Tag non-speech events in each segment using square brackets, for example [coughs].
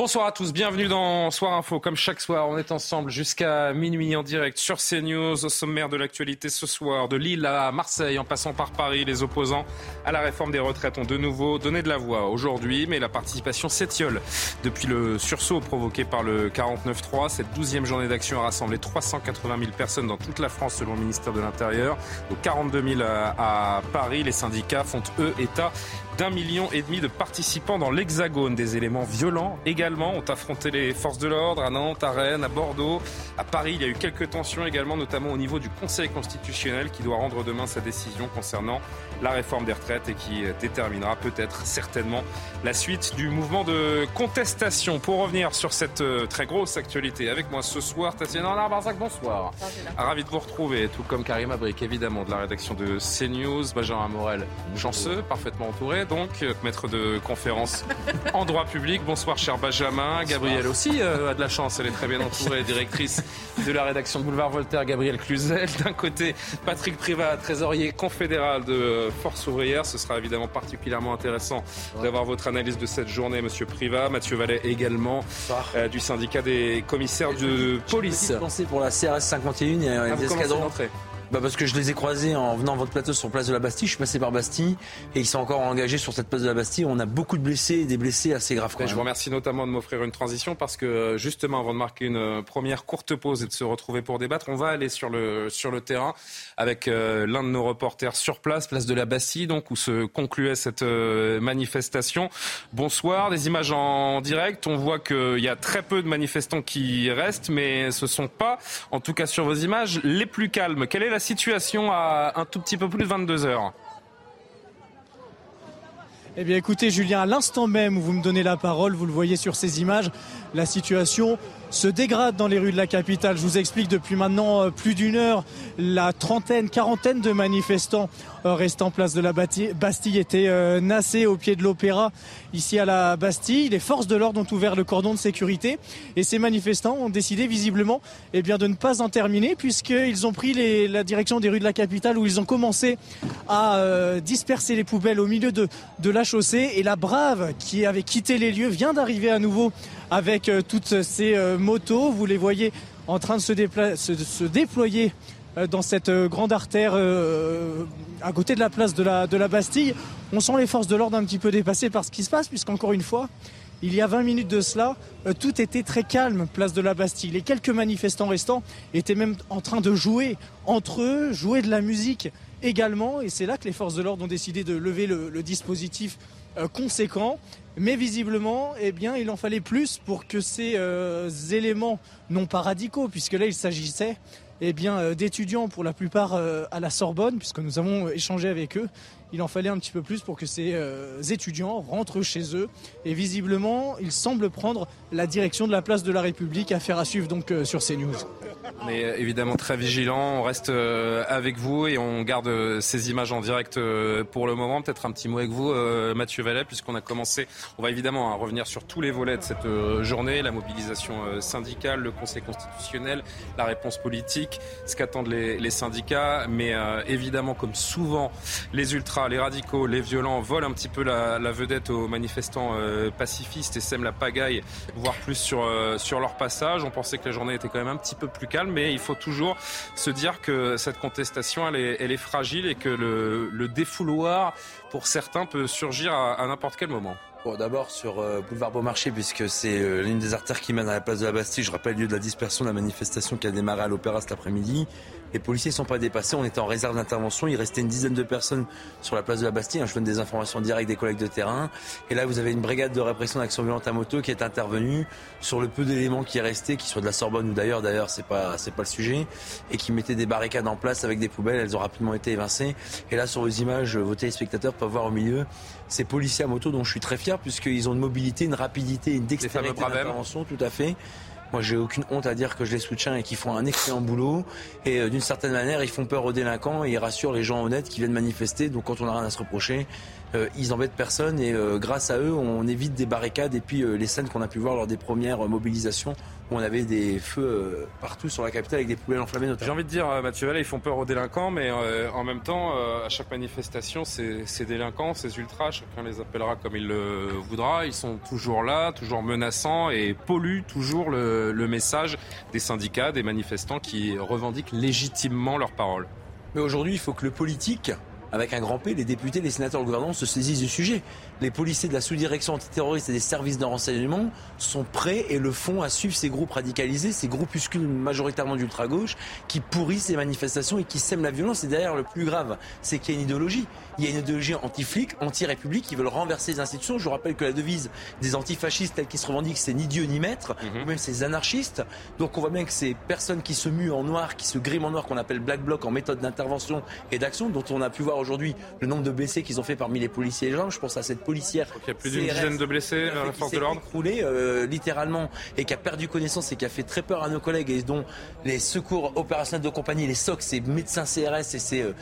Bonsoir à tous, bienvenue dans Soir Info. Comme chaque soir, on est ensemble jusqu'à minuit en direct sur CNews, au sommaire de l'actualité ce soir, de Lille à Marseille, en passant par Paris, les opposants à la réforme des retraites ont de nouveau donné de la voix aujourd'hui, mais la participation s'étiole depuis le sursaut provoqué par le 49-3. Cette douzième journée d'action a rassemblé 380 000 personnes dans toute la France selon le ministère de l'Intérieur, donc 42 000 à Paris. Les syndicats font eux état d'un million et demi de participants dans l'Hexagone. Des éléments violents également ont affronté les forces de l'ordre à Nantes, à Rennes, à Bordeaux. À Paris, il y a eu quelques tensions également, notamment au niveau du Conseil constitutionnel qui doit rendre demain sa décision concernant la réforme des retraites et qui déterminera peut-être certainement la suite du mouvement de contestation. Pour revenir sur cette euh, très grosse actualité avec moi ce soir, Tatiana Barzac, bonsoir. Ravi de vous retrouver, tout comme Karim Abrik, évidemment, de la rédaction de CNews, Benjamin Morel, chanceux, parfaitement entouré, donc euh, maître de conférence [laughs] en droit public. Bonsoir, cher Benjamin. Gabrielle aussi euh, a de la chance, elle est très bien entourée, [laughs] directrice de la rédaction de Boulevard Voltaire, Gabriel Cluzel. D'un côté, Patrick Privat, trésorier confédéral de Force ouvrière. Ce sera évidemment particulièrement intéressant d'avoir votre analyse de cette journée, Monsieur Privat. Mathieu Vallet également, euh, du syndicat des commissaires de police. Pour la CRS 51, il y a Ah, escadrons. Bah parce que je les ai croisés en venant à votre plateau sur place de la Bastille. Je suis passé par Bastille et ils sont encore engagés sur cette place de la Bastille. On a beaucoup de blessés et des blessés assez graves. Quand je vous remercie notamment de m'offrir une transition parce que euh, justement avant de marquer une euh, première courte pause et de se retrouver pour débattre, on va aller sur le sur le terrain avec euh, l'un de nos reporters sur place, place de la Bastille, donc où se concluait cette manifestation. Bonsoir, des images en direct. On voit qu'il y a très peu de manifestants qui restent, mais ce sont pas, en tout cas sur vos images, les plus calmes. Quelle est la situation à un tout petit peu plus de 22 heures Eh bien écoutez Julien, à l'instant même où vous me donnez la parole, vous le voyez sur ces images, la situation se dégrade dans les rues de la capitale. Je vous explique depuis maintenant euh, plus d'une heure, la trentaine, quarantaine de manifestants restant place de la Bastille étaient euh, nassés au pied de l'Opéra ici à la Bastille. Les forces de l'ordre ont ouvert le cordon de sécurité et ces manifestants ont décidé visiblement eh bien, de ne pas en terminer puisqu'ils ont pris la direction des rues de la capitale où ils ont commencé à euh, disperser les poubelles au milieu de, la chaussée et la brave qui avait quitté les lieux vient d'arriver à nouveau avec euh, toutes ces euh, motos. Vous les voyez en train de se, déployer euh, dans cette euh, grande artère euh, à côté de la place de la, Bastille. On sent les forces de l'ordre un petit peu dépassées par ce qui se passe puisqu'encore une fois, il y a 20 minutes de cela, euh, tout était très calme, place de la Bastille. Les quelques manifestants restants étaient même en train de jouer entre eux, jouer de la musique également. Et c'est là que les forces de l'ordre ont décidé de lever le, dispositif euh, conséquent. Mais visiblement, eh bien, il en fallait plus pour que ces euh, éléments, non pas radicaux, puisque là il s'agissait eh bien, euh, d'étudiants pour la plupart euh, à la Sorbonne, puisque nous avons euh, échangé avec eux. Il en fallait un petit peu plus pour que ces euh, étudiants rentrent chez eux. Et visiblement, ils semblent prendre la direction de la place de la République. Affaire à suivre donc euh, sur CNews. On est euh, évidemment très vigilant, on reste euh, avec vous et on garde ces images en direct pour le moment. Peut-être un petit mot avec vous, Mathieu Vallet, puisqu'on a commencé, on va évidemment hein, revenir sur tous les volets de cette journée, la mobilisation syndicale, le Conseil constitutionnel, la réponse politique, ce qu'attendent les, les syndicats, mais évidemment, comme souvent, les ultras, les radicaux, les violents volent un petit peu la, vedette aux manifestants euh, pacifistes et sèment la pagaille, voire plus sur, euh, sur leur passage. On pensait que la journée était quand même un petit peu plus calme, mais il faut toujours se dire que cette contestation, elle est, fragile et que le, défouloir, pour certains, peut surgir à n'importe quel moment. Bon, d'abord sur euh, boulevard Beaumarchais, puisque c'est euh, l'une des artères qui mène à la place de la Bastille. Je rappelle le lieu de la dispersion de la manifestation qui a démarré à l'Opéra cet après-midi. Les policiers ne sont pas dépassés. On était en réserve d'intervention. Il restait une dizaine de personnes sur la place de la Bastille. Je donne des informations directes des collègues de terrain. Et là, vous avez une brigade de répression d'action violente à moto qui est intervenue sur le peu d'éléments qui est resté, qui soient de la Sorbonne ou d'ailleurs. D'ailleurs, c'est pas c'est pas le sujet, et qui mettaient des barricades en place avec des poubelles. Elles ont rapidement été évincées. Et là, sur les images, vos téléspectateurs peuvent voir au milieu ces policiers à moto dont je suis très fier puisqu'ils ont une mobilité, une rapidité, une dextérité d'intervention, tout à fait. Moi, j'ai aucune honte à dire que je les soutiens et qu'ils font un excellent boulot. Et euh, d'une certaine manière, ils font peur aux délinquants et ils rassurent les gens honnêtes qui viennent manifester. Donc, quand on n'a rien à se reprocher, ils embêtent personne. Et euh, grâce à eux, on évite des barricades et puis les scènes qu'on a pu voir lors des premières mobilisations où on avait des feux euh, partout sur la capitale avec des poubelles enflammées notamment. J'ai envie de dire, euh, Mathieu Vallet, ils font peur aux délinquants, mais euh, en même temps, à chaque manifestation, ces, délinquants, ces ultras, chacun les appellera comme il le voudra, ils sont toujours là, toujours menaçants et polluent toujours le, le message des syndicats, des manifestants qui revendiquent légitimement leurs paroles. Mais aujourd'hui, il faut que le politique avec un grand P, les députés, les sénateurs, le gouvernement se saisissent du sujet. Les policiers de la sous-direction antiterroriste et des services de renseignement sont prêts et le font à suivre ces groupes radicalisés, ces groupuscules majoritairement d'ultra-gauche qui pourrissent ces manifestations et qui sèment la violence. Et derrière, le plus grave, c'est qu'il y a une idéologie. Il y a une idéologie anti-flic, anti-république qui veulent renverser les institutions. Je vous rappelle que la devise des antifascistes tels qu'ils se revendiquent, c'est ni Dieu ni maître, mhm. ou même ces anarchistes. Donc on voit bien que ces personnes qui se muent en noir, qui se griment en noir, qu'on appelle black bloc en méthode d'intervention et d'action, dont on a pu voir aujourd'hui le nombre de blessés qu'ils ont fait parmi les policiers et les gens. Je pense à cette policière. Il y a plus d'une dizaine de blessés à la force de l'ordre. Écroulé, euh, littéralement, et qui a perdu connaissance et qui a fait très peur à nos collègues et dont les secours opérationnels de compagnie, les SOC, ces médecins CRS et ces euh,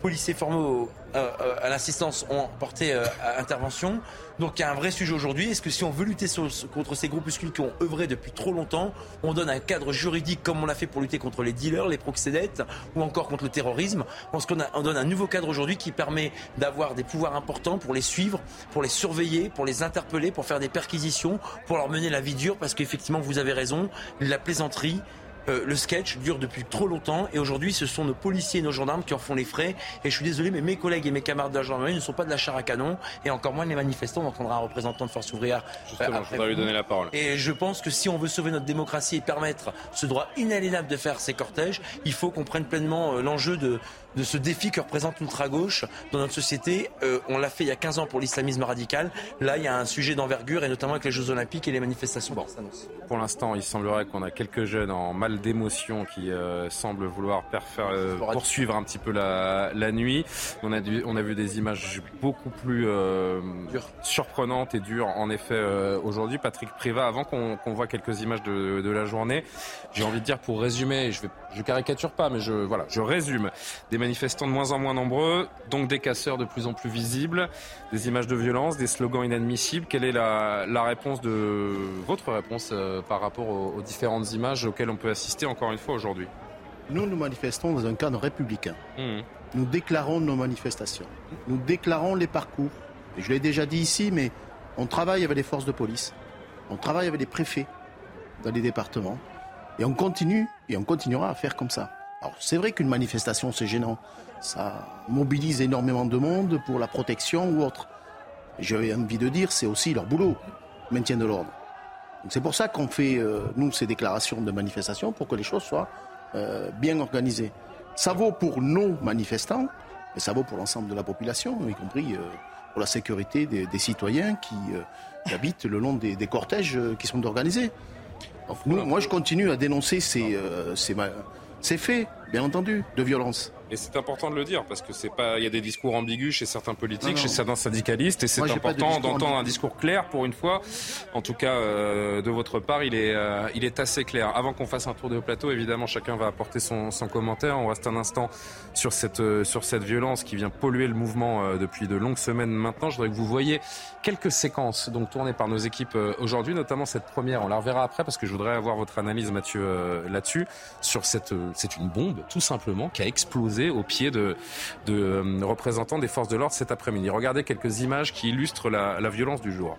policiers formés euh, euh, à l'assistance ont porté euh, intervention. Donc il y a un vrai sujet aujourd'hui. Est-ce que si on veut lutter contre ces groupuscules qui ont œuvré depuis trop longtemps, on donne un cadre juridique comme on l'a fait pour lutter contre les dealers, les proxénètes ou encore contre le terrorisme? Je pense qu'on on donne un nouveau cadre aujourd'hui qui permet d'avoir des pouvoirs importants pour les suivre, pour les surveiller, pour les interpeller, pour faire des perquisitions, pour leur mener la vie dure parce qu'effectivement vous avez raison, la plaisanterie euh, le sketch dure depuis trop longtemps et aujourd'hui ce sont nos policiers et nos gendarmes qui en font les frais. Et je suis désolé, mais mes collègues et mes camarades de la gendarmerie ne sont pas de la chair à canon et encore moins les manifestants. On entendra un représentant de Force ouvrière. Justement, je lui donner la parole. Et je pense que si on veut sauver notre démocratie et permettre ce droit inaliénable de faire ces cortèges, il faut qu'on prenne pleinement euh, l'enjeu de, de ce défi que représente l'ultra-gauche dans notre société. Euh, on l'a fait il y a 15 ans pour l'islamisme radical. Là, il y a un sujet d'envergure, et notamment avec les Jeux Olympiques et les manifestations bon. Pour l'instant, il semblerait qu'on a quelques jeunes en mal d'émotion qui euh, semblent vouloir euh, poursuivre un petit peu la, nuit. On a, on a vu des images beaucoup plus surprenantes et dures, en effet, aujourd'hui. Patrick Priva, avant qu'on voit quelques images de, de la journée, j'ai envie de dire, pour résumer, je, vais, je caricature pas, mais je, voilà, je résume. Des manifestants de moins en moins nombreux, donc des casseurs de plus en plus visibles, des images de violence, des slogans inadmissibles. Quelle est la, réponse de votre réponse euh, par rapport aux, différentes images auxquelles on peut assister encore une fois aujourd'hui? Nous, nous manifestons dans un cadre républicain. Mmh. Nous déclarons nos manifestations. Nous déclarons les parcours. Et je l'ai déjà dit ici, mais on travaille avec les forces de police. On travaille avec les préfets dans les départements. Et on continue, et on continuera à faire comme ça. Alors c'est vrai qu'une manifestation c'est gênant, ça mobilise énormément de monde pour la protection ou autre. J'ai envie de dire c'est aussi leur boulot, maintien de l'ordre. C'est pour ça qu'on fait euh, nous ces déclarations de manifestation pour que les choses soient euh, bien organisées. Ça vaut pour nos manifestants, mais ça vaut pour l'ensemble de la population, y compris euh, pour la sécurité des, citoyens qui, habitent le long des, cortèges qui sont organisés. moi, je continue à dénoncer ces, ces, c'est fait, bien entendu, de violence. Et c'est important de le dire parce que c'est pas, il y a des discours ambigus chez certains politiques, chez certains syndicalistes, et c'est important d'entendre un discours clair pour une fois. En tout cas, euh, de votre part, il est, euh, il est assez clair. Avant qu'on fasse un tour de plateau, évidemment, chacun va apporter son, son commentaire. On reste un instant sur cette, euh, sur cette violence qui vient polluer le mouvement depuis de longues semaines maintenant. Je voudrais que vous voyez quelques séquences donc tournées par nos équipes aujourd'hui, notamment cette première. On la reverra après parce que je voudrais avoir votre analyse, Mathieu, là-dessus sur cette, c'est une bombe tout simplement qui a explosé au pied de, euh, représentants des forces de l'ordre cet après-midi. Regardez quelques images qui illustrent la violence du jour.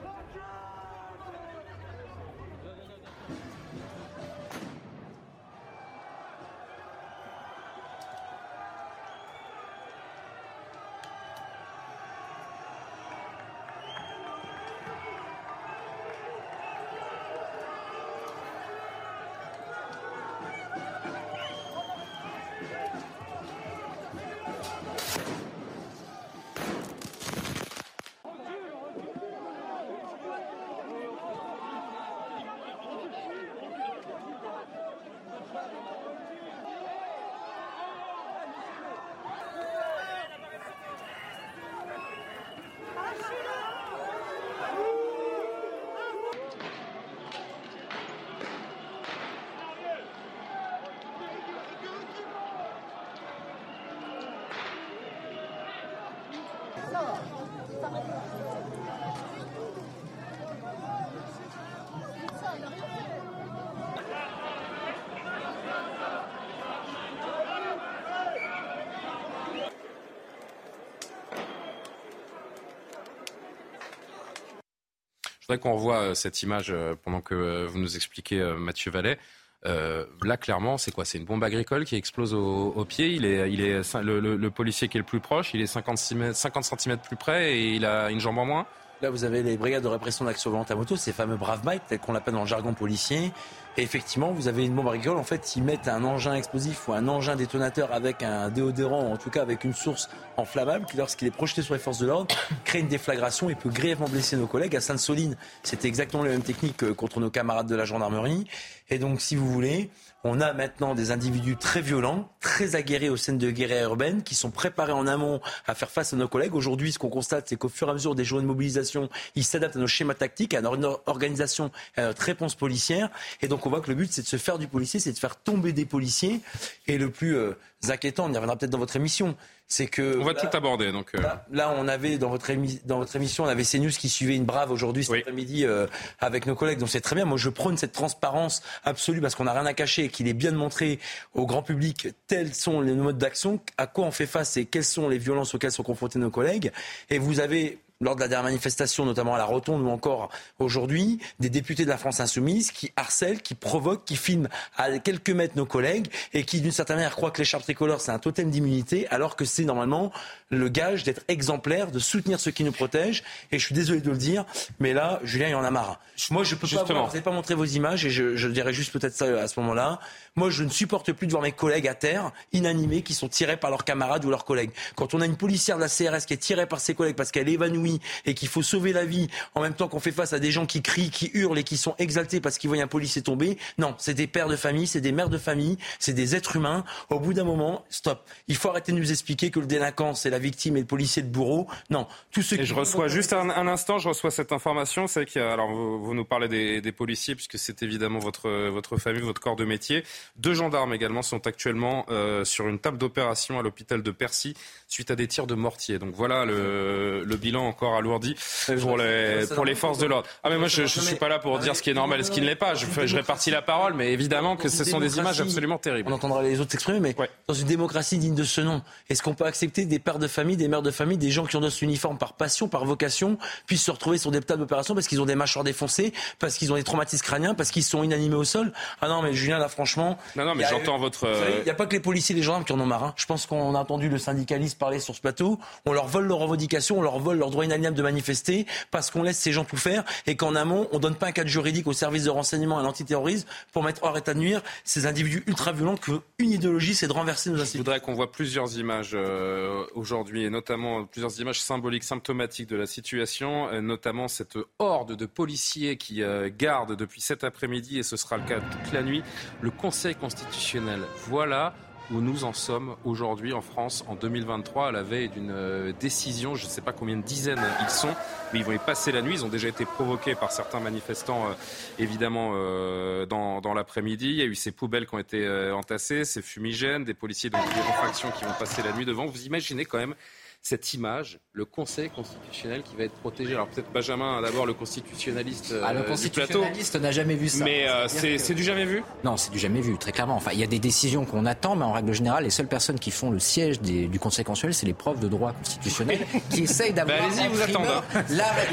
Qu'on revoie cette image pendant que vous nous expliquez, Mathieu Vallet. là, clairement, c'est quoi? C'est une bombe agricole qui explose au, pied. Il est, il est le, policier qui est le plus proche. Il est 50 cm plus près et il a une jambe en moins? Là, vous avez les brigades de répression d'action violente à moto, ces fameux braves bites, tels qu'on l'appelle dans le jargon policier. Et effectivement, vous avez une bombe agricole. En fait, ils mettent un engin explosif ou un engin détonateur avec un déodorant, en tout cas avec une source enflammable, qui, lorsqu'il est projeté sur les forces de l'ordre, [coughs] crée une déflagration et peut grièvement blesser nos collègues. À Sainte-Soline, c'était exactement les mêmes techniques contre nos camarades de la gendarmerie. Et donc, si vous voulez, on a maintenant des individus très violents, très aguerris aux scènes de guerre urbaine, qui sont préparés en amont à faire face à nos collègues. Aujourd'hui, ce qu'on constate, c'est qu'au fur et à mesure des journées de mobilisation, ils s'adaptent à nos schémas tactiques, à notre organisation, à notre réponse policière. Et donc, on voit que le but, c'est de se faire du policier, c'est de faire tomber des policiers. Et le plus euh, inquiétant, on y reviendra peut-être dans votre émission, c'est que on va tout aborder. Donc euh. là, on avait dans votre, dans votre émission, on avait CNews qui suivait une brave aujourd'hui cet après-midi euh, avec nos collègues. Donc c'est très bien. Moi, je prône cette transparence absolue parce qu'on n'a rien à cacher et qu'il est bien de montrer au grand public tels sont les modes d'action, à quoi on fait face et quelles sont les violences auxquelles sont confrontés nos collègues. Et vous avez lors de la dernière manifestation, notamment à la Rotonde ou encore aujourd'hui, des députés de la France insoumise qui harcèlent, qui provoquent, qui filment à quelques mètres nos collègues et qui, d'une certaine manière, croient que l'écharpe tricolore, c'est un totem d'immunité, alors que c'est normalement le gage d'être exemplaire, de soutenir ceux qui nous protègent. Et je suis désolé de le dire, mais là, Julien, il y en a marre. Moi, je peux pas vous n'avez pas montré vos images et je, je dirais juste peut-être ça à ce moment-là. Moi, je ne supporte plus de voir mes collègues à terre, inanimés, qui sont tirés par leurs camarades ou leurs collègues. Quand on a une policière de la CRS qui est tirée par ses collègues parce qu'elle est évanouie et qu'il faut sauver la vie, en même temps qu'on fait face à des gens qui crient, qui hurlent et qui sont exaltés parce qu'ils voient un policier tomber, non, c'est des pères de famille, c'est des mères de famille, c'est des êtres humains. Au bout d'un moment, stop. Il faut arrêter de nous expliquer que le délinquant, c'est la victime et le policier le bourreau. Non, tout ce et je reçois juste un, instant, je reçois cette information, c'est que alors vous, nous parlez des, des policiers puisque c'est évidemment votre votre famille, votre corps de métier. Deux gendarmes également sont actuellement euh, sur une table d'opération à l'hôpital de Percy suite à des tirs de mortier. Donc voilà le, bilan encore alourdi pour les, pour les forces de l'ordre. Ah mais moi je ne suis pas là pour dire ce qui est normal et ce qui ne l'est pas. Je, je répartis la parole, mais évidemment que ce sont des images absolument terribles. On entendra les autres s'exprimer, mais dans une démocratie digne de ce nom, est-ce qu'on peut accepter des pères de famille, des mères de famille, des gens qui ont notre uniforme par passion, par vocation, puissent se retrouver sur des tables d'opération parce qu'ils ont des mâchoires défoncées, parce qu'ils ont des traumatismes crâniens, parce qu'ils sont inanimés au sol? Ah non, mais Julien, là franchement... Non, non, mais j'entends votre... Il n'y a pas que les policiers et les gendarmes qui en ont marre. Hein. Je pense qu'on a entendu le syndicaliste parler sur ce plateau. On leur vole leurs revendications, on leur vole leur droit inaliénable de manifester parce qu'on laisse ces gens tout faire et qu'en amont, on donne pas un cadre juridique au service de renseignement et à l'antiterrorisme pour mettre hors état de nuire ces individus ultra-violents qu'une idéologie, c'est de renverser nos institutions. Je voudrais qu'on voit plusieurs images euh, aujourd'hui et notamment plusieurs images symboliques, symptomatiques de la situation, euh, notamment cette horde de policiers qui euh, gardent depuis cet après-midi et ce sera le cas toute la nuit le Conseil constitutionnel. Voilà où nous en sommes aujourd'hui en France en 2023 à la veille d'une euh, décision. Je ne sais pas combien de dizaines ils sont, mais ils vont y passer la nuit. Ils ont déjà été provoqués par certains manifestants, euh, évidemment, euh, dans, l'après-midi. Il y a eu ces poubelles qui ont été entassées, ces fumigènes, des policiers de refractions qui vont passer la nuit devant. Vous imaginez quand même cette image, le Conseil constitutionnel qui va être protégé. Alors peut-être Benjamin, d'abord le constitutionnaliste ah, le constitutionnaliste n'a jamais vu ça. Mais euh, c'est du jamais vu? Non, c'est du jamais vu, très clairement. Enfin, il y a des décisions qu'on attend, mais en règle générale, les seules personnes qui font le siège du Conseil constitutionnel, c'est les profs de droit constitutionnel qui [laughs] essayent d'avoir bah, allez-y, vous attendez. Hein.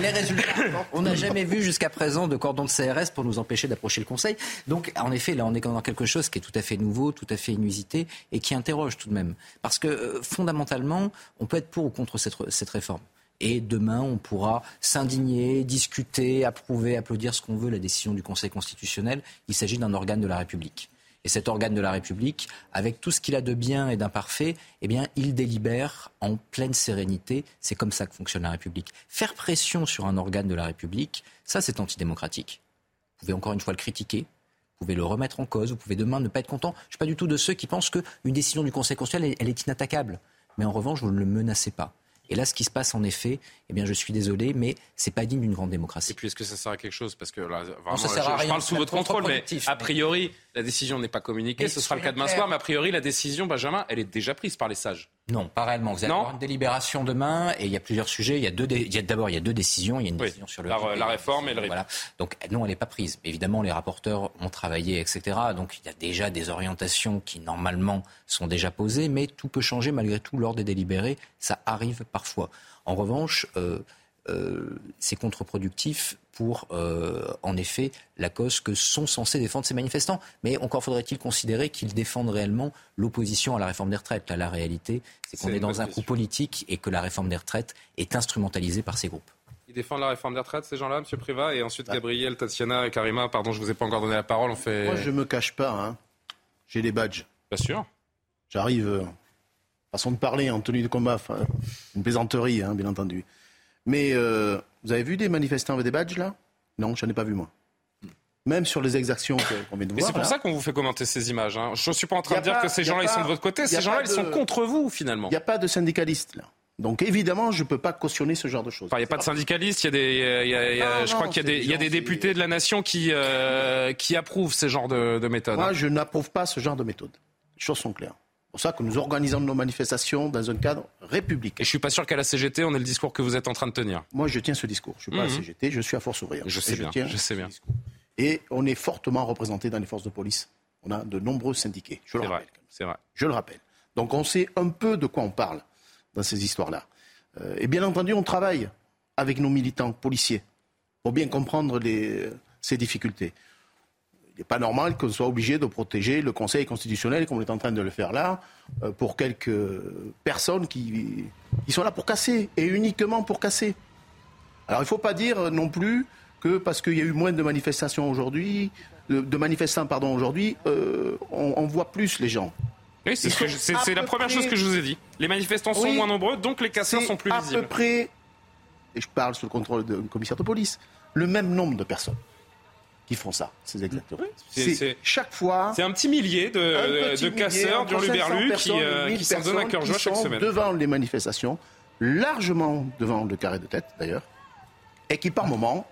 les résultats. On n'a jamais vu jusqu'à présent de cordon de CRS pour nous empêcher d'approcher le Conseil. Donc, en effet, là, on est dans quelque chose qui est tout à fait nouveau, tout à fait inusité et qui interroge tout de même. Parce que, euh, fondamentalement, on peut être ou contre cette, cette réforme. Et demain, on pourra s'indigner, discuter, approuver, applaudir ce qu'on veut, la décision du Conseil constitutionnel. Il s'agit d'un organe de la République. Et cet organe de la République, avec tout ce qu'il a de bien et d'imparfait, eh bien, il délibère en pleine sérénité. C'est comme ça que fonctionne la République. Faire pression sur un organe de la République, ça, c'est antidémocratique. Vous pouvez encore une fois le critiquer, vous pouvez le remettre en cause, vous pouvez demain ne pas être content. Je ne suis pas du tout de ceux qui pensent qu'une décision du Conseil constitutionnel, elle est inattaquable mais en revanche, vous ne le menacez pas. Et là, ce qui se passe en effet, eh bien, je suis désolé, mais c'est pas digne d'une grande démocratie. Et puis, est-ce que ça sert à quelque chose? Parce que là, vraiment, ça sert à rien, je parle sous votre contrôle, mais a priori, la décision n'est pas communiquée. ce sera le cas demain soir, mais a priori, la décision, Benjamin, elle est déjà prise par les sages. Non, pas réellement. Vous allez avoir une délibération demain et il y a plusieurs sujets. Il y a deux, d'abord il y a deux décisions. Il y a une décision sur le la, réforme et le voilà. Donc non, elle n'est pas prise. Évidemment, les rapporteurs ont travaillé, etc. Donc il y a déjà des orientations qui normalement sont déjà posées, mais tout peut changer malgré tout lors des délibérés. Ça arrive parfois. En revanche. Euh, c'est contre-productif pour, en effet, la cause que sont censés défendre ces manifestants. Mais encore faudrait-il considérer qu'ils défendent réellement l'opposition à la réforme des retraites. Là, la réalité, c'est qu'on est, dans un coup politique et que la réforme des retraites est instrumentalisée par ces groupes. Ils défendent la réforme des retraites, ces gens-là, M. Privat Et ensuite, Gabriel, Tatiana et Karima, pardon, je ne vous ai pas encore donné la parole. On fait... Moi, je ne me cache pas. Hein. J'ai des badges. Bien sûr. J'arrive, euh, façon de parler, en tenue de combat, une plaisanterie, hein, bien entendu. Mais euh, vous avez vu des manifestants avec des badges, là? Non, je n'en ai pas vu, moi même sur les exactions qu'on vient de voir. C'est pour ça qu'on vous fait commenter ces images. Hein. Je ne suis pas en train de dire que ces gens-là, ils sont de votre côté. Ces gens-là, ils sont contre vous, finalement. Il n'y a pas de syndicalistes, là. Donc évidemment, je ne peux pas cautionner ce genre de choses. Il n'y a pas de syndicalistes, il y a des, je crois qu'il y a des, députés de la nation qui, euh, qui approuvent ce genre de, de méthode. Moi, je n'approuve pas ce genre de méthode. Les choses sont claires. C'est pour ça que nous organisons nos manifestations dans un cadre républicain. Et je suis pas sûr qu'à la CGT, on ait le discours que vous êtes en train de tenir. Moi, je tiens ce discours. Je suis pas à la mhm. CGT, je suis à Force ouvrière. Je sais bien. Je, sais bien. Et on est fortement représenté dans les forces de police. On a de nombreux syndiqués. Je le rappelle. C'est vrai. Je le rappelle. Donc on sait un peu de quoi on parle dans ces histoires-là. Euh, et bien entendu, on travaille avec nos militants policiers pour bien comprendre ces difficultés. Il n'est pas normal qu'on soit obligé de protéger le Conseil constitutionnel, comme on est en train de le faire là, euh, pour quelques personnes qui, sont là pour casser, et uniquement pour casser. Alors il ne faut pas dire non plus que parce qu'il y a eu moins de manifestations aujourd'hui, de, manifestants pardon aujourd'hui, euh, on, voit plus les gens. Oui, c'est la première chose que je vous ai dit. Les manifestants sont moins nombreux, donc les casseurs sont plus visibles. à peu près, et je parle sous le contrôle du commissaire de police, le même nombre de personnes qui font ça. C'est exactement. c'est chaque fois. C'est un petit millier de, de casseurs d'Hurluberlu qui, euh, qui s'en donnent un cœur joie chaque semaine. Devant les manifestations, largement devant le carré de tête d'ailleurs, et qui par moment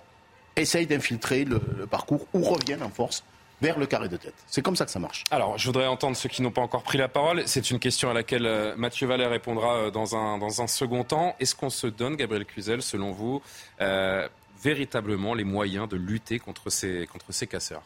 essayent d'infiltrer le, le parcours ou reviennent en force vers le carré de tête. C'est comme ça que ça marche. Alors, je voudrais entendre ceux qui n'ont pas encore pris la parole. C'est une question à laquelle euh, Mathieu Vallet répondra euh, dans un, dans un second temps. Est-ce qu'on se donne, Gabriel Cluzel, selon vous, euh, véritablement les moyens de lutter contre ces, contre ces casseurs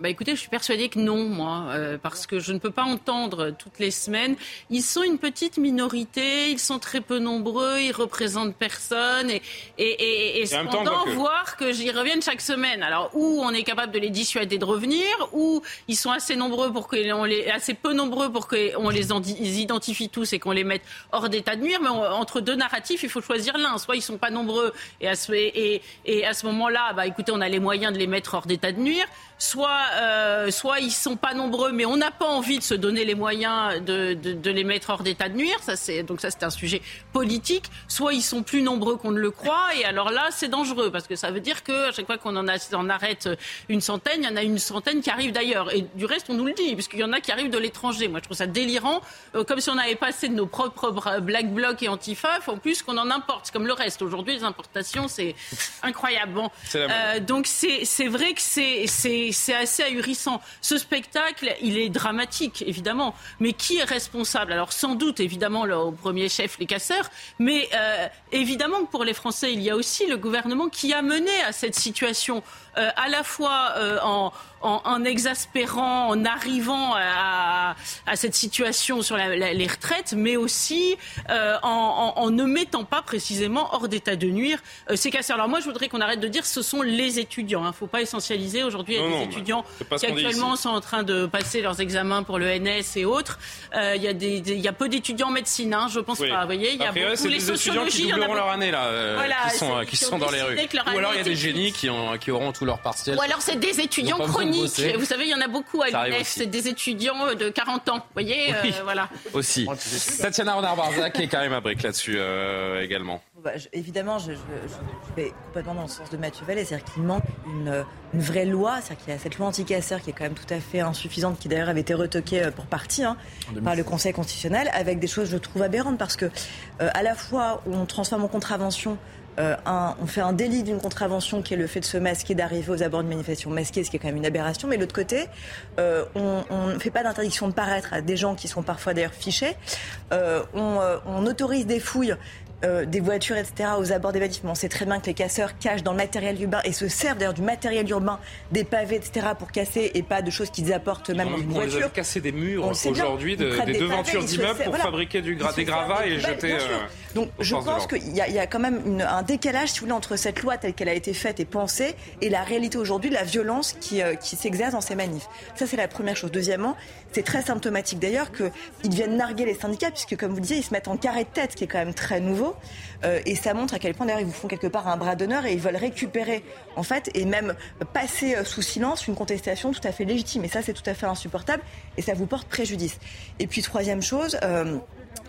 bah écoutez, je suis persuadée que non, moi, euh, parce que je ne peux pas entendre toutes les semaines. Ils sont une petite minorité, ils sont très peu nombreux, ils représentent personne, et, et, et, et cependant voir que j'y revienne chaque semaine. Alors où on est capable de les dissuader de revenir, ou ils sont assez nombreux pour qu'on les, assez peu nombreux pour qu'on les, identifie tous et qu'on les mette hors d'état de nuire. Mais entre deux narratifs, il faut choisir l'un. Soit ils sont pas nombreux et à ce, et, et à ce moment-là, bah écoutez, on a les moyens de les mettre hors d'état de nuire. Soit euh, soit ils sont pas nombreux, mais on n'a pas envie de se donner les moyens de, de, les mettre hors d'état de nuire. Ça, c'est donc ça, c'est un sujet politique. Soit ils sont plus nombreux qu'on ne le croit, et alors là, c'est dangereux parce que ça veut dire que à chaque fois qu'on en, arrête une centaine, il y en a une centaine qui arrivent d'ailleurs. Et du reste, on nous le dit, puisqu'il y en a qui arrivent de l'étranger. Moi, je trouve ça délirant, euh, comme si on avait passé de nos propres black blocs et antifaf, en plus qu'on en importe. Comme le reste. Aujourd'hui, les importations, c'est incroyable. Bon, euh, donc c'est c'est vrai que c'est c'est assez ahurissant ce spectacle, il est dramatique, évidemment. Mais qui est responsable? Alors, sans doute, évidemment, le, au premier chef, les casseurs. Mais euh, évidemment pour les Français, il y a aussi le gouvernement qui a mené à cette situation, à la fois euh, en en, exaspérant, en arrivant à, cette situation sur les retraites, mais aussi euh, en, ne mettant pas précisément hors d'état de nuire euh, ces casseurs. Alors moi, je voudrais qu'on arrête de dire que ce sont les étudiants. Il hein. ne faut pas essentialiser. Aujourd'hui, il y a des étudiants qui actuellement sont en train de passer leurs examens pour le NS et autres. Euh, il, y a des, il y a peu d'étudiants en médecine, hein, je pense pas. Vous voyez, il y a beaucoup les sociologies. Qui doubleront leur année là, qui sont, qui sont dans les rues. Ou alors il y a des génies qui, ont, qui auront tout leur partiel. Ou alors c'est des étudiants chroniques vous savez, il y en a beaucoup à l'UNEF, c'est des étudiants de 40 ans. Vous voyez, euh, voilà. Aussi. Tatiana Renard-Barzac est quand même à brique là-dessus euh, également. Bah, évidemment, je, vais complètement dans le sens de Mathieu Vallée, c'est-à-dire qu'il manque une, vraie loi, c'est-à-dire qu'il y a cette loi anti-casseur qui est quand même tout à fait insuffisante, qui d'ailleurs avait été retoquée euh, pour partie hein, par le Conseil constitutionnel, avec des choses, je trouve, aberrantes, parce que à la fois on transforme en contravention euh, on fait un délit d'une contravention qui est le fait de se masquer, d'arriver aux abords d'une manifestation masquée, ce qui est quand même une aberration. Mais de l'autre côté, euh, on ne fait pas d'interdiction de paraître à des gens qui sont parfois d'ailleurs fichés. Euh, on, autorise des fouilles des voitures, etc., aux abords des bâtiments. On sait très bien que les casseurs cachent dans le matériel urbain et se servent d'ailleurs du matériel urbain, des pavés, etc., pour casser et pas de choses qu'ils apportent même dans une voiture. On cassé des murs aujourd'hui, des devantures d'immeubles pour fabriquer du des gravats et jeter. Donc je pense qu'il y, a quand même un décalage, si vous voulez, entre cette loi telle qu'elle a été faite et pensée et la réalité aujourd'hui de la violence qui, euh, qui s'exerce dans ces manifs. Ça, c'est la première chose. Deuxièmement, c'est très symptomatique d'ailleurs qu'ils viennent narguer les syndicats, puisque comme vous disiez, ils se mettent en carré de tête, ce qui est quand même très nouveau. Euh, et ça montre à quel point d'ailleurs ils vous font quelque part un bras d'honneur et ils veulent récupérer en fait et même passer euh, sous silence une contestation tout à fait légitime. Et ça, c'est tout à fait insupportable et ça vous porte préjudice. Et puis troisième chose. Euh,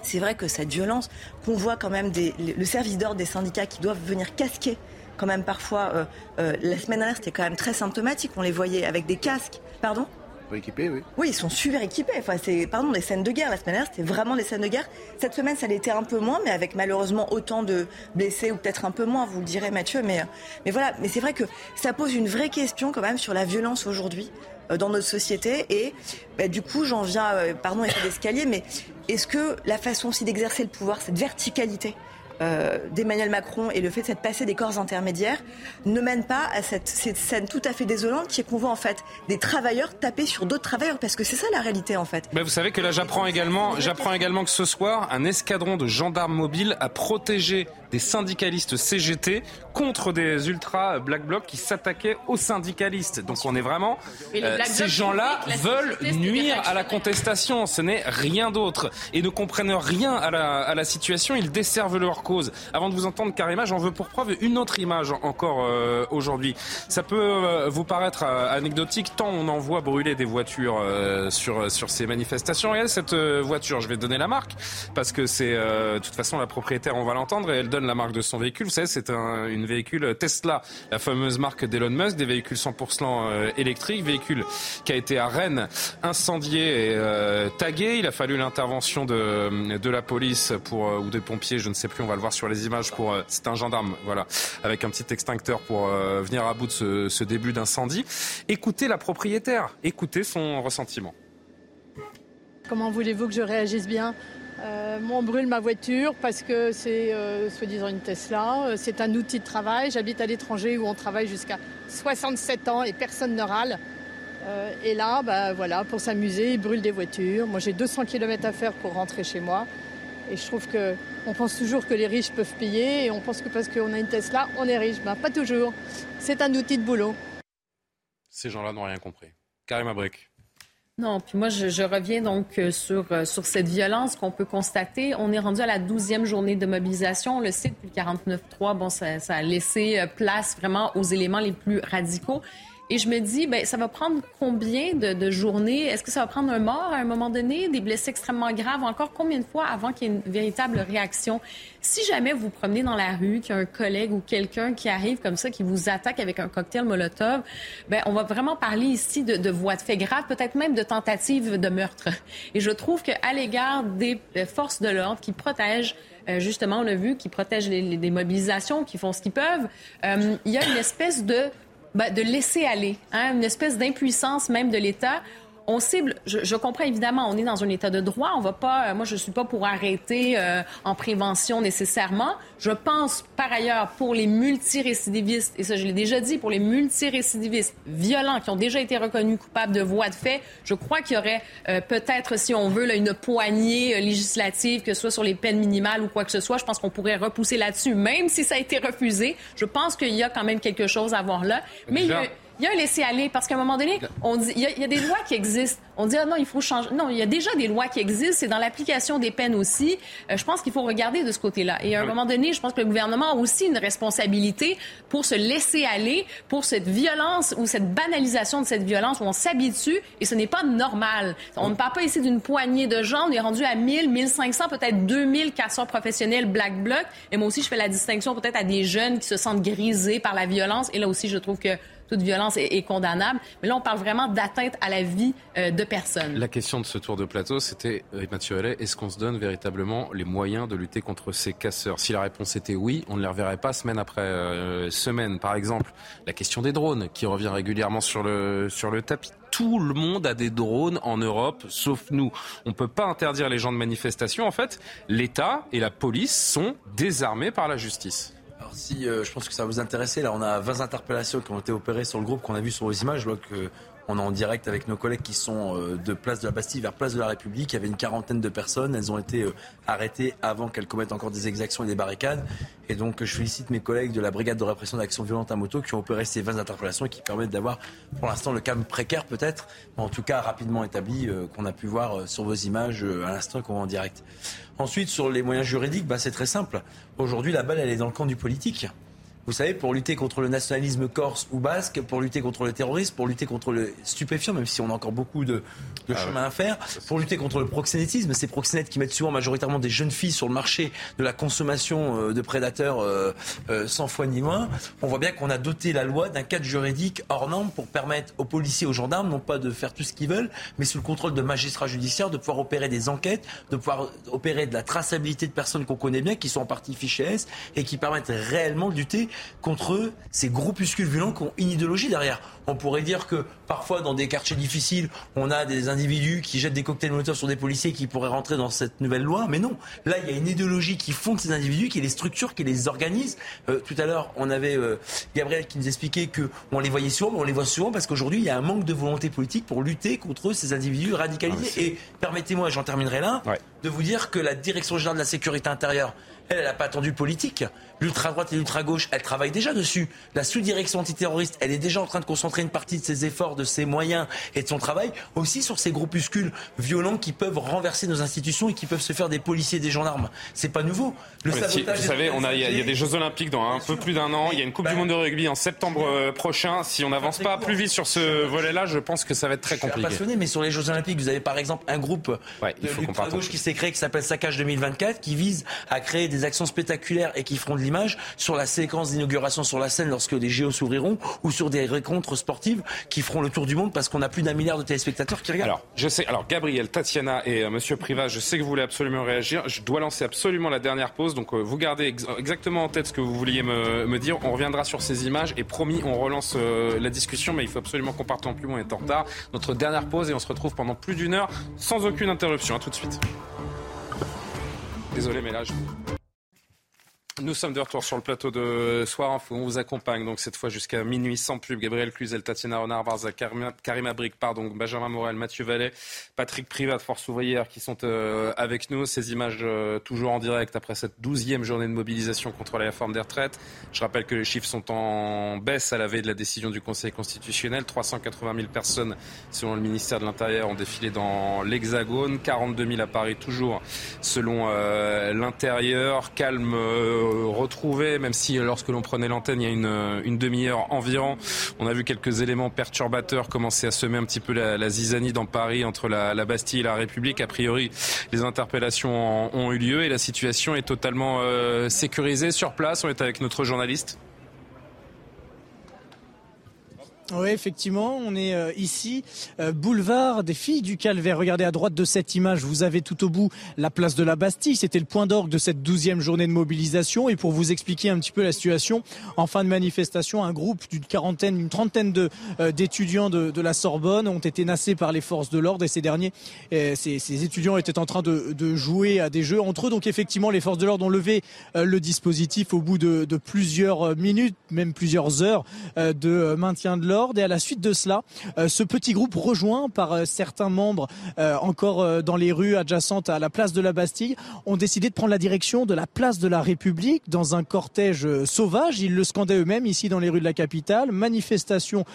c'est vrai que cette violence qu'on voit quand même des, le service d'ordre des syndicats qui doivent venir casquer quand même parfois la semaine dernière c'était quand même très symptomatique on les voyait avec des casques pardon? Équipés, oui. Oui, ils sont super équipés. Enfin, c'est, pardon, des scènes de guerre. La semaine dernière, c'était vraiment des scènes de guerre. Cette semaine, ça l'était un peu moins, mais avec malheureusement autant de blessés, ou peut-être un peu moins, vous le direz, Mathieu. Mais, mais voilà. Mais c'est vrai que ça pose une vraie question quand même sur la violence aujourd'hui euh, dans notre société. Et bah, du coup, j'en viens, euh, pardon, effet d'escalier, mais est-ce que la façon aussi d'exercer le pouvoir, cette verticalité, euh, d'Emmanuel Macron et le fait de cette passer des corps intermédiaires ne mène pas à cette, scène tout à fait désolante qui est qu'on voit en fait des travailleurs taper sur d'autres travailleurs parce que c'est ça la réalité en fait. vous savez que là j'apprends également, j'apprends également que ce soir un escadron de gendarmes mobiles a protégé des syndicalistes CGT contre des ultra Black Bloc qui s'attaquaient aux syndicalistes. Donc on est vraiment euh, ces gens-là veulent nuire à la contestation. Ce n'est rien d'autre et ne comprennent rien à la, à la situation. Ils desservent leur cause. Avant de vous entendre Karima, j'en veux pour preuve une autre image encore euh, aujourd'hui. Ça peut euh, vous paraître anecdotique tant on en voit brûler des voitures sur sur ces manifestations. Et cette voiture, je vais donner la marque parce que c'est de toute façon la propriétaire, on va l'entendre et elle donne la marque de son véhicule. Vous savez, c'est un, une véhicule Tesla, la fameuse marque d'Elon Musk, des véhicules 100% euh, électriques, véhicule qui a été à Rennes incendié et euh, tagué. Il a fallu l'intervention de, de la police pour euh, ou des pompiers, je ne sais plus, on va le voir sur les images. Pour c'est un gendarme, voilà, avec un petit extincteur pour venir à bout de ce, ce début d'incendie. Écoutez la propriétaire, écoutez son ressentiment. Comment voulez-vous que je réagisse bien? Euh, moi, on brûle ma voiture parce que c'est euh, soi-disant une Tesla. Euh, c'est un outil de travail. J'habite à l'étranger où on travaille jusqu'à 67 ans et personne ne râle. et là, bah, voilà, pour s'amuser, ils brûlent des voitures. Moi, j'ai 200 km à faire pour rentrer chez moi. Et je trouve qu'on pense toujours que les riches peuvent payer et on pense que parce qu'on a une Tesla, on est riche. Ben, pas toujours. C'est un outil de boulot. Ces gens-là n'ont rien compris. Karim Abrik. Non, puis moi, je, reviens donc euh, sur, euh, sur cette violence qu'on peut constater. On est rendu à la douzième journée de mobilisation. On le sait, depuis le 49-3, bon, ça, ça, a laissé euh, place vraiment aux éléments les plus radicaux. Et je me dis, ben, ça va prendre combien de, journées? Est-ce que ça va prendre un mort à un moment donné, des blessés extrêmement graves, encore combien de fois avant qu'il y ait une véritable réaction? Si jamais vous promenez dans la rue, qu'il y a un collègue ou quelqu'un qui arrive comme ça, qui vous attaque avec un cocktail Molotov, ben, on va vraiment parler ici de, de voies de fait graves, peut-être même de tentatives de meurtre. Et je trouve qu'à l'égard des forces de l'ordre qui protègent euh, justement, on a vu, qui protègent les, mobilisations, qui font ce qu'ils peuvent. Euh, il y a une espèce de ben, de laisser aller, hein, une espèce d'impuissance même de l'État on cible, je, comprends évidemment, on est dans un état de droit, on va pas, euh, moi je suis pas pour arrêter euh, en prévention nécessairement. Je pense par ailleurs pour les multirécidivistes, et ça je l'ai déjà dit, pour les multirécidivistes violents qui ont déjà été reconnus coupables de voies de fait, je crois qu'il y aurait euh, peut-être, si on veut, là, une poignée législative, que ce soit sur les peines minimales ou quoi que ce soit. Je pense qu'on pourrait repousser là-dessus, même si ça a été refusé. Je pense qu'il y a quand même quelque chose à voir là. Mais il il y a un laisser-aller parce qu'à un moment donné, on dit, il y, a, des lois qui existent. On dit, ah non, il faut changer. Non, il y a déjà des lois qui existent. C'est dans l'application des peines aussi. Euh, je pense qu'il faut regarder de ce côté-là. Et à un moment donné, je pense que le gouvernement a aussi une responsabilité pour se laisser aller, pour cette violence ou cette banalisation de cette violence où on s'habitue et ce n'est pas normal. On ne parle pas ici d'une poignée de gens. On est rendu à 1000, 1500, peut-être 2000 casseurs professionnels Black Bloc. Et moi aussi, je fais la distinction peut-être à des jeunes qui se sentent grisés par la violence. Et là aussi, je trouve que toute violence est, condamnable. Mais là, on parle vraiment d'atteinte à la vie euh, de personnes. La question de ce tour de plateau, c'était, euh, Mathieu est-ce qu'on se donne véritablement les moyens de lutter contre ces casseurs? Si la réponse était oui, on ne les reverrait pas semaine après euh, semaine. Par exemple, la question des drones, qui revient régulièrement sur le, sur le tapis tout le monde a des drones en Europe, sauf nous. On ne peut pas interdire les gens de manifestation. En fait, l'État et la police sont désarmés par la justice euh, je pense que ça va vous intéresser, là on a 20 interpellations qui ont été opérées sur le groupe qu'on a vu sur vos images. Je vois que On est en direct avec nos collègues qui sont euh, de Place de la Bastille vers Place de la République. Il y avait une quarantaine de personnes. Elles ont été euh, arrêtées avant qu'elles commettent encore des exactions et des barricades. Et donc, je félicite mes collègues de la brigade de répression d'actions violentes à moto qui ont opéré ces 20 interpellations et qui permettent d'avoir, pour l'instant, le calme précaire peut-être, mais en tout cas rapidement établi, euh, qu'on a pu voir sur vos images à l'instant qu'on voit en direct. Ensuite, sur les moyens juridiques, bah, c'est très simple. Aujourd'hui, la balle, elle est dans le camp du politique. Vous savez, pour lutter contre le nationalisme corse ou basque, pour lutter contre le terrorisme, pour lutter contre le stupéfiant, même si on a encore beaucoup de, ah chemin à faire, pour lutter contre le proxénétisme, ces proxénètes qui mettent souvent majoritairement des jeunes filles sur le marché de la consommation euh, de prédateurs euh, euh, sans foi ni moins, on voit bien qu'on a doté la loi d'un cadre juridique hors norme pour permettre aux policiers, aux gendarmes, non pas de faire tout ce qu'ils veulent, mais sous le contrôle de magistrats judiciaires, de pouvoir opérer des enquêtes, de pouvoir opérer de la traçabilité de personnes qu'on connaît bien, qui sont en partie fichées S, et qui permettent réellement de lutter contre ces groupuscules violents qui ont une idéologie derrière. On pourrait dire que parfois, dans des quartiers difficiles, on a des individus qui jettent des cocktails Molotov sur des policiers qui pourraient rentrer dans cette nouvelle loi. Mais non, là, il y a une idéologie qui fonde ces individus, qui les structure, qui les organise. Euh, tout à l'heure, on avait euh, Gabriel qui nous expliquait qu'on les voyait souvent, mais on les voit souvent parce qu'aujourd'hui, il y a un manque de volonté politique pour lutter contre ces individus radicalisés. Ah, Et permettez-moi, j'en terminerai là, de vous dire que la Direction générale de la sécurité intérieure, elle, elle n'a pas attendu politique. L'ultra-droite et l'ultra-gauche, elle travaille déjà dessus. La sous-direction antiterroriste, elle est déjà en train de concentrer une partie de ses efforts, de ses moyens et de son travail aussi sur ces groupuscules violents qui peuvent renverser nos institutions et qui peuvent se faire des policiers et des gendarmes. C'est pas nouveau. Le sabotage vous savez, il y, a des Jeux Olympiques dans un peu plus d'un an. Il y a une Coupe du Monde de rugby en septembre euh, prochain. Si on n'avance pas plus vite sur ce volet-là, je pense que ça va être très compliqué. Je suis passionné, mais sur les Jeux Olympiques, vous avez par exemple un groupe de gauche qui s'est créé qui s'appelle Saccage 2024 qui vise à créer des actions spectaculaires et qui feront de sur la séquence d'inauguration sur la scène lorsque les JO s'ouvriront ou sur des rencontres sportives qui feront le tour du monde parce qu'on a plus d'un milliard de téléspectateurs qui regardent. Alors, je sais, alors Gabriel, Tatiana et euh, Monsieur Privat, je sais que vous voulez absolument réagir. Je dois lancer absolument la dernière pause, donc euh, vous gardez exactement en tête ce que vous vouliez me, dire. On reviendra sur ces images et promis, on relance euh, la discussion, mais il faut absolument qu'on parte en plus, on est en retard. Notre dernière pause et on se retrouve pendant plus d'une heure sans aucune interruption. À tout de suite. Désolé, mais là, je... Nous sommes de retour sur le plateau de Soir. On vous accompagne donc cette fois jusqu'à minuit sans pub. Gabriel Cluzel, Tatiana Renard, Barza, Karima Brick, pardon, Benjamin Morel, Mathieu Vallet, Patrick Privat, Force Ouvrière qui sont euh, avec nous. Ces images euh, toujours en direct après cette douzième journée de mobilisation contre la réforme des retraites. Je rappelle que les chiffres sont en baisse à la veille de la décision du Conseil constitutionnel. 380 000 personnes, selon le ministère de l'Intérieur, ont défilé dans l'Hexagone. 42 000 à Paris, toujours selon euh, l'Intérieur. Calme retrouvé, même si euh, lorsque l'on prenait l'antenne il y a une, euh, une demi-heure environ, on a vu quelques éléments perturbateurs commencer à semer un petit peu la, zizanie dans Paris entre la, Bastille et la République. A priori, les interpellations ont eu lieu et la situation est totalement euh, sécurisée sur place. On est avec notre journaliste. Oui, effectivement, on est euh, ici, euh, boulevard des filles du Calvaire. Regardez à droite de cette image, vous avez tout au bout la place de la Bastille. C'était le point d'orgue de cette douzième journée de mobilisation. Et pour vous expliquer un petit peu la situation, en fin de manifestation, un groupe d'une quarantaine, une trentaine euh, d'étudiants de, de, la Sorbonne ont été nassés par les forces de l'ordre. Et ces derniers, ces, ces, étudiants étaient en train de, de, jouer à des jeux entre eux. Donc effectivement, les forces de l'ordre ont levé le dispositif au bout de, plusieurs minutes, même plusieurs heures de maintien de l'ordre et à la suite de cela, euh, ce petit groupe rejoint par euh, certains membres euh, encore dans les rues adjacentes à la place de la Bastille ont décidé de prendre la direction de la place de la République dans un cortège sauvage. Ils le scandaient eux-mêmes ici dans les rues de la capitale. Manifestation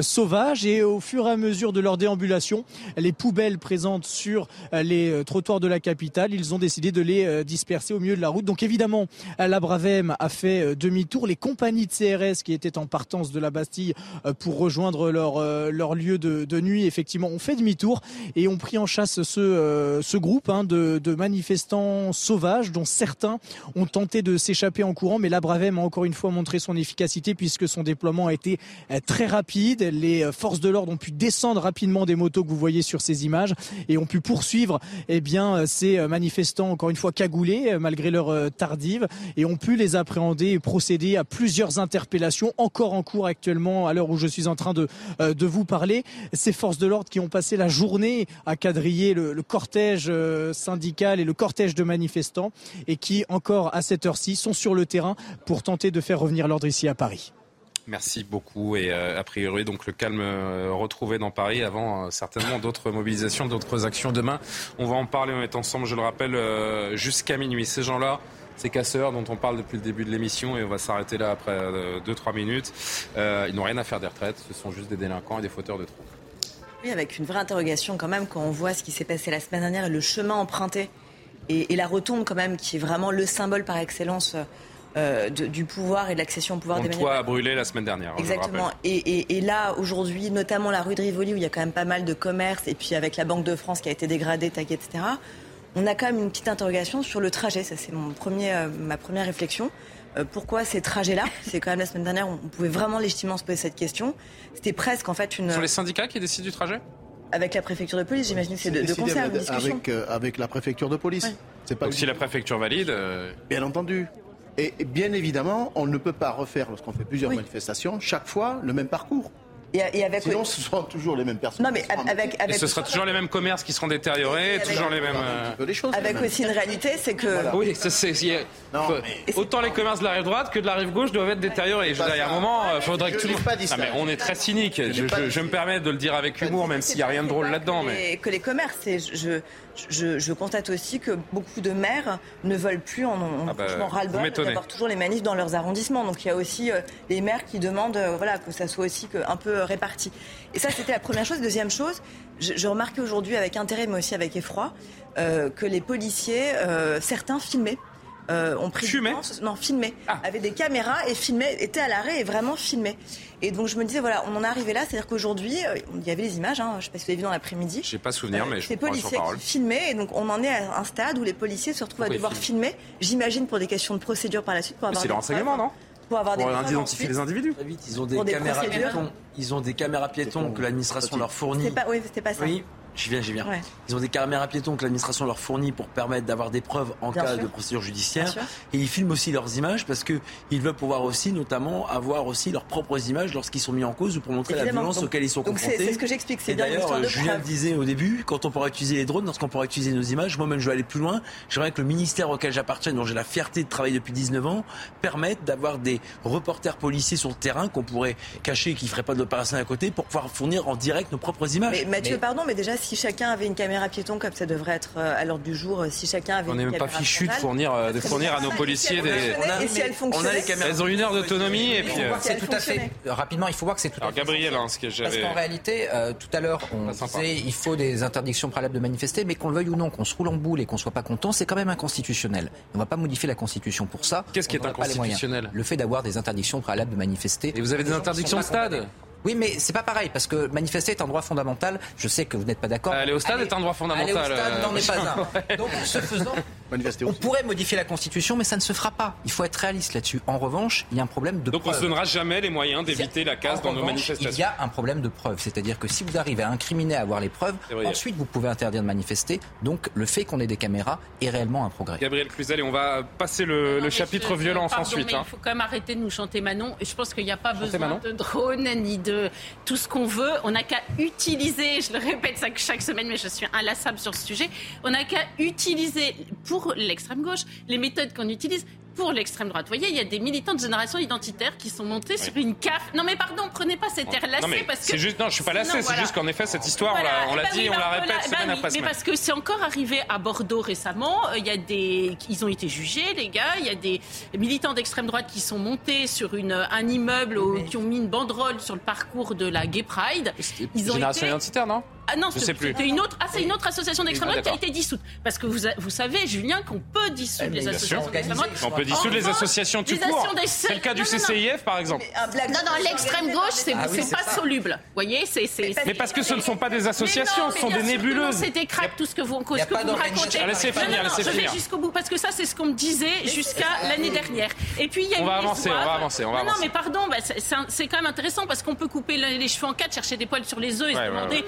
sauvage et au fur et à mesure de leur déambulation, les poubelles présentes sur les trottoirs de la capitale, ils ont décidé de les disperser au milieu de la route. Donc évidemment, la Bravem a fait demi-tour. Les compagnies de CRS qui étaient en partance de la Bastille pour rejoindre leur, euh, leur lieu de, nuit, effectivement, ont fait demi-tour et ont pris en chasse ce, euh, groupe hein, de, manifestants sauvages dont certains ont tenté de s'échapper en courant. Mais la Bravem a encore une fois montré son efficacité puisque son déploiement a été euh, très rapide. Les forces de l'ordre ont pu descendre rapidement des motos que vous voyez sur ces images et ont pu poursuivre eh bien, ces manifestants, encore une fois cagoulés, malgré leur tardive, et ont pu les appréhender et procéder à plusieurs interpellations encore en cours actuellement à l'heure où je suis en train de, euh, de vous parler. Ces forces de l'ordre qui ont passé la journée à quadriller le, cortège euh, syndical et le cortège de manifestants et qui, encore à cette heure-ci, sont sur le terrain pour tenter de faire revenir l'ordre ici à Paris. Merci beaucoup. Et a priori, donc le calme retrouvé dans Paris avant certainement d'autres mobilisations, d'autres actions demain. On va en parler, on est ensemble, je le rappelle, jusqu'à minuit. Ces gens-là, ces casseurs dont on parle depuis le début de l'émission et on va s'arrêter là après 2-3 minutes, ils n'ont rien à faire des retraites, ce sont juste des délinquants et des fauteurs de troubles. Oui, avec une vraie interrogation quand même quand on voit ce qui s'est passé la semaine dernière et le chemin emprunté et, la retombe quand même qui est vraiment le symbole par excellence euh, du pouvoir et de l'accession au pouvoir des toit a brûlé la semaine dernière. Hein, Exactement. Et, là, aujourd'hui, notamment la rue de Rivoli, où il y a quand même pas mal de commerces, et puis avec la Banque de France qui a été dégradée, taguée, etc., on a quand même une petite interrogation sur le trajet. Ça, c'est mon premier, euh, ma première réflexion. Euh, pourquoi ces trajets-là? C'est quand même la semaine dernière, on pouvait vraiment légitimement se poser cette question. C'était presque en fait une. Ce sont les syndicats qui décident du trajet? Avec la préfecture de police, j'imagine que c'est de, de concert, avec, euh, avec la préfecture de police. C'est pas Donc si la préfecture valide. Euh, bien entendu. Et bien évidemment, on ne peut pas refaire, lorsqu'on fait plusieurs manifestations, chaque fois le même parcours. Et, avec Sinon, ce seront toujours les mêmes personnes. Non, mais avec, avec, et ce sera toujours les mêmes commerces qui seront détériorés, toujours les mêmes. Euh, choses, avec aussi une réalité, c'est que. Oui, c'est. Autant les commerces de la rive droite que de la rive gauche doivent être détériorés. Je il y a un moment, il faudrait que tout le monde. Mais on est très cynique. Je, me permets de le dire avec humour, même s'il n'y a rien de drôle là-dedans. Mais... Que les commerces, je, je, constate aussi que beaucoup de maires ne veulent plus, en ont ah bah, ras-le-bol d'avoir toujours les manifs dans leurs arrondissements. Donc il y a aussi euh, les maires qui demandent euh, voilà, que ça soit aussi un peu réparti. Et ça, c'était la première chose. Deuxième chose, je, remarquais aujourd'hui avec intérêt, mais aussi avec effroi, euh, que les policiers, certains filmaient. Euh, ont pris non filmé ah. avait des caméras et filmait était à l'arrêt et vraiment filmé et donc je me disais voilà on en est arrivé là c'est à dire qu'aujourd'hui euh, il y avait les images hein, je sais pas si vous avez vu dans l'après-midi j'ai pas souvenir mais je les policiers qui filmaient et donc on en est à un stade où les policiers se retrouvent à devoir filmer j'imagine pour des questions de procédure par la suite pour avoir c'est le renseignement non pour avoir des identifier les individus. Ils ont des, caméras piétons. Ils ont des caméras piétons que l'administration leur fournit. Pas, oui, c'était pas ça. J'y viens, j'y viens. Ils ont des caméras piétons que l'administration leur fournit pour permettre d'avoir des preuves en cas de procédure judiciaire. Et ils filment aussi leurs images parce qu'ils veulent pouvoir aussi, notamment, avoir aussi leurs propres images lorsqu'ils sont mis en cause ou pour montrer la violence auquel ils sont confrontés. C'est ce que j'explique. C'est d'ailleurs, Julien le disait au début, quand on pourra utiliser les drones, lorsqu'on pourra utiliser nos images, moi-même je vais aller plus loin. J'aimerais que le ministère auquel j'appartiens, dont j'ai la fierté de travailler depuis 19 ans, permette d'avoir des reporters policiers sur le terrain qu'on pourrait cacher et qui ne feraient pas d'opération à côté pour pouvoir fournir en direct nos propres images. Mais Mathieu, pardon, mais déjà, si chacun avait une caméra piéton, comme ça devrait être euh, à l'ordre du jour, euh, si chacun avait on n'est même pas fichu de fournir, euh, de fournir à nos policiers des. On a, les caméras. Elles ont une heure d'autonomie et puis. C'est tout à fait. Rapidement, il faut voir que c'est tout Alors, Gabriel, hein, ce que j'avais. Parce qu'en réalité, tout à l'heure, on disait il faut des interdictions préalables de manifester, mais qu'on le veuille ou non, qu'on se roule en boule et qu'on soit pas content, c'est quand même inconstitutionnel. On va pas modifier la Constitution pour ça. Qu'est-ce qui est inconstitutionnel? Le fait d'avoir des interdictions préalables de manifester. Et vous avez des interdictions de stade? Oui, mais c'est pas pareil parce que manifester est un droit fondamental. Je sais que vous n'êtes pas d'accord. Aller au stade est un droit fondamental. Aller au stade n'en est pas un. [laughs] Donc, ce faisant, on pourrait modifier la Constitution, mais ça ne se fera pas. Il faut être réaliste là-dessus. En revanche, il y a un problème de Donc on ne se donnera jamais les moyens d'éviter la casse dans nos manifestations. Il y a un problème de preuve. C'est-à-dire que si vous arrivez à incriminer, à avoir les preuves, ensuite vous pouvez interdire de manifester. Donc le fait qu'on ait des caméras est réellement un progrès. Gabriel Cluzel, et on va passer le, chapitre violence ensuite. Hein. Il faut quand même arrêter de nous chanter Manon. Et je pense qu'il n'y a pas besoin de drones ni de tout ce qu'on veut. On n'a qu'à utiliser, je le répète chaque semaine, mais je suis inlassable sur ce sujet, on n'a qu'à utiliser pour l'extrême gauche les méthodes qu'on utilise pour l'extrême droite. Vous voyez, il y a des militants de génération identitaire qui sont montés sur une CAF. Non mais pardon, prenez pas cette air lassé parce que... Juste, non, je suis pas lassé, c'est juste qu'en effet, cette histoire, on l'a dit, on la répète semaine après semaine. Mais parce que c'est encore arrivé à Bordeaux récemment, euh, il y a des... Ils ont été jugés, les gars, il y a des militants d'extrême droite qui sont montés sur une, un immeuble, qui ont mis une banderole sur le parcours de la Gay Pride. Ils ont Génération identitaire, non? Ah non, c'était une autre. Ah, c'est une autre association d'extrême droite qui a été dissoute. Parce que vous, vous savez, Julien, qu'on peut dissoudre les associations d'extrême droite. On peut dissoudre les associations tout court. C'est le cas du CCIF, par exemple. Non, non, l'extrême gauche, c'est ah pas soluble. Vous voyez, c'est. Mais parce que ce ne sont pas des associations, ce sont des nébuleuses. C'était crack tout ce que vous racontez. Laissez finir, laissez finir. Je vais jusqu'au bout parce que ça, c'est ce qu'on me disait jusqu'à l'année dernière. Et puis il y a On va avancer, on va avancer, on va avancer. Non, mais pardon, bah, c'est quand même intéressant parce qu'on peut couper les cheveux en quatre, chercher des poils sur les œufs et se demander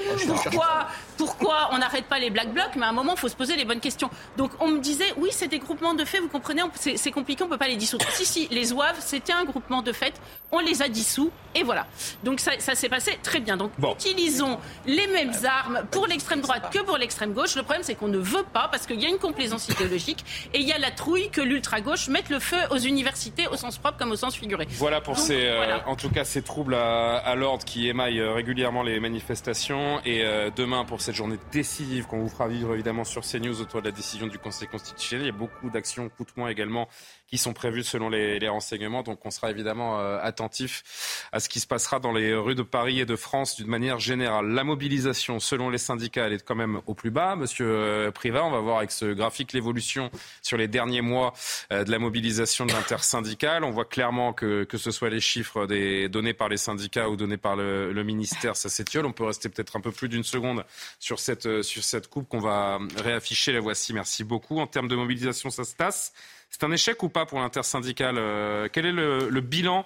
pourquoi, pourquoi on n'arrête pas les black blocs, mais à un moment, il faut se poser les bonnes questions. Donc on me disait, oui, c'est des groupements de faits, vous comprenez, c'est compliqué, on ne peut pas les dissoudre. si, si, les OAV, c'était un groupement de faits, on les a dissous, et voilà. Donc ça, ça s'est passé très bien. Donc utilisons les mêmes armes pour l'extrême droite que pour l'extrême gauche. Le problème, c'est qu'on ne veut pas, parce qu'il y a une complaisance idéologique, et il y a la trouille que l'ultra-gauche mette le feu aux universités au sens propre comme au sens figuré. Voilà pour ces, euh, en tout cas, ces troubles à, l'ordre qui émaillent euh, régulièrement les manifestations. Et euh, demain, pour cette journée décisive qu'on vous fera vivre évidemment sur CNews autour de la décision du Conseil constitutionnel, il y a beaucoup d'actions coup de poing également qui sont prévues selon les, renseignements. Donc on sera évidemment euh, attentif à ce qui se passera dans les rues de Paris et de France d'une manière générale. La mobilisation, selon les syndicats, elle est quand même au plus bas. Monsieur euh, Privat, on va voir avec ce graphique l'évolution sur les derniers mois euh, de la mobilisation de l'intersyndicale. On voit clairement que, que ce soit les chiffres donnés par les syndicats ou donnés par le, le ministère, ça s'étiole. On peut rester peut-être un peu plus d'une seconde sur cette, sur cette coupe qu'on va réafficher. La voici. Merci beaucoup. En termes de mobilisation, ça se tasse. C'est un échec ou pas pour l'intersyndicale euh, Quel est le, bilan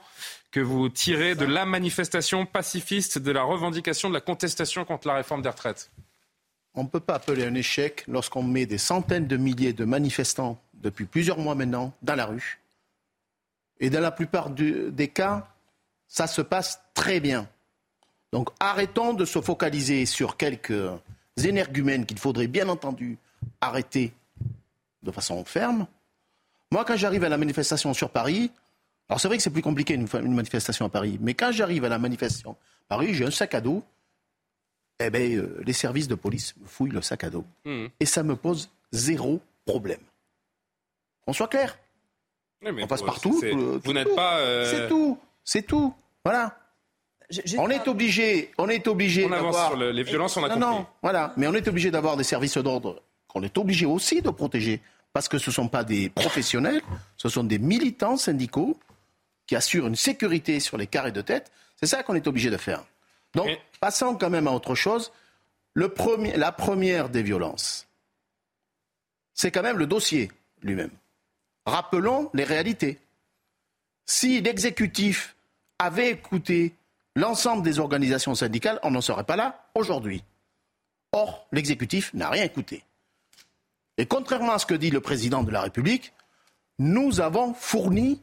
que vous tirez de la manifestation pacifiste, de la revendication, de la contestation contre la réforme des retraites? On ne peut pas appeler un échec lorsqu'on met des centaines de milliers de manifestants depuis plusieurs mois maintenant dans la rue. Et dans la plupart des cas, ça se passe très bien. Donc arrêtons de se focaliser sur quelques énergumènes qu'il faudrait bien entendu arrêter de façon ferme moi, quand j'arrive à la manifestation sur Paris, alors c'est vrai que c'est plus compliqué une, manifestation à Paris, mais quand j'arrive à la manifestation à Paris, j'ai un sac à dos, eh bien, euh, les services de police me fouillent le sac à dos. Hmm. Et ça me pose zéro problème. On soit clair. on passe partout. vous n'êtes pas. Euh, c'est tout. C'est tout. Voilà. On est obligé, on est obligé. On avance sur les violences, on a compris. Non, voilà. Mais on est obligé d'avoir des services d'ordre qu'on est obligé aussi de protéger parce que ce ne sont pas des professionnels, ce sont des militants syndicaux qui assurent une sécurité sur les carrés de tête. C'est ça qu'on est obligé de faire. Donc, passons quand même à autre chose. Le premier, la première des violences, c'est quand même le dossier lui-même. Rappelons les réalités. Si l'exécutif avait écouté l'ensemble des organisations syndicales, on n'en serait pas là aujourd'hui. Or, l'exécutif n'a rien écouté. Et contrairement à ce que dit le président de la République, nous avons fourni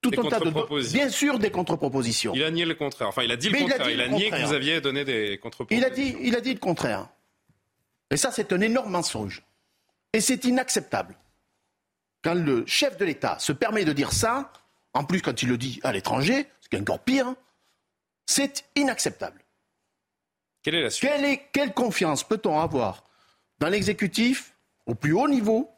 tout un tas de bien sûr des contre-propositions. Il a nié le contraire. Enfin, il a dit le contraire. Il a, nié que vous aviez donné des contre-propositions. Il a dit, il a dit le contraire. Et ça, c'est un énorme mensonge. Et c'est inacceptable. Quand le chef de l'État se permet de dire ça, en plus quand il le dit à l'étranger, ce qui est encore pire, c'est inacceptable. Quelle est la suite? Quelle confiance peut-on avoir dans l'exécutif, au plus haut niveau,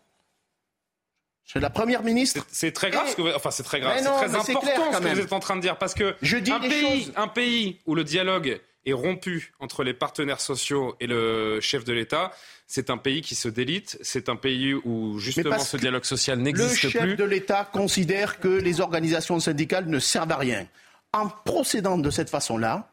chez la première ministre. C'est très grave, ce que vous... enfin c'est très grave, c'est très important ce que vous êtes en train de dire, parce que Je dis un, pays, un pays où le dialogue est rompu entre les partenaires sociaux et le chef de l'État, c'est un pays qui se délite, c'est un pays où justement ce dialogue social n'existe plus. Le chef de l'État considère que les organisations syndicales ne servent à rien. En procédant de cette façon-là,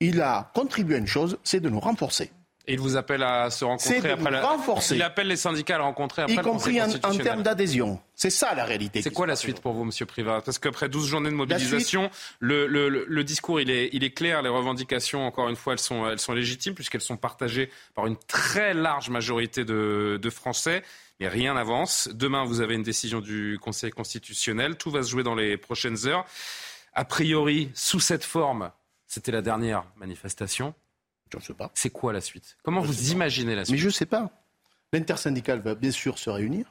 il a contribué à une chose, c'est de nous renforcer. Et il vous appelle à se rencontrer après la... renforcer. Il appelle les syndicats à le rencontrer après y compris en, termes d'adhésion. C'est ça la réalité. C'est quoi la suite pour vous, Monsieur Privat? Parce qu'après 12 journées de mobilisation, le, le, le, discours il est, il est clair, les revendications, encore une fois, elles sont, elles sont légitimes puisqu'elles sont partagées par une très large majorité de, de Français. Mais rien n'avance. Demain, vous avez une décision du Conseil constitutionnel. Tout va se jouer dans les prochaines heures. A priori, sous cette forme, c'était la dernière manifestation. Je ne sais pas. C'est quoi la suite? Comment vous imaginez la suite? Mais je ne sais pas. L'intersyndicale va bien sûr se réunir.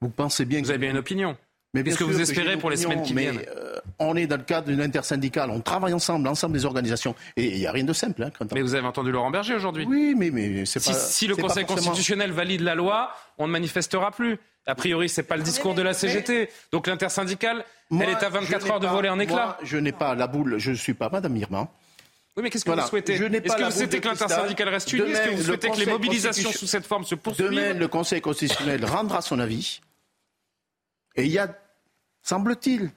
Vous pensez bien Vous avez bien une opinion Qu'est-ce que vous espérez pour les semaines qui viennent? euh, On est dans le cadre d'une intersyndicale, on travaille ensemble, l'ensemble des organisations. Et il n'y a rien de simple. Hein, mais vous avez entendu Laurent Berger aujourd'hui? Oui, mais, mais c'est pas. Si, le Conseil constitutionnel valide la loi, on ne manifestera plus. A priori, ce n'est pas le discours de la CGT. Donc l'intersyndicale, elle est à 24 heures de voler en éclat. je n'ai pas la boule, je ne suis pas Madame Irma. Oui, mais qu'est-ce que vous souhaitez Est-ce que vous souhaitez que l'intersyndicale reste unie Est-ce que vous souhaitez que les mobilisations sous cette forme se poursuivent Demain, le Conseil constitutionnel rendra son avis. Et il y a, semble-t-il,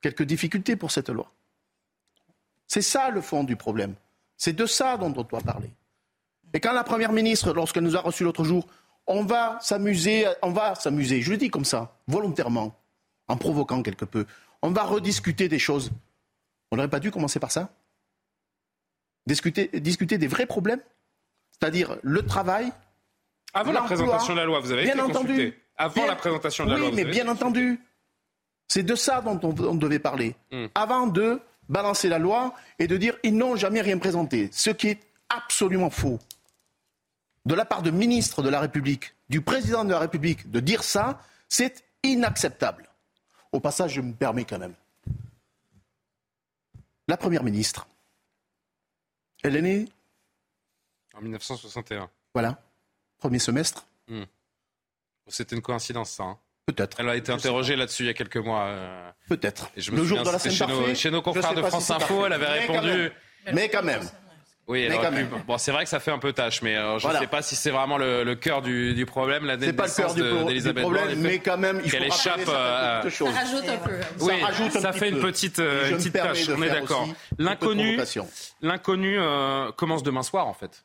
quelques difficultés pour cette loi. C'est ça le fond du problème. C'est de ça dont on doit parler. Et quand la Première ministre, lorsqu'elle nous a reçus l'autre jour, on va s'amuser, on va s'amuser, je le dis comme ça, volontairement, en provoquant quelque peu, on va rediscuter des choses. On n'aurait pas dû commencer par ça discuter, discuter des vrais problèmes, c'est-à-dire le travail. Avant la présentation de la loi, vous avez bien été entendu. Avant la présentation de la oui, loi. Oui, mais bien entendu. C'est de ça dont on, devait parler. Hmm. Avant de balancer la loi et de dire ils n'ont jamais rien présenté. Ce qui est absolument faux. De la part de ministre de la République, du président de la République, de dire ça, c'est inacceptable. Au passage, je me permets quand même. La Première ministre, elle est née En 1961. Voilà. Premier semestre. Hmm. C'était une coïncidence, ça. Hein. Peut-être. Elle a été interrogée là-dessus il y a quelques mois. Euh, Peut-être. Le jour de la semaine chez, nos, chez nos confrères de France Info, elle avait répondu. Mais quand même. Oui, bon, c'est vrai que ça fait un peu tâche, mais euh, je ne sais pas si c'est vraiment le, cœur du, problème, la C'est pas le cœur du, problème, mais quand même, il faut qu'elle échappe. Euh, ça rajoute un peu. Oui, ça, fait une petite, une petite tâche. On est d'accord. L'inconnu, l'inconnu commence demain soir, en fait.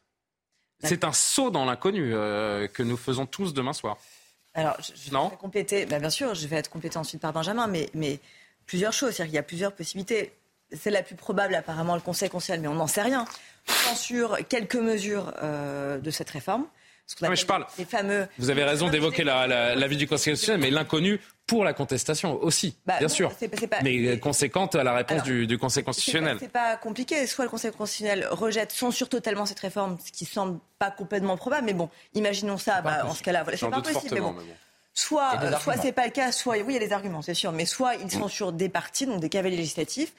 C'est un saut dans l'inconnu que nous faisons tous demain soir. Alors, je, vais compléter. Bah, bien sûr, je vais être complété ensuite par Benjamin, mais, mais plusieurs choses. C'est-à-dire qu'il y a plusieurs possibilités. C'est la plus probable, apparemment, le Conseil constitutionnel, mais on n'en sait rien. Censure quelques mesures euh, de cette réforme. Non, mais je parle. Les fameux... Vous avez raison d'évoquer l'avis du Conseil constitutionnel, mais l'inconnu pour la contestation aussi, bah, bien sûr. Mais conséquente à la réponse du, Conseil constitutionnel. C'est pas, pas, compliqué. Soit le Conseil constitutionnel rejette, censure totalement cette réforme, ce qui semble pas complètement probable. Mais bon, imaginons ça. Bah, en ce cas-là, voilà, c'est pas possible. Mais bon. Soit, soit c'est pas le cas, soit oui, il y a des arguments, c'est sûr, mais soit ils censurent des partis, donc des cavaliers législatifs,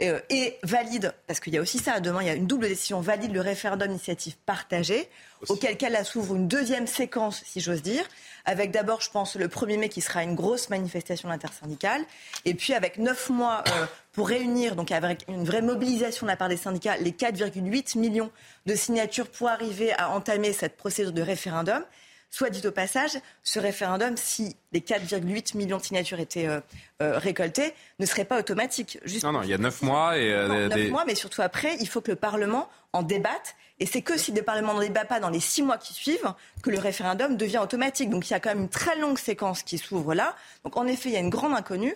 euh, et valide, parce qu'il y a aussi ça, demain, il y a une double décision, valide le référendum initiative partagée, auquel cas là s'ouvre une deuxième séquence, si j'ose dire, avec d'abord, je pense, le 1er mai qui sera une grosse manifestation intersyndicale, et puis avec neuf mois euh, pour réunir, donc avec une vraie mobilisation de la part des syndicats, les 4,8 millions de signatures pour arriver à entamer cette procédure de référendum. Soit dit au passage, ce référendum, si les 4,8 millions de signatures étaient euh, euh, récoltées, ne serait pas automatique. non, non, il y a neuf mois. Et, euh, neuf mois, mais surtout après, il faut que le Parlement en débatte. Et c'est que si le Parlement n'en débat pas dans les six mois qui suivent que le référendum devient automatique. Donc il y a quand même une très longue séquence qui s'ouvre là. Donc en effet, il y a une grande inconnue.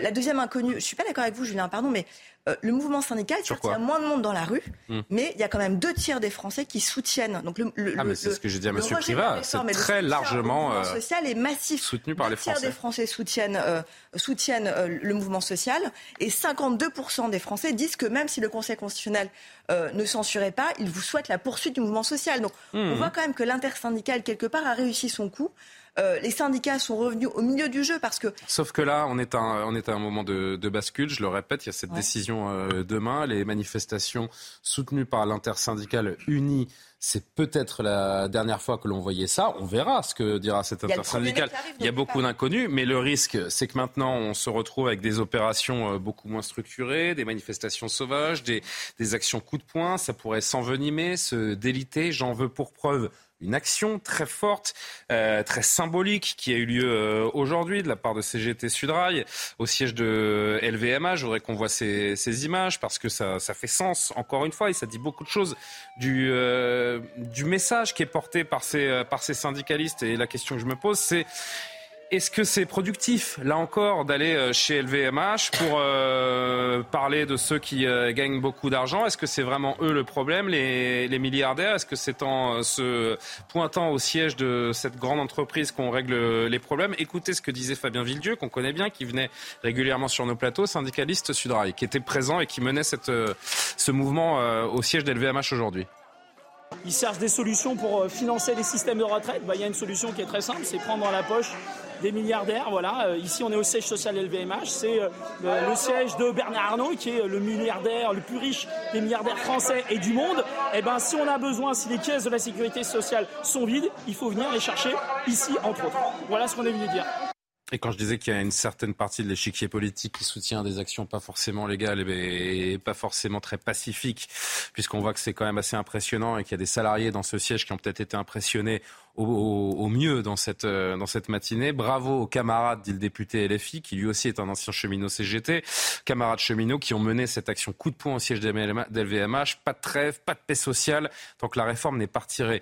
La deuxième inconnue, je ne suis pas d'accord avec vous, Julien, pardon, mais euh, le mouvement syndical, il y a moins de monde dans la rue, hmm. mais il y a quand même deux tiers des Français qui soutiennent. Donc le, ah, mais c'est ce que j'ai dit à M. Privat, c'est très largement le euh, social est massif. soutenu par les Français. tiers des Français soutiennent, euh, soutiennent le mouvement social et 52% des Français disent que même si le Conseil constitutionnel ne censurait pas, ils vous souhaitent la poursuite du mouvement social. Donc on hmm. voit quand même que l'intersyndical, quelque part, a réussi son coup. Euh, les syndicats sont revenus au milieu du jeu parce que. Sauf que là, on est à un, on est un moment de, bascule. Je le répète, il y a cette décision euh, demain. Les manifestations soutenues par l'intersyndicale unie c'est peut-être la dernière fois que l'on voyait ça. On verra ce que dira cette intersyndicale. Il y a beaucoup d'inconnus, mais le risque, c'est que maintenant, on se retrouve avec des opérations euh, beaucoup moins structurées, des manifestations sauvages, des, des actions coup de poing. Ça pourrait s'envenimer, se déliter. J'en veux pour preuve une action très forte, euh, très symbolique qui a eu lieu euh, aujourd'hui de la part de CGT Sudrail au siège de LVMH. Je voudrais qu'on voit ces, images parce que ça, fait sens, encore une fois, et ça dit beaucoup de choses du, euh, du message qui est porté par ces, par ces syndicalistes. Et la question que je me pose, c'est est-ce que c'est productif, là encore, d'aller euh, chez LVMH pour euh, parler de ceux qui euh, gagnent beaucoup d'argent? Est-ce que c'est vraiment eux le problème, les, milliardaires? Est-ce que c'est en se pointant au siège de cette grande entreprise qu'on règle les problèmes? Écoutez ce que disait Fabien Villedieu, qu'on connaît bien, qui venait régulièrement sur nos plateaux, syndicaliste Sudrail, qui était présent et qui menait cette, ce mouvement au siège d'LVMH aujourd'hui. Ils cherchent des solutions pour financer les systèmes de retraite. Bah, il y a une solution qui est très simple, c'est prendre dans la poche des milliardaires. Voilà. Euh, ici, on est au siège social LVMH. C'est euh, le, siège de Bernard Arnault, qui est le milliardaire le plus riche des milliardaires français et du monde. Et eh ben, si on a besoin, si les caisses de la sécurité sociale sont vides, il faut venir les chercher ici, entre autres. Voilà ce qu'on est venu dire. Et quand je disais qu'il y a une certaine partie de l'échiquier politique qui soutient des actions pas forcément légales et pas forcément très pacifiques, puisqu'on voit que c'est quand même assez impressionnant et qu'il y a des salariés dans ce siège qui ont peut-être été impressionnés au, mieux dans cette, euh, dans cette matinée. Bravo aux camarades, dit le député LFI, qui lui aussi est un ancien cheminot CGT, camarades cheminots qui ont mené cette action coup de poing au siège d'LVMH. Pas de trêve, pas de paix sociale, tant que la réforme n'est pas retirée.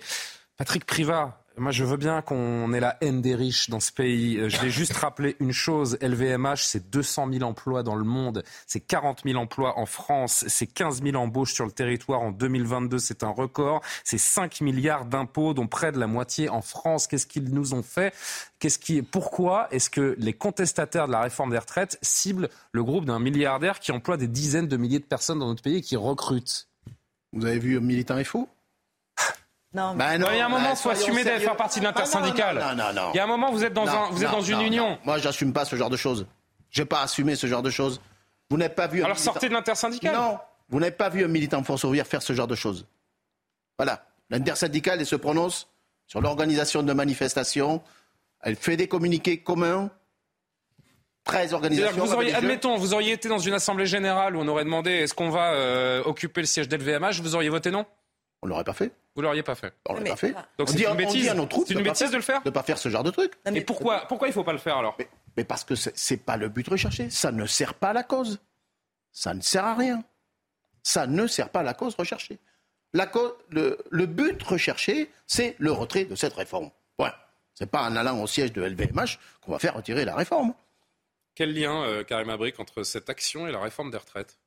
Patrick Privat, moi, je veux bien qu'on ait la haine des riches dans ce pays. Euh, je vais [laughs] juste rappeler une chose. LVMH, c'est 200 000 emplois dans le monde. C'est 40 000 emplois en France. C'est 15 000 embauches sur le territoire en 2022. C'est un record. C'est 5 milliards d'impôts, dont près de la moitié en France. Qu'est-ce qu'ils nous ont fait? Qu'est-ce qui, Pourquoi est-ce que les contestataires de la réforme des retraites ciblent le groupe d'un milliardaire qui emploie des dizaines de milliers de personnes dans notre pays et qui recrute? Vous avez vu un militant faux non, bah il y a un moment, il faut assumer d'aller faire partie de l'intersyndicale. Ah non, non, non, Il y a un moment, vous êtes dans, un, vous êtes dans une union. Moi, j'assume pas ce genre de choses. J'ai pas assumé ce genre de choses. Vous n'avez pas vu. Alors sortez de l'intersyndicale. Non, vous n'avez pas vu un militant force ouvrière faire ce genre de choses. Voilà. L'intersyndicale, elle se prononce sur l'organisation de manifestations. Elle fait des communiqués communs. 13 organisations. Vous auriez, admettons, vous auriez été dans une assemblée générale où on aurait demandé est-ce qu'on va euh, occuper le siège d'LVMH, vous auriez voté non? On l'aurait pas fait. Vous l'auriez pas fait. On l'aurait pas fait. Donc c'est une bêtise. C'est une bêtise de le faire. De pas faire ce genre de truc. Et pourquoi Pourquoi il faut pas le faire alors? Mais, parce que c'est pas le but recherché. Ça ne sert pas à la cause. Ça ne sert à rien. Ça ne sert pas à la cause recherchée. La le, le, but recherché, c'est le retrait de cette réforme. Voilà. C'est pas en allant au siège de LVMH qu'on va faire retirer la réforme. Quel lien, euh, Karim Abrik, entre cette action et la réforme des retraites?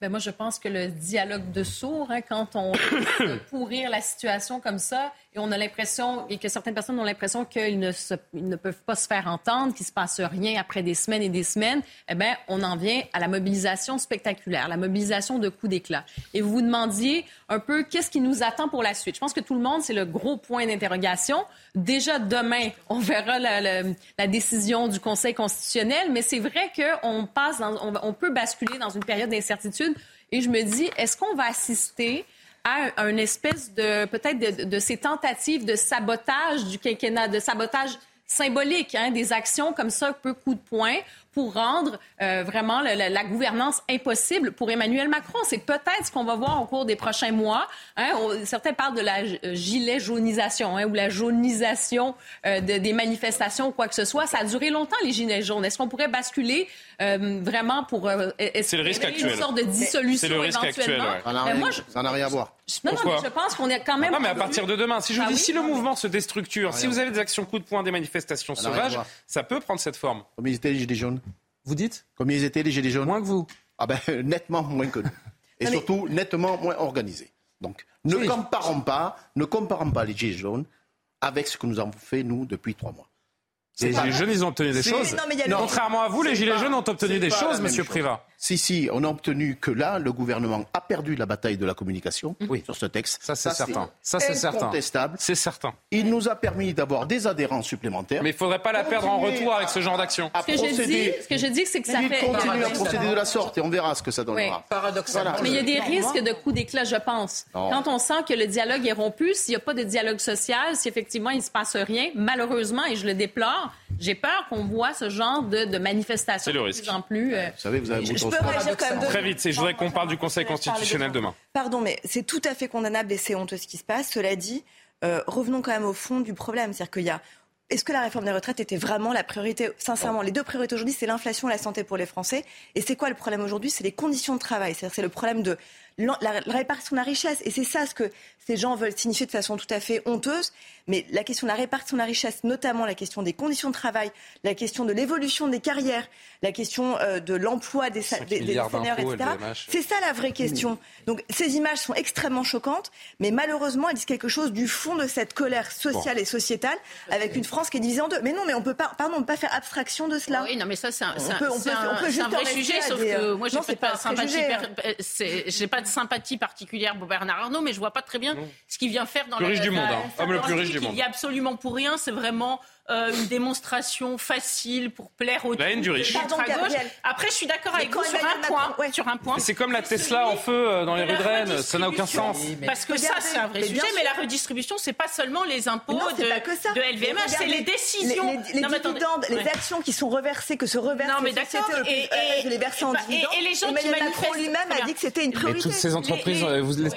Ben moi, je pense que le dialogue de sourds, hein, quand on [coughs] pourrir la situation comme ça, et on a l'impression, et que certaines personnes ont l'impression qu'ils ne, ne peuvent pas se faire entendre, qu'il ne se passe rien après des semaines et des semaines, eh bien, on en vient à la mobilisation spectaculaire, la mobilisation de coups d'éclat. Et vous vous demandiez un peu qu'est-ce qui nous attend pour la suite? Je pense que tout le monde, c'est le gros point d'interrogation. Déjà demain, on verra la, décision du Conseil constitutionnel, mais c'est vrai qu'on passe, on peut basculer dans une période d'incertitude. Et je me dis, est-ce qu'on va assister à une espèce de peut-être de, ces tentatives de sabotage du quinquennat, de sabotage symbolique, hein, des actions comme ça, peu coup de poing, pour rendre euh, vraiment la, gouvernance impossible pour Emmanuel Macron. C'est peut-être ce qu'on va voir au cours des prochains mois. Hein. certains parlent de la euh, gilet jaunisation hein, ou la jaunisation euh, des manifestations ou quoi que ce soit. Ça a duré longtemps, les gilets jaunes. Est-ce qu'on pourrait basculer vraiment pour C'est le risque actuel. une sorte de dissolution C'est le risque actuel. Ça n'a rien à voir. Non, non, mais je pense qu'on est quand même. Non, mais à partir de demain, si je vous ah dis, si le mouvement se déstructure, si vous avez des actions coup de poing, des manifestations sauvages, ça peut prendre cette forme. Comme ils étaient les gilets jaunes. Vous dites Combien ils étaient les Gilets jaunes Moins que vous. Ah ben, nettement moins que nous. Et surtout, nettement moins organisés. Donc, ne comparons pas, ne comparons pas les Gilets jaunes avec ce que nous avons fait, nous, depuis trois mois. Les Gilets jaunes, ils ont obtenu des choses. Contrairement à vous, les Gilets jaunes ont obtenu des choses, Monsieur Privat. Si, si, on a obtenu que là, le gouvernement a perdu la bataille de la communication sur ce texte. Ça, c'est certain. Ça, c'est certain. C'est certain. Il nous a permis d'avoir des adhérents supplémentaires. Mais il ne faudrait pas la perdre en retour avec ce genre d'action. Ce que je dis, c'est que ça fait. continue à procéder de la sorte et on verra ce que ça donnera. Paradoxalement. Mais il y a des risques de coups d'éclat, je pense. Quand on sent que le dialogue est rompu, s'il n'y a pas de dialogue social, si effectivement il ne se passe rien, malheureusement, et je le déplore, j'ai peur qu'on voit ce genre de, de manifestation de plus en plus. Euh, vous savez, vous avez je, peux réagir quand même. Très vite, je voudrais qu'on parle du Conseil constitutionnel demain. Pardon, mais c'est tout à fait condamnable et c'est honteux ce qui se passe. Cela dit, euh, revenons quand même au fond du problème. C'est-à-dire qu'il y a est-ce que la réforme des retraites était vraiment la priorité? Sincèrement, les deux priorités aujourd'hui, c'est l'inflation et la santé pour les Français. Et c'est quoi le problème aujourd'hui? C'est les conditions de travail. C'est-à-dire c'est le problème de la, répartition de la richesse. Et c'est ça ce que ces gens veulent signifier de façon tout à fait honteuse. Mais la question de la répartition de la richesse, notamment la question des conditions de travail, la question de l'évolution des carrières, la question euh, de l'emploi des, des, des seniors, etc. C'est ça la vraie question. Donc ces images sont extrêmement choquantes, mais malheureusement, elles disent quelque chose du fond de cette colère sociale et sociétale, avec une France qui est divisée en deux. Mais non, mais on peut pas, pardon, on peut pas faire abstraction de cela. Oui, non, mais ça, c'est un, un, vrai sujet, sauf que moi, j'ai pas, pas, sympathie, j'ai pas de sympathie particulière pour Bernard Arnault, mais je vois pas très bien ce qu'il vient faire dans le plus riche du monde. Hein. le plus riche du monde. Il y a absolument pour rien. C'est vraiment euh, une démonstration facile pour plaire aux la haine du riche. Après, je suis d'accord avec vous sur un, point, sur un point. C'est comme la Tesla en feu euh, dans les rues de Rennes. Ça n'a aucun sens. Parce que ça, c'est un vrai sujet. Mais la redistribution, c'est pas seulement les impôts de, de LVMH, c'est les décisions. Les, dividendes, les actions qui sont reversées, que se reversent non, mais d'accord. Et, les verser en dividendes. Et, les gens qui Macron lui-même a dit que c'était une priorité. toutes ces entreprises,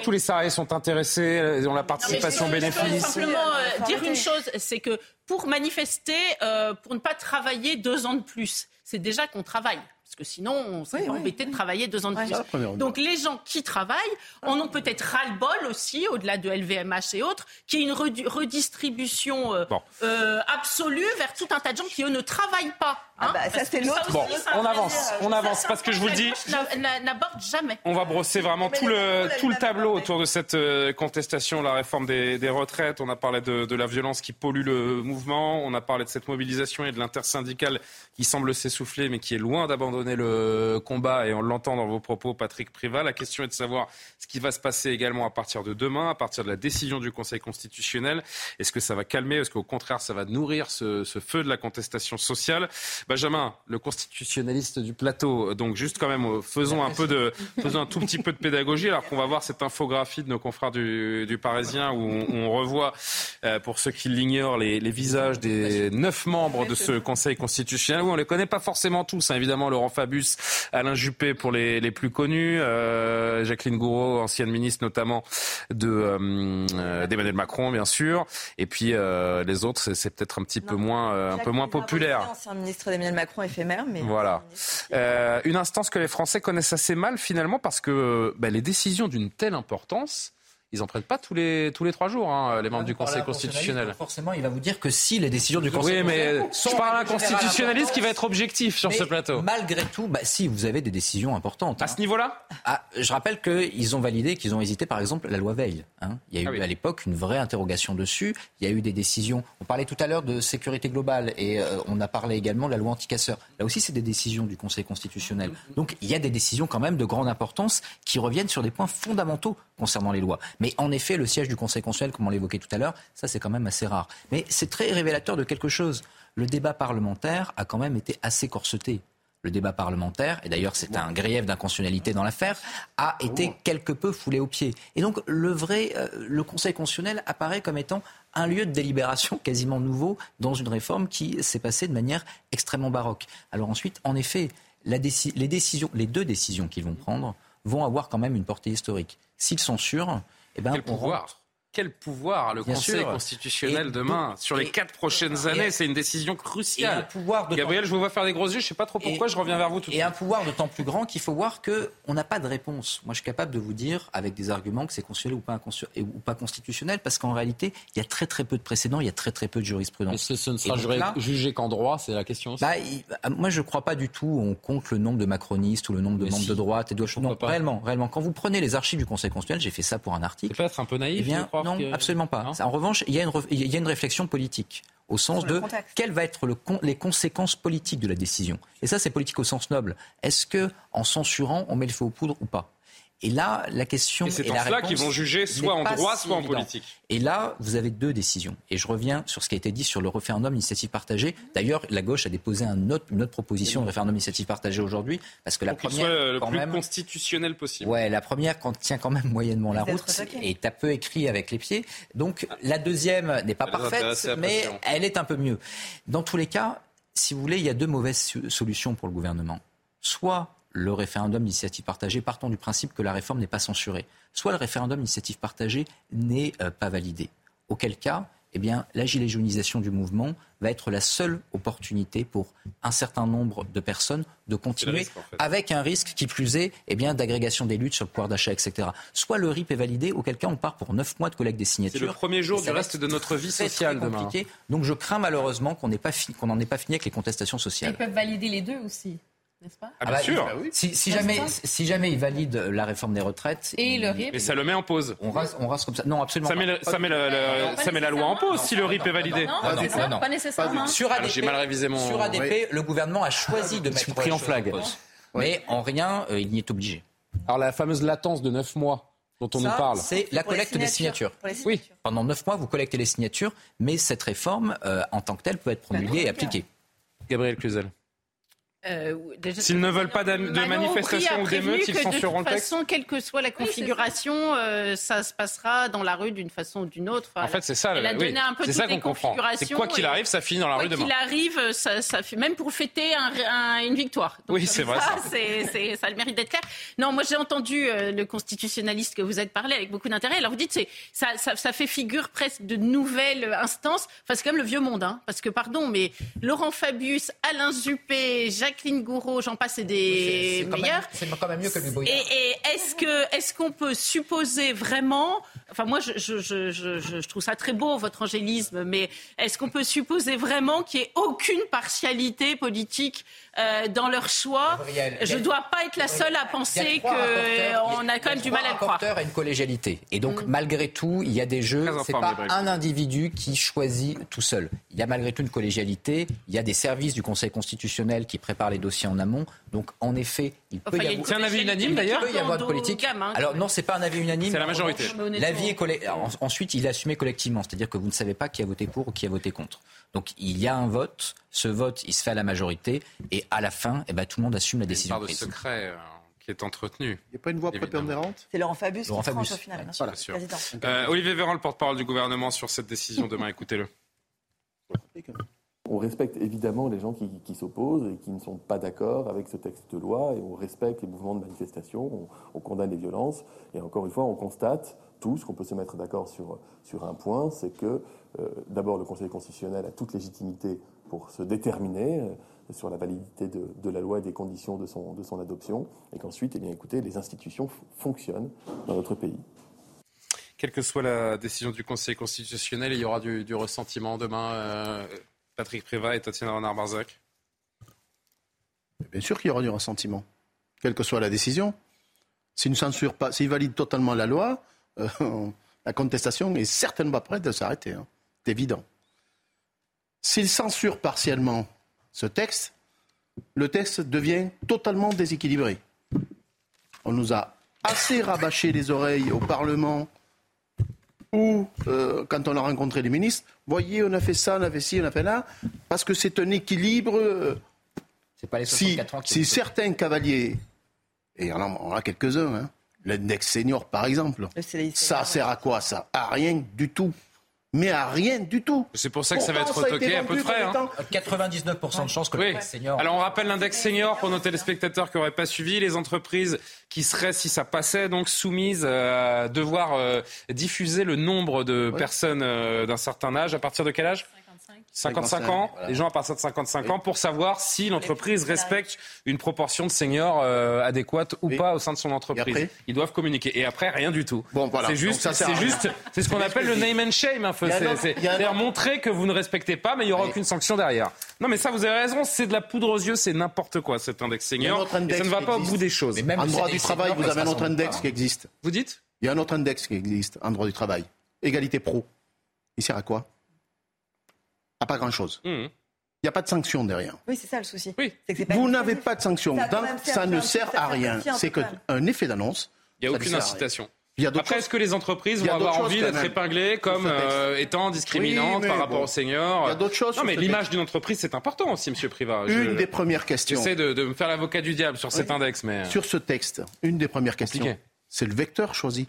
tous les salariés sont intéressés, ont la participation bénéfice. Simplement dire une chose, c'est que pour manifester, euh, pour ne pas travailler deux ans de plus. C'est déjà qu'on travaille parce que sinon, on serait embêté de travailler deux ans de plus. Donc les gens qui travaillent en ont peut-être ras-le-bol aussi, au-delà de LVMH et autres, qui est une redistribution euh, euh, absolue vers tout un tas de gens qui, eux, ne travaillent pas. Ah bah, ça, c'est l'autre. Bon, on avance, on avance, parce que je vous le dis. N'aborde jamais. On va brosser vraiment tout le, tout le tableau autour de cette euh, contestation, la réforme des, des retraites. On a parlé de, de, la violence qui pollue le mouvement. On a parlé de cette mobilisation et de l'intersyndicale qui semble s'essouffler, mais qui est loin d'abandonner le combat. Et on l'entend dans vos propos, Patrick Privat. La question est de savoir ce qui va se passer également à partir de demain, à partir de la décision du Conseil constitutionnel. Est-ce que ça va calmer Est-ce qu'au contraire, ça va nourrir ce, feu de la contestation sociale? Benjamin, le constitutionnaliste du plateau, donc juste quand même, euh, faisons un peu de, faisons un tout petit peu de pédagogie, alors qu'on va voir cette infographie de nos confrères du, Parisien où on, revoit, euh, pour ceux qui l'ignorent, les, visages des neuf membres de ce Conseil constitutionnel. Où on les connaît pas forcément tous, hein, évidemment Laurent Fabius, Alain Juppé pour les, les plus connus, euh, Jacqueline Gouraud, ancienne ministre notamment de euh, d'Emmanuel Macron, bien sûr, et puis euh, les autres, c'est peut-être un petit non, peu moins, un peu moins populaire. Ancien ministre d'Emmanuel Macron éphémère, mais voilà. Euh, une instance que les Français connaissent assez mal finalement parce que bah, les décisions d'une telle importance ils n'en prennent pas tous les, tous les trois jours, hein, les membres du Conseil constitutionnel. Forcément, il va vous dire que si les décisions du Conseil Oui, mais je parle à un constitutionnaliste qui va être objectif sur ce plateau. Malgré tout, bah, si, vous avez des décisions importantes. À hein. ce niveau-là ah, Je rappelle qu'ils ont validé, qu'ils ont hésité, par exemple, la loi Veil. Hein. Il y a eu ah oui. à l'époque une vraie interrogation dessus. Il y a eu des décisions. On parlait tout à l'heure de sécurité globale et euh, on a parlé également de la loi anticasseur. Là aussi, c'est des décisions du Conseil constitutionnel. Donc, il y a des décisions quand même de grande importance qui reviennent sur des points fondamentaux concernant les lois. Mais en effet, le siège du Conseil constitutionnel, comme on l'évoquait tout à l'heure, ça c'est quand même assez rare. Mais c'est très révélateur de quelque chose. Le débat parlementaire a quand même été assez corseté. Le débat parlementaire, et d'ailleurs c'est un grief d'inconstitutionnalité dans l'affaire, a été quelque peu foulé aux pieds. Et donc le vrai, euh, le Conseil constitutionnel apparaît comme étant un lieu de délibération quasiment nouveau dans une réforme qui s'est passée de manière extrêmement baroque. Alors ensuite, en effet, la déci les décisions, les deux décisions qu'ils vont prendre vont avoir quand même une portée historique. S'ils sont sûrs, eh ben, Quel pouvoir quel pouvoir le Bien Conseil sûr. constitutionnel et demain donc, sur les quatre prochaines années C'est une décision cruciale. Et pouvoir de Gabriel, je vous vois faire des gros yeux. Je ne sais pas trop pourquoi. Et, je reviens vers vous tout de Et suite. un pouvoir d'autant plus grand qu'il faut voir qu'on n'a pas de réponse. Moi, je suis capable de vous dire avec des arguments que c'est constitutionnel ou pas, ou pas constitutionnel, parce qu'en réalité, il y a très très peu de précédents, il y a très très peu de jurisprudence. Mais ce, ce ne sera juré, là, jugé qu'en droit, c'est la question. Aussi. Bah, il, moi, je ne crois pas du tout. On compte le nombre de macronistes ou le nombre de Mais membres si. de droite et de gauche. Non, pas. réellement, réellement. Quand vous prenez les archives du Conseil constitutionnel, j'ai fait ça pour un article. C'est peut être un peu naïf. Eh bien, non, que... absolument pas. En revanche, il y, a une, il y a une réflexion politique au sens de quelles vont être le, les conséquences politiques de la décision. Et ça, c'est politique au sens noble. Est-ce que, en censurant, on met le feu aux poudres ou pas? Et là, la question. Et c'est en cela qu'ils vont juger soit en droit, si soit évident. en politique. Et là, vous avez deux décisions. Et je reviens sur ce qui a été dit sur le référendum initiative partagée. D'ailleurs, la gauche a déposé un autre, une autre proposition de référendum initiative partagée aujourd'hui, parce que la Pour première, soit le quand plus même, constitutionnel possible. ouais, la première quand tient quand même moyennement la route et est un peu écrit avec les pieds. Donc la deuxième n'est pas Elle parfaite, mais elle est un peu mieux. Dans tous les cas, si vous voulez, il y a deux mauvaises solutions pour le gouvernement. Soit le référendum d'initiative partagée, partons du principe que la réforme n'est pas censurée, soit le référendum d'initiative partagée n'est euh, pas validé. Auquel cas, eh bien, la gilet jaunisation du mouvement va être la seule opportunité pour un certain nombre de personnes de continuer risque, en fait. avec un risque qui plus est eh bien, d'agrégation des luttes sur le pouvoir d'achat, etc. Soit le RIP est validé, auquel cas on part pour neuf mois de collecte des signatures. C'est le premier jour du reste de notre vie sociale très demain. compliqué. Donc je crains malheureusement qu'on n'en ait, ait pas fini avec les contestations Ils sociales. peuvent valider les deux aussi, n'est-ce pas Ah, bien bah, sûr. Si, si jamais, si jamais ils valident la réforme des retraites, Et le RIP Et ça le met en pause. on rase, on rase comme ça. Non, absolument Ça met, le- pas. ça met, le- le- Pas ça met la loi en pause si le RIP est validé. Non, Ah non, ah non. pas nécessairement. Sur Alors, ADP, j'ai mal révisé mon- sur ADP le gouvernement a choisi de mettre pris en flag. pause. Mais en rien, euh, il n'y est obligé. Alors la fameuse latence de 9 mois dont on Ça, nous parle. c'est la collecte des signatures. Oui. Pendant neuf mois, vous collectez les signatures, mais cette réforme, euh, en tant que telle, peut être promulguée et appliquée. Gabriel Cluzel. Euh, déjà- S'ils ne veulent pas de manifestations ou d'émeutes, ils censureront De le toute texte façon, quelle que soit la configuration, euh, ça se passera dans la rue d'une façon ou d'une autre. Enfin, En fait, c'est ça. Elle a oui. donné un peu C'est ça qu'on comprend. C'est quoi qu'il arrive, ça finit dans la Quoi rue demain. qu'il arrive, ça, ça fait même pour fêter un- un- une victoire. Donc, Oui, c'est vrai, ça. c'est- c'est- ça a le mérite d'être clair. Non, moi j'ai entendu euh, le constitutionnaliste que vous êtes parlé avec beaucoup d'intérêt. Alors vous dites, c'est ça, ça, ça fait figure presque de nouvelles instances. Enfin, c'est quand même le vieux monde, hein, parce que pardon, mais Laurent Fabius, Alain Juppé, Jacques Jacqueline Gouraud, j'en passe, c'est des meilleurs. C'est quand même mieux que le Et, et est-ce que est-ce qu'on peut supposer vraiment Enfin, moi, je, je, je, je, trouve ça très beau votre angélisme, mais est-ce qu'on peut supposer vraiment qu'il n'y ait aucune partialité politique euh, dans leur choix Je ne dois pas être la seule à penser qu'on a quand même du mal à le croire. a une collégialité, et donc mm. malgré tout, il y a des jeux. C'est pas un individu qui choisit tout seul. Il y a malgré tout une collégialité. Il y a des services du Conseil constitutionnel qui préparent les dossiers en amont. Donc, en effet, il peut y avoir. C'est un avis unanime d'ailleurs. Il peut y avoir de politique. Alors non, c'est pas un avis unanime. C'est la majorité. L'avis est ensuite, il est assumé collectivement, c'est-à-dire que vous ne savez pas qui a voté pour ou qui a voté contre. Donc, il y a un vote. Ce vote, il se fait à la majorité, et à la fin, eh ben, tout le monde assume la décision. Il y a de secret. Euh, qui est entretenu. Il n'y a pas une voix prépondérante? C'est Laurent Fabius qui tranche au final, bien sûr. Euh, Olivier Véran, le porte-parole du gouvernement sur cette décision demain, écoutez-le. On respecte évidemment les gens qui, s'opposent et qui ne sont pas d'accord avec ce texte de loi et on respecte les mouvements de manifestation, on, condamne les violences et encore une fois on constate tous qu'on peut se mettre d'accord sur, sur un point, c'est que euh, d'abord le Conseil constitutionnel a toute légitimité pour se déterminer euh, sur la validité de, la loi et des conditions de son, de son adoption et qu'ensuite, eh bien, écoutez, les institutions fonctionnent dans notre pays quelle que soit la décision du Conseil constitutionnel, il y aura du, ressentiment demain. Euh, Patrick Prévat et Tatiana Renard-Barzac? Bien sûr qu'il y aura du ressentiment, quelle que soit la décision. S'il ne censure pas, s'il valide totalement la loi, euh, [laughs] la contestation est certainement pas prête de s'arrêter. Hein. C'est évident. S'il censure partiellement ce texte, le texte devient totalement déséquilibré. On nous a assez rabâché les oreilles au Parlement ou euh, quand on a rencontré les ministres, voyez, on a fait ça, on a fait ci, on a fait là, parce que c'est un équilibre. Euh, c'est pas les si, si certains cavaliers, et on en a quelques-uns, hein, l'index senior par exemple, ça sert à quoi ça? À rien du tout mais à rien du tout. C'est pour ça que ça va être retoqué à peu près. Hein. 99% de chances que oui. senior. Alors on rappelle l'index senior pour nos téléspectateurs qui n'auraient pas suivi. Les entreprises qui seraient, si ça passait, donc soumises à devoir euh, diffuser le nombre de personnes euh, d'un certain âge. À partir de quel âge? 55 ans, les gens à partir de 55 ans, pour savoir si l'entreprise respecte une proportion de seniors euh, adéquate ou pas au sein de son entreprise. Ils doivent communiquer. Et après, rien du tout. Bon, voilà. C'est juste, c'est juste, [laughs] c'est ce qu'on appelle le name and shame. C'est montrer que vous ne respectez pas, mais il n'y aura aucune sanction derrière. Non, mais ça, vous avez raison, c'est de la poudre aux yeux, c'est n'importe quoi cet index senior. ça ne va pas au bout des choses. même en droit du travail, vous avez un autre index qui existe. Vous dites? Il y a un autre index qui existe en droit du travail. Égalité pro. Il sert à quoi? Pas grand-chose. Mmh. Il n'y a pas de sanction derrière. Oui, c'est ça le souci. Vous n'avez pas de sanction. Ça, ne sert à rien. C'est qu'un effet d'annonce. Il n'y a aucune incitation. Après, est-ce que les entreprises vont avoir envie d'être épinglées comme euh, étant discriminantes par rapport aux seniors Il y a d'autres choses. Non, mais l'image d'une entreprise, c'est important aussi, Monsieur Privat. Une des premières questions. J'essaie de, de me faire l'avocat du diable sur cet index, mais sur ce texte, une des premières questions, c'est le vecteur choisi.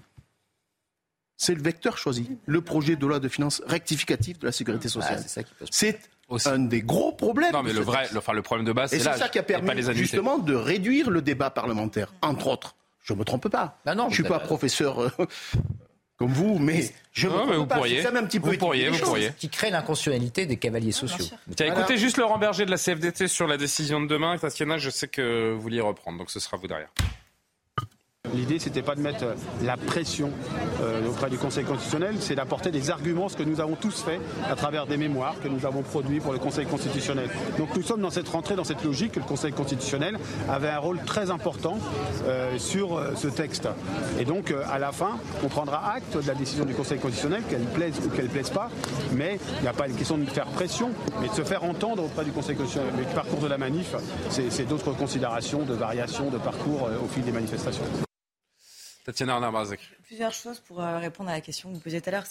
C'est le vecteur choisi. Le projet de loi de finances rectificative de la sécurité sociale. c'est un des gros problèmes. Non, mais le vrai, enfin, le problème de base, c'est ça qui a permis justement de réduire le débat parlementaire, entre autres. Je ne me trompe pas. Bah non, je ne suis pas professeur euh, [laughs] comme vous, mais je non, me mais vous pas. Pourriez. un petit peu vous pourriez, vous pourriez. Qui crée l'inconstitutionnalité des cavaliers sociaux. Tiens, écoutez juste Laurent Berger de la CFDT sur la décision de demain. Tatiana, je sais que vous vouliez reprendre, donc ce sera vous derrière. L'idée, c'était pas de mettre euh, la pression euh, auprès du Conseil constitutionnel, c'est d'apporter des arguments, ce que nous avons tous fait à travers des mémoires que nous avons produits pour le Conseil constitutionnel. Donc nous sommes dans cette rentrée, dans cette logique que le Conseil constitutionnel avait un rôle très important euh, sur ce texte. Et donc, à la fin, on prendra acte de la décision du Conseil constitutionnel, qu'elle plaise ou qu'elle plaise pas, mais il n'y a pas une question de faire pression, mais de se faire entendre auprès du Conseil constitutionnel. Le parcours de la manif, c'est d'autres considérations de variation de parcours au fil des manifestations. Tatiana Plusieurs choses pour euh, répondre à la question que vous posiez tout à l'heure.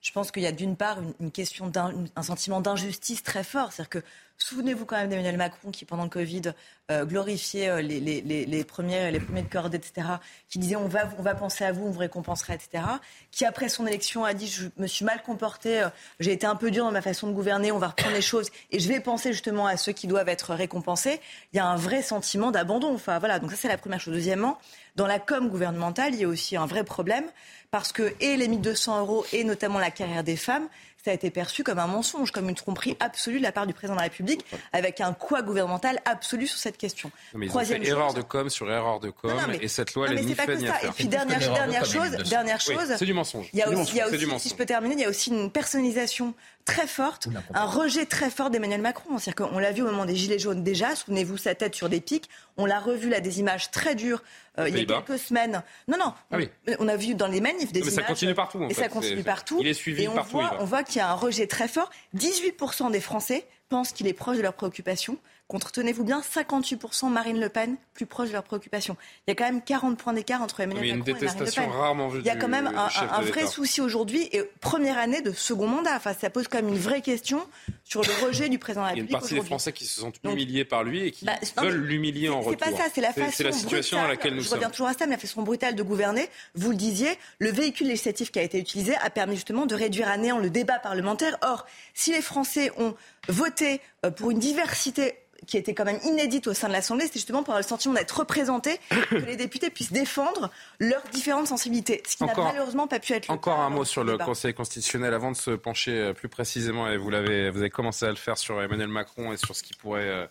Je pense qu'il y a d'une part une, question d'un un sentiment d'injustice très fort. C'est-à-dire que Souvenez-vous quand même d'Emmanuel Macron qui, pendant le Covid, euh, glorifiait euh, les, premiers, les premiers de corde, etc., qui disait on va, on va penser à vous, on vous récompensera, etc., qui, après son élection, a dit je me suis mal comporté, euh, j'ai été un peu dur dans ma façon de gouverner, on va reprendre les choses et je vais penser justement à ceux qui doivent être récompensés. Il y a un vrai sentiment d'abandon. Enfin, voilà, donc ça, c'est la première chose. Deuxièmement, dans la com gouvernementale, il y a aussi un vrai problème parce que et les 1200 euros et notamment la carrière des femmes, ça a été perçu comme un mensonge, comme une tromperie absolue de la part du président de la République, avec un quoi gouvernemental absolu sur cette question. mais ils ont fait erreur de com sur erreur de com, et cette loi, elle est ni fait ni à Et puis dernière, dernière chose, dernière chose, c'est du mensonge. Il y a aussi, si je peux terminer, il y a aussi une personnalisation très forte, un rejet très fort d'Emmanuel Macron. C'est-à-dire qu'on l'a vu au moment des Gilets jaunes déjà, souvenez-vous, sa tête sur des pics. On l'a revu là, des images très dures euh, il y a quelques semaines. Non, non, ah on, a vu dans les manifs des images. ça continue partout. et ça continue partout. Il est suivi et on partout. Voit, on voit qu'il y a un rejet très fort. 18% des Français pensent qu'il est proche de leurs préoccupations contre, tenez-vous bien, 58% Marine Le Pen, plus proche de leurs préoccupations. Il y a quand même 40 points d'écart entre Emmanuel Macron et Marine Le Pen. Rarement il y a quand même un, vrai souci aujourd'hui et première année de second mandat. Enfin, ça pose quand même une vraie question sur le rejet du président de la République. Il y a une partie des Français qui se sont humiliés par lui et qui bah, veulent l'humilier en retour. C'est pas ça, c'est la façon. C'est la situation à laquelle nous je sommes. Je reviens toujours à ça, mais la façon brutale de gouverner. Vous le disiez, le véhicule législatif qui a été utilisé a permis justement de réduire à néant le débat parlementaire. Or, si les Français ont voté euh, pour une diversité qui était quand même inédite au sein de l'Assemblée, c'était justement pour avoir le sentiment d'être représenté, que les députés puissent défendre leurs différentes sensibilités, ce qui n'a malheureusement pas pu être le Encore un mot sur le Conseil constitutionnel avant de se pencher euh, plus précisément, et vous, l'avez, vous avez commencé à le faire sur Emmanuel Macron et sur ce qui pourrait... Euh,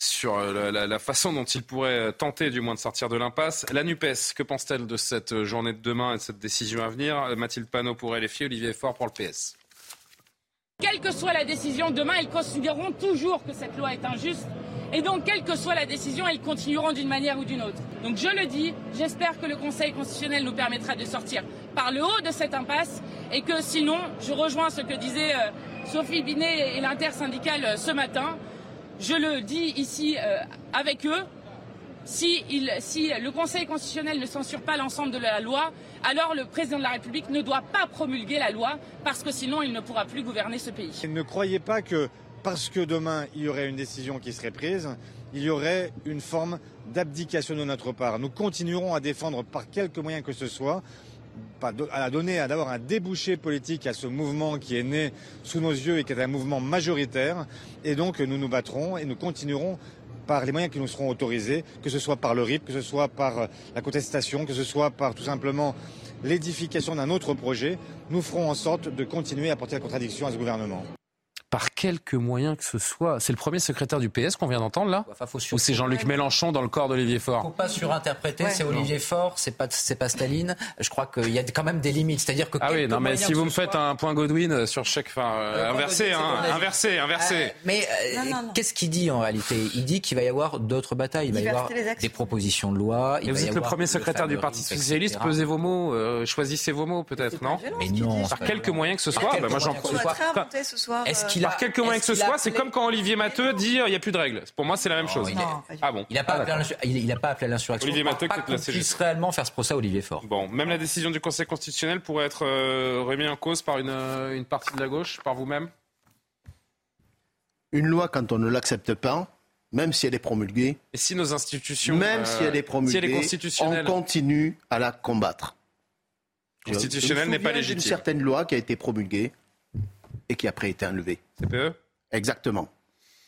sur la, façon dont il pourrait tenter du moins de sortir de l'impasse. La NUPES, que pense-t-elle de cette journée de demain et de cette décision à venir? Mathilde Panot pour LFI, Olivier Faure pour le PS. Quelle que soit la décision, demain, ils considéreront toujours que cette loi est injuste. Et donc, quelle que soit la décision, ils continueront d'une manière ou d'une autre. Donc, je le dis, j'espère que le Conseil constitutionnel nous permettra de sortir par le haut de cette impasse et que sinon, je rejoins ce que disait euh, Sophie Binet et l'intersyndicale euh, ce matin. Je le dis ici euh, avec eux, si, le Conseil constitutionnel ne censure pas l'ensemble de la loi, alors le président de la République ne doit pas promulguer la loi parce que sinon il ne pourra plus gouverner ce pays. Ne croyez pas que parce que demain il y aurait une décision qui serait prise, il y aurait une forme d'abdication de notre part. Nous continuerons à défendre par quelque moyen que ce soit à donner d'avoir un débouché politique à ce mouvement qui est né sous nos yeux et qui est un mouvement majoritaire. Et donc nous nous battrons et nous continuerons par les moyens qui nous seront autorisés, que ce soit par le RIP, que ce soit par euh, la contestation, que ce soit par tout simplement l'édification d'un autre projet, nous ferons en sorte de continuer à porter la contradiction à ce gouvernement par quelque moyen que ce soit. C'est le premier secrétaire du PS qu'on vient d'entendre là Ou c'est Jean-Luc Mélenchon dans le corps d'Olivier Faure Faut pas surinterpréter, c'est Olivier Faure, c'est pas, c'est pas Staline. Je crois qu'il y a quand même des limites. C'est-à-dire que. Ah oui, non, mais si vous me faites un point Godwin sur chaque. Enfin, euh, inversé, hein, inversé, inversé. Euh, mais euh, qu'est-ce qu'il dit en réalité? Il dit qu'il va y avoir d'autres batailles. Il va y avoir des propositions de loi. vous êtes le premier secrétaire du Parti Socialiste, pesez vos mots, choisissez vos mots peut-être, non Mais non. Par quelque moyen que ce soit, bah, moi j'en Est-ce qu'il a. Par quelque moyen que ce soit, c'est comme quand Olivier Matteux dit il n'y a plus de règles. Pour moi, c'est la même chose. ah bon Il n'a pas, ah, pas, appelé à l'insurrection. Olivier Matteux, qu'on puisse réellement faire ce procès à Olivier Faure. Bon, même la décision du Conseil constitutionnel pourrait être euh, remise en cause par une, euh, une partie de la gauche, par vous-même? Une loi, quand on ne l'accepte pas, même si elle est promulguée. Et si nos institutions. Même si elle est promulguée, on continue à la combattre. Constitutionnelle n'est pas légitime. une certaine loi qui a été promulguée et qui après été enlevée. CPE Exactement.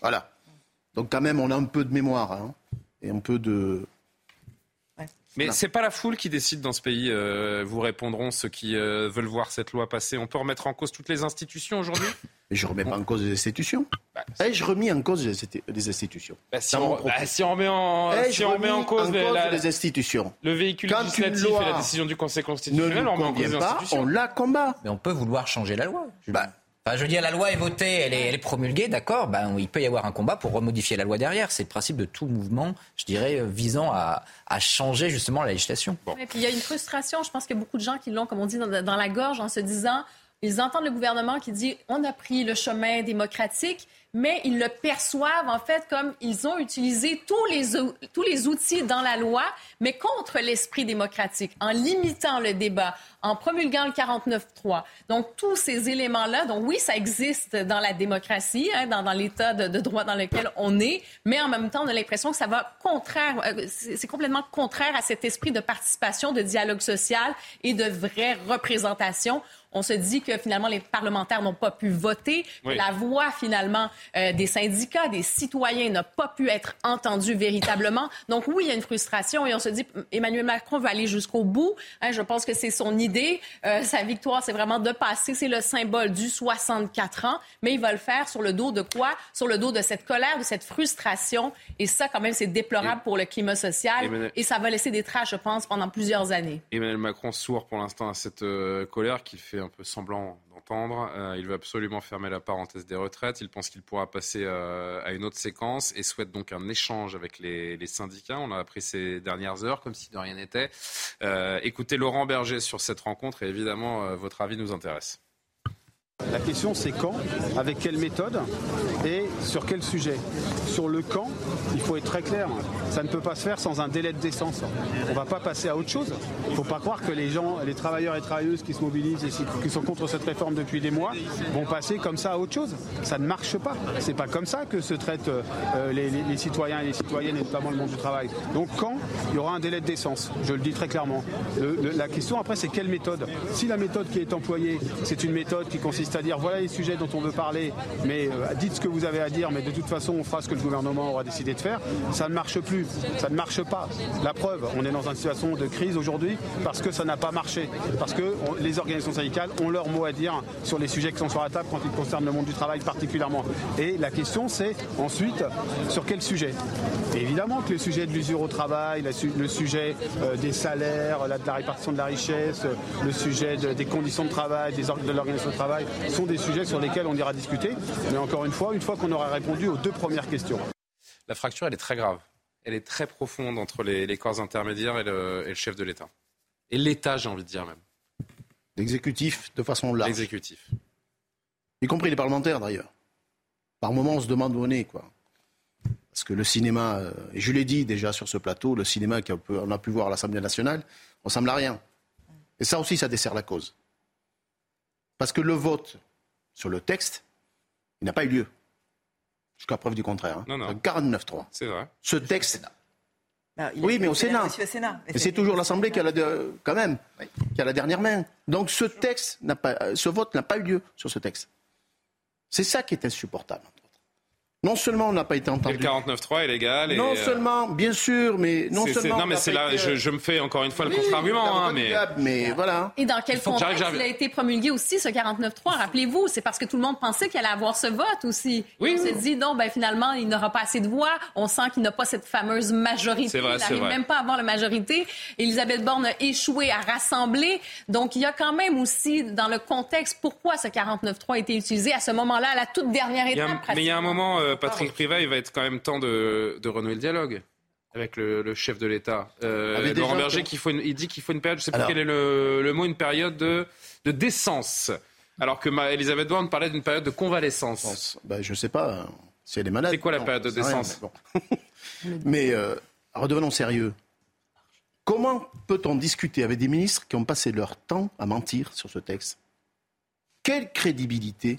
Voilà. Donc quand même, on a un peu de mémoire hein, et un peu de. Mais c'est pas la foule qui décide dans ce pays. Euh, vous répondront ceux qui euh, veulent voir cette loi passer. On peut remettre en cause toutes les institutions aujourd'hui? Je remets pas en cause les institutions. Bah, eh, je remets en cause les institutions. Bah, si, on, bah, si, on, remet en, eh, si on remet en cause, les institutions. Le véhicule Quand législatif et la décision du Conseil constitutionnel, on remet en cause les institutions. On la combat. Mais on peut vouloir changer la loi. Je veux dire, la loi est votée, elle est, promulguée, d'accord. Ben, il peut y avoir un combat pour remodifier la loi derrière. C'est le principe de tout mouvement, je dirais, euh, visant à, changer justement la législation. Et puis il y a une frustration. Je pense qu'il y a beaucoup de gens qui l'ont, comme on dit, dans, dans la gorge en se disant, ils entendent le gouvernement qui dit, on a pris le chemin démocratique mais ils le perçoivent en fait comme ils ont utilisé tous les, tous les outils dans la loi, mais contre l'esprit démocratique, en limitant le débat, en promulguant le 49-3. Donc tous ces éléments-là, donc oui, ça existe dans la démocratie, hein, dans, dans l'état de, de, droit dans lequel on est, mais en même temps, on a l'impression que ça va contraire, euh, c'est complètement contraire à cet esprit de participation, de dialogue social et de vraie représentation on se dit que finalement les parlementaires n'ont pas pu voter. La voix finalement euh, des syndicats, des citoyens n'a pas pu être entendu véritablement. Donc oui, il y a une frustration et on se dit Emmanuel Macron va aller jusqu'au bout. Hein, je pense que c'est son idée. Euh, sa victoire, c'est vraiment de passer. C'est le symbole du 64 ans, mais il va le faire sur le dos de quoi? Sur le dos de cette colère, de cette frustration. Et ça, quand même, c'est déplorable pour le climat social. Et ça va laisser des traces, je pense, pendant plusieurs années. Emmanuel Macron sourd pour l'instant à cette euh, colère qu'il fait un peu semblant d'entendre. Euh, il veut absolument fermer la parenthèse des retraites. Il pense qu'il pourra passer euh, à une autre séquence et souhaite donc un échange avec les, les syndicats. On l'a appris ces dernières heures, comme si de rien n'était. écoutez Laurent Berger sur cette rencontre et évidemment, votre avis nous intéresse. La question c'est quand, avec quelle méthode et sur quel sujet. Sur le quand, il faut être très clair. Ça ne peut pas se faire sans un délai de décence. On ne va pas passer à autre chose. Il ne faut pas croire que les gens, les travailleurs et travailleuses qui se mobilisent et qui sont contre cette réforme depuis des mois vont passer comme ça à autre chose. Ça ne marche pas. C'est pas comme ça que se traitent euh, les, citoyens et les citoyennes et notamment le monde du travail. Donc quand il y aura un délai de décence, je le dis très clairement. la question après c'est quelle méthode? Si la méthode qui est employée, c'est une méthode qui consiste c'est-à-dire voilà les sujets dont on veut parler, mais euh, dites ce que vous avez à dire, mais de toute façon on fera ce que le gouvernement aura décidé de faire. Ça ne marche plus, ça ne marche pas. La preuve, on est dans une situation de crise aujourd'hui parce que ça n'a pas marché, parce que les organisations syndicales ont leur mot à dire sur les sujets qui sont sur la table quand ils concernent le monde du travail particulièrement. Et la question c'est ensuite sur quel sujet? Évidemment que le sujet de l'usure au travail, le sujet euh, des salaires, de la répartition de la richesse, le sujet des conditions de travail, des, de l'organisation de travail sont des sujets sur lesquels on ira discuter. Mais encore une fois, une fois qu'on aura répondu aux deux premières questions. La fracture, elle est très grave. Elle est très profonde entre les, corps intermédiaires et le, chef de l'État. Et l'État, j'ai envie de dire même. L'exécutif, de façon large. L'exécutif. Y compris les parlementaires, d'ailleurs. Par moments, on se demande où on est, quoi. Parce que le cinéma, euh, et je l'ai dit déjà sur ce plateau, le cinéma qu'on a pu voir à l'Assemblée nationale, on ressemble à rien. Et ça aussi, ça dessert la cause. Parce que le vote sur le texte, il n'a pas eu lieu. Jusqu'à preuve du contraire. Hein. Non, non. 49-3. C'est vrai. Ce texte. Oui, mais au Sénat. Et c'est toujours l'Assemblée qui a la, quand même, qui a la dernière main. Donc ce texte n'a pas, ce vote n'a pas eu lieu sur ce texte. C'est ça qui est insupportable. Non seulement on n'a pas été entendu. le 49.3 est légal. non euh, seulement, bien sûr, mais non seulement. Non, mais c'est là, je, me fais encore une fois le contre-argument. Hein, mais... mais voilà. Et dans quel contexte il a été promulgué aussi, ce 49.3 Rappelez-vous, c'est parce que tout le monde pensait qu'il allait avoir ce vote aussi. Oui, on s'est dit, non, ben, finalement, il n'aura pas assez de voix. On sent qu'il n'a pas cette fameuse majorité. Vrai, il n'arrive même pas à avoir la majorité. Elisabeth Borne a échoué à rassembler. Donc, il y a quand même aussi, dans le contexte, pourquoi ce 49.3 a été utilisé à ce moment-là, à la toute dernière étape. mais il y a un moment. Euh, Patrick Privat, il va être quand même temps de, renouer le dialogue avec le, chef de l'État. Euh, Laurent Berger, faut il dit qu'il faut une période, je ne sais plus quel est le, mot, une période de, décence. Alors que Elisabeth Borne parlait d'une période de convalescence. Ben, je ne sais pas si elle est malade. C'est quoi la période de décence [laughs] Mais, euh, redevenons sérieux. Comment peut-on discuter avec des ministres qui ont passé leur temps à mentir sur ce texte? Quelle crédibilité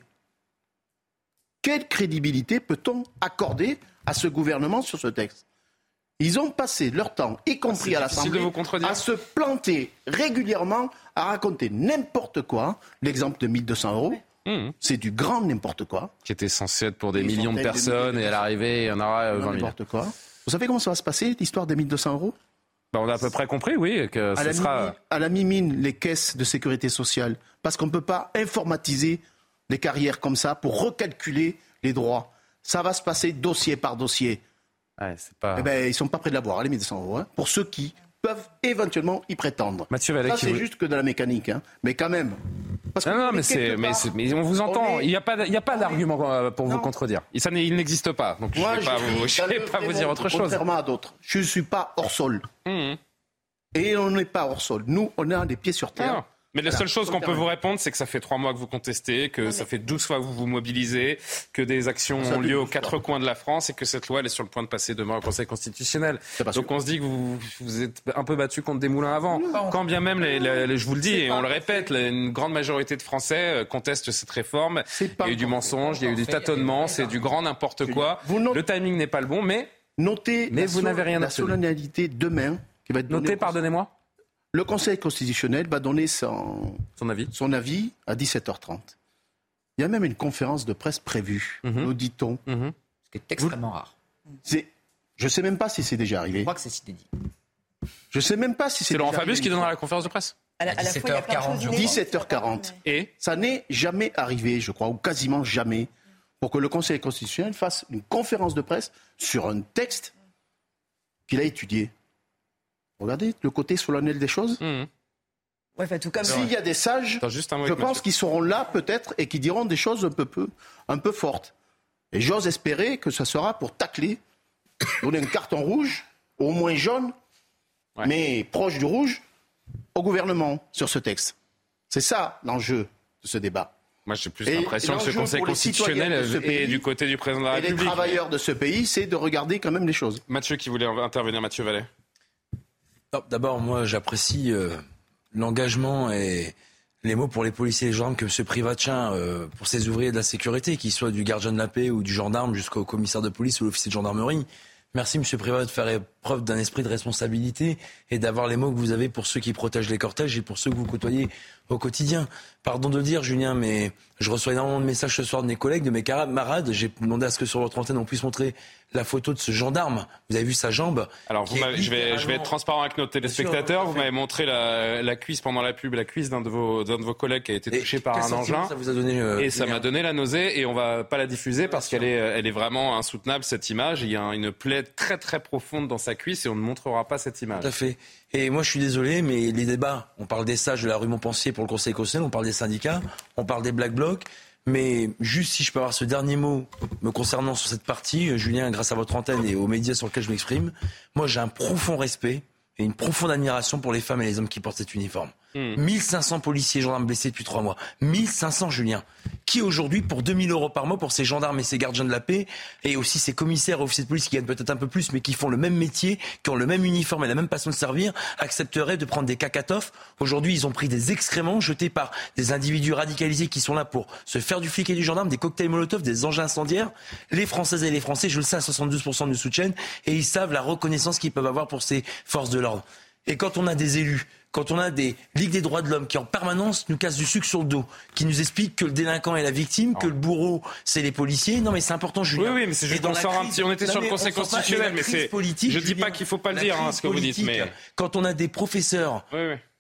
quelle crédibilité peut-on accorder à ce gouvernement sur ce texte Ils ont passé leur temps, y compris à l'Assemblée, à se planter régulièrement, à raconter n'importe quoi. L'exemple de 1200 euros. Mmh. C'est du grand n'importe quoi. Qui était censé être pour des millions de personnes et à l'arrivée, il y en aura 20 000. N'importe quoi. Vous savez comment ça va se passer, l'histoire des 1200 euros? Bah, on a à peu près compris, oui, que à ce sera... à la mimine, les caisses de sécurité sociale, parce qu'on ne peut pas informatiser des carrières comme ça pour recalculer les droits. Ça va se passer dossier par dossier. Ouais, pas... eh ben, ils ne sont pas prêts de l'avoir, à 1200 euros, hein, pour ceux qui peuvent éventuellement y prétendre. Mathieu ça, c'est juste que de la mécanique, hein. mais quand même. Parce non, non, mais, c'est, mais, on vous entend. Il n'y a pas, d'argument euh, pour vous contredire. Ça, il n'existe pas. Donc je ne vais pas, vous, [laughs] pas vous dire autre chose. Contrairement à d'autres, je ne suis pas hors sol. Mmh. Et on n'est pas hors sol. Nous, on a des pieds sur terre. Mais la seule chose qu'on peut vous répondre, c'est que ça fait trois mois que vous contestez, que ça fait douze fois que vous vous mobilisez, que des actions ont lieu aux quatre coins de la France et que cette loi elle est sur le point de passer demain au Conseil constitutionnel. Donc on se dit que vous vous êtes un peu battu contre des moulins avant. Quand bien même, les, je vous le dis et on le répète, une grande majorité de Français euh, contestent cette réforme. Il y a eu du mensonge, il y a eu du tâtonnement, c'est du grand n'importe quoi. Le timing n'est pas le bon, mais notez mais vous n'avez rien à La solennalité demain qui va être Notez, pardonnez-moi le Conseil constitutionnel va donner son, son, avis. son avis à 17h30. Il y a même une conférence de presse prévue, mhm. nous dit-on. Mhm. Ce qui est extrêmement rare. Je ne sais même pas si c'est déjà arrivé. Je crois que c'est dit. Je ne sais même pas si c'est. C'est Laurent Fabius qui donnera la conférence de presse à, la, 17h40. 17h40. Et Ça n'est jamais arrivé, je crois, ou quasiment jamais, pour que le Conseil constitutionnel fasse une conférence de presse sur un texte qu'il a étudié. Regardez le côté solennel des choses. Mmh. tout S'il y a des sages, je pense qu'ils seront là peut-être et qui diront des choses un peu, peu, un peu fortes. Et j'ose espérer que ce sera pour tacler, [coughs] donner un carton rouge, au moins jaune, mais proche du rouge, au gouvernement sur ce texte. C'est ça l'enjeu de ce débat. Moi, j'ai plus l'impression que ce Conseil constitutionnel est du côté du président de la République. Et les travailleurs de ce pays, c'est de regarder quand même les choses. Mathieu qui voulait intervenir, Mathieu Vallet. D'abord, moi, j'apprécie euh, l'engagement et les mots pour les policiers et les gendarmes que M. Privatchin, euh, pour ses ouvriers de la sécurité, qu'ils soient du gardien de la paix ou du gendarme jusqu'au commissaire de police ou l'officier de gendarmerie. Merci, M. Privat, de faire preuve d'un esprit de responsabilité et d'avoir les mots que vous avez pour ceux qui protègent les cortèges et pour ceux que vous côtoyez au quotidien. Pardon de dire, Julien, mais je reçois énormément de messages ce soir de mes collègues, de mes camarades. J'ai demandé à ce que sur votre antenne, on puisse montrer la photo de ce gendarme. Vous avez vu sa jambe Alors, vous je, vais, je vais être transparent avec nos téléspectateurs. vous m'avez montré la, cuisse pendant la pub, la cuisse d'un de vos, de vos collègues qui a été touché par un engin. Ça vous a donné, euh, et ça m'a donné la nausée. Et on va pas la diffuser parce qu'elle est, elle est vraiment insoutenable, cette image. Il y a une plaie très, très profonde dans sa cuisse et on ne montrera pas cette image. Tout à fait. Et moi, je suis désolé, mais les débats, on parle des sages de la rue Montpensier pour le Conseil constitutionnel, on parle des syndicats, on parle des Black Blocs. Mais juste si je peux avoir ce dernier mot me concernant sur cette partie, euh, Julien, grâce à votre antenne et aux médias sur lesquels je m'exprime, moi j'ai un profond respect et une profonde admiration pour les femmes et les hommes qui portent cet uniforme. 1500 hmm. policiers et gendarmes blessés depuis trois mois. 1500, Julien. Qui aujourd'hui, pour 2000 euros par mois, pour ces gendarmes et ces gardiens de la paix, et aussi ces commissaires et officiers de police qui gagnent peut-être un peu plus, mais qui font le même métier, qui ont le même uniforme et la même façon de servir, accepteraient de prendre des cacatoffs Aujourd'hui, ils ont pris des excréments jetés par des individus radicalisés qui sont là pour se faire du flic et du gendarme, des cocktails molotov, des engins incendiaires. Les Françaises et les Français, je le sais, à 72% nous soutiennent, et ils savent la reconnaissance qu'ils peuvent avoir pour ces forces de l'ordre. Et quand on a des élus quand on a des ligues des droits de l'homme qui en permanence nous cassent du sucre sur le dos, qui nous expliquent que le délinquant est la victime, que le bourreau c'est les policiers. Non mais c'est important, Julien. Oui, oui, mais c'est juste qu'on sort un petit. On était sur le Conseil constitutionnel, mais c'est. Je dis pas qu'il faut pas le dire, hein, ce que vous dites, mais quand on a des professeurs.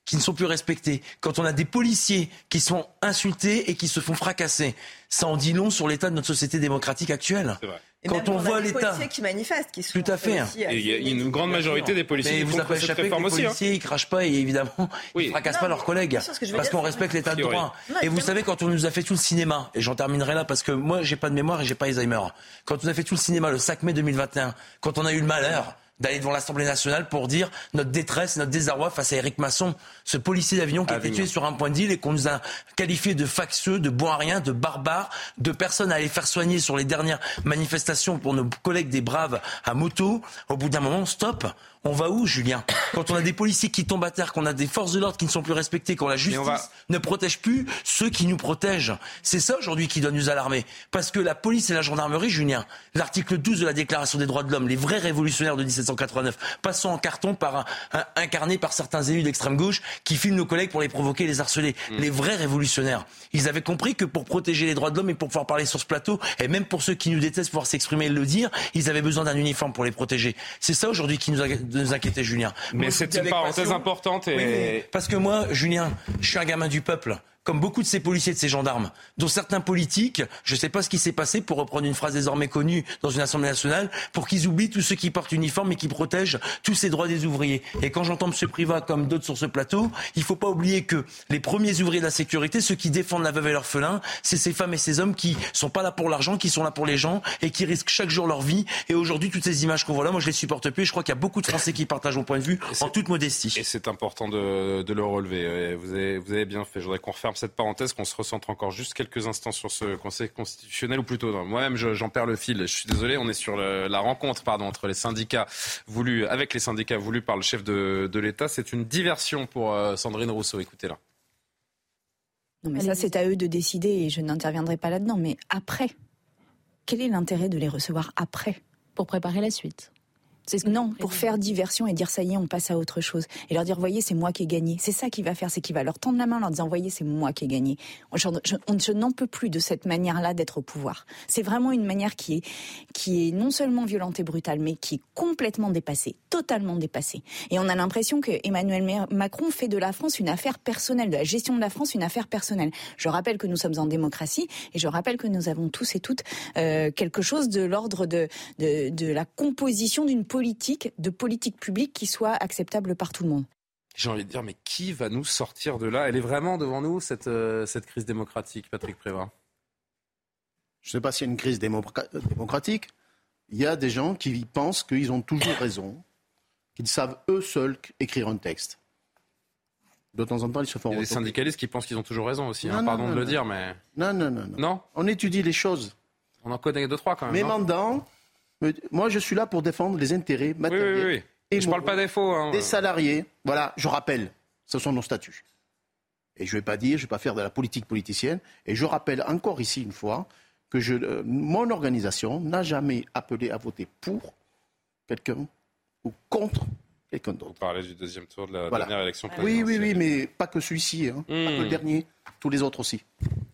qui ne sont plus respectés, quand on a des policiers qui sont insultés et qui se font fracasser, ça en dit long sur l'état de notre société démocratique actuelle. Vrai. Et quand on, voit l'État. policiers qui manifestent, qui sont Tout à fait. il y a une grande majorité des policiers qui vous avez échappé que les policiers, hein. ils crachent pas et évidemment, ils fracassent pas leurs collègues. Parce qu'on respecte l'état de droit. et vous savez, quand on nous a fait tout le cinéma, et j'en terminerai là parce que moi, j'ai pas de mémoire et j'ai pas Alzheimer. Quand on a fait tout le cinéma le 5 mai 2021, quand on a eu le malheur d'aller devant l'Assemblée nationale pour dire notre détresse, notre désarroi face à Éric Masson, ce policier d'Avignon qui a été tué sur un point d'île et qu'on nous a qualifié de factieux, de rien, de barbares, de personnes à aller faire soigner sur les dernières manifestations pour nos collègues des Braves à moto. Au bout d'un moment, stop. On va où, Julien Quand on a des policiers qui tombent à terre, qu'on a des forces de l'ordre qui ne sont plus respectées, quand la justice ne protège plus ceux qui nous protègent. C'est ça aujourd'hui qui doit nous alarmer. Parce que la police et la gendarmerie, Julien, l'article 12 de la Déclaration des droits de l'homme, les vrais révolutionnaires de 1789, passant en carton par un, incarnés par certains élus d'extrême gauche qui filment nos collègues pour les provoquer, les harceler. Mm. Les vrais révolutionnaires. Ils avaient compris que pour protéger les droits de l'homme et pour pouvoir parler sur ce plateau, et même pour ceux qui nous détestent pouvoir s'exprimer et le dire, ils avaient besoin d'un uniforme pour les protéger. C'est ça aujourd'hui qui nous a de nous inquiéter, Julien. Mais c'est une parenthèse importante. Et... parce que moi, Julien, je suis un gamin du peuple comme beaucoup de ces policiers, de ces gendarmes, dont certains politiques, je ne sais pas ce qui s'est passé, pour reprendre une phrase désormais connue dans une Assemblée nationale, pour qu'ils oublient tous ceux qui portent uniforme et qui protègent tous ces droits des ouvriers. Et quand j'entends M. Privat, comme d'autres sur ce plateau, il ne faut pas oublier que les premiers ouvriers de la sécurité, ceux qui défendent la veuve et l'orphelin, c'est ces femmes et ces hommes qui sont pas là pour l'argent, qui sont là pour les gens et qui risquent chaque jour leur vie. Et aujourd'hui, toutes ces images qu'on voit là, moi je les supporte plus. Et je crois qu'il y a beaucoup de Français qui partagent mon point de vue en toute modestie. Et c'est important de, le relever. Vous avez, vous avez bien fait. Je voudrais qu'on referme cette parenthèse, qu'on se recentre encore juste quelques instants sur ce Conseil constitutionnel, ou plutôt, moi-même, j'en perds le fil. Je suis désolé, on est sur la rencontre pardon, entre les syndicats voulus, avec les syndicats voulus par le chef de, l'État. C'est une diversion pour euh, Sandrine Rousseau. Écoutez-la. Non, mais ça, c'est à eux de décider et je n'interviendrai pas là-dedans. Mais après, quel est l'intérêt de les recevoir après Pour préparer la suite? Non, pour faire diversion et dire ça y est, on passe à autre chose. Et leur dire, voyez, c'est moi qui ai gagné. C'est ça qu'il va faire, c'est qu'il va leur tendre la main en leur disant, voyez, c'est moi qui ai gagné. Je, je, n'en peux plus de cette manière-là d'être au pouvoir. C'est vraiment une manière qui est, qui est non seulement violente et brutale, mais qui est complètement dépassée, totalement dépassée. Et on a l'impression que Emmanuel Macron fait de la France une affaire personnelle, de la gestion de la France une affaire personnelle. Je rappelle que nous sommes en démocratie et je rappelle que nous avons tous et toutes euh, quelque chose de l'ordre de, de, de la composition d'une politique, de politique publique qui soit acceptable par tout le monde. J'ai envie de dire, mais qui va nous sortir de là? Elle est vraiment devant nous, cette, euh, cette crise démocratique, Patrick Prévat Je ne sais pas s'il y a une crise démocratique. Il y a des gens qui pensent qu'ils ont toujours raison, qu'ils savent eux seuls écrire un texte. De temps en temps, ils se font. Il y a des syndicalistes qui pensent qu'ils ont toujours raison aussi. Hein, pardon de le dire, mais. Non, non, non, non. On étudie les choses. On en connaît deux, trois quand même. Mes mandants, moi, je suis là pour défendre les intérêts matériels. Oui, oui, Et je ne parle pas des faux. Hein. Des salariés. Voilà, je rappelle, ce sont nos statuts. Et je ne vais pas dire, je ne vais pas faire de la politique politicienne. Et je rappelle encore ici une fois que je, euh, mon organisation n'a jamais appelé à voter pour quelqu'un ou contre quelqu'un d'autre. Vous parlez du deuxième tour de la dernière élection présidentielle. Oui, oui, oui, mais pas que celui-ci, hein. pas que le hmm. dernier, tous les autres aussi.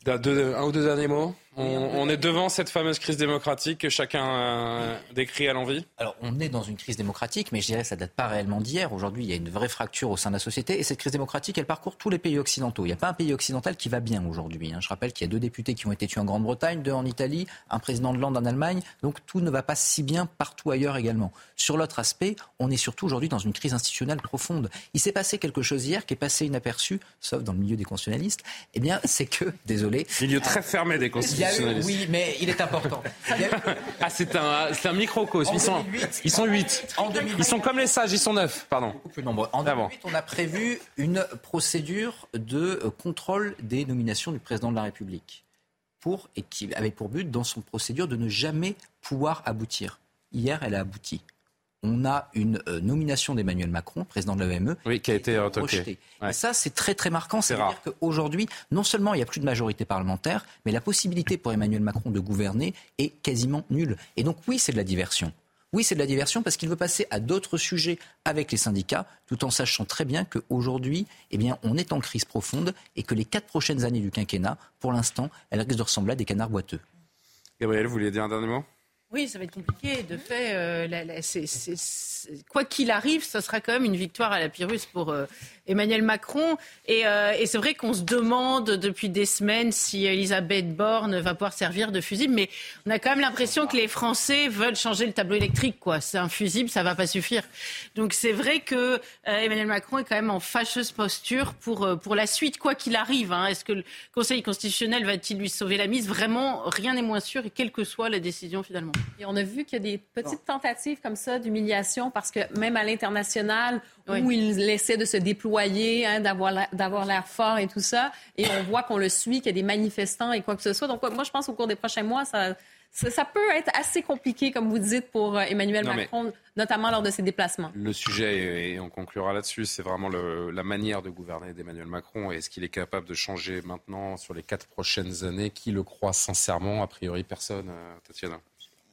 un ou deux derniers mots? On, est devant cette fameuse crise démocratique que chacun euh, décrit à l'envie Alors, on est dans une crise démocratique, mais je dirais que ça ne date pas réellement d'hier. Aujourd'hui, il y a une vraie fracture au sein de la société. Et cette crise démocratique, elle parcourt tous les pays occidentaux. Il n'y a pas un pays occidental qui va bien aujourd'hui. Hein. Je rappelle qu'il y a deux députés qui ont été tués en Grande-Bretagne, deux en Italie, un président de Lande en Allemagne. Donc, tout ne va pas si bien partout ailleurs également. Sur l'autre aspect, on est surtout aujourd'hui dans une crise institutionnelle profonde. Il s'est passé quelque chose hier qui est passé inaperçu, sauf dans le milieu des constitutionnalistes. Eh bien, c'est que, [laughs] désolé. Milieu très fermé des constitutionnalistes. Oui, mais il est important. [laughs] ah, c'est un, un microcosme. Ils sont, ils sont 8. ils sont comme les sages, ils sont 9. Pardon. plus nombreux. En 2008, on a prévu une procédure de euh, contrôle des nominations du président de la République. Pour, et qui avait pour but, dans son procédure, de ne jamais pouvoir aboutir. Hier, elle a abouti on a une euh, nomination d'Emmanuel Macron, président de l'OME, oui, qui a été rejetée. Et ça, c'est très très marquant. C'est-à-dire qu'aujourd'hui, non seulement il n'y a plus de majorité parlementaire, mais la possibilité pour Emmanuel Macron de gouverner est quasiment nulle. Et donc oui, c'est de la diversion. Oui, c'est de la diversion parce qu'il veut passer à d'autres sujets avec les syndicats, tout en sachant très bien qu'aujourd'hui, eh bien, on est en crise profonde et que les quatre prochaines années du quinquennat, pour l'instant, elles risquent de ressembler à des canards boiteux. Gabriel, vous vouliez dire un dernier mot? Oui, ça va être compliqué. De fait, euh, quoi qu'il arrive, ce sera quand même une victoire à la Pyrrhus pour euh, Emmanuel Macron. Euh, et, c'est vrai qu'on se demande depuis des semaines si Elisabeth Borne va pouvoir servir de fusible. Mais on a quand même l'impression que les Français veulent changer le tableau électrique. Quoi. C'est un fusible, ça va pas suffire. Donc c'est vrai que Emmanuel Macron est quand même en fâcheuse posture pour, pour la suite, quoi qu'il arrive. Hein. Est-ce que le Conseil constitutionnel va-t-il lui sauver la mise? Vraiment, rien n'est moins sûr, et quelle que soit la décision finalement. Et on a vu qu'il y a des petites tentatives comme ça d'humiliation parce que même à l'international, où il essaie de se déployer, hein, d'avoir l'air fort et tout ça, et on voit qu'on le suit, qu'il y a des manifestants et quoi que ce soit. Donc moi, je pense qu'au cours des prochains mois, ça, ça, peut être assez compliqué, comme vous dites, pour euh, Emmanuel Macron, notamment lors de ses déplacements. Le sujet, et on conclura là-dessus, c'est vraiment la manière de gouverner d'Emmanuel Macron. Est-ce qu'il est capable de changer maintenant sur les quatre prochaines années Qui le croit sincèrement? A priori, personne, euh, Tatiana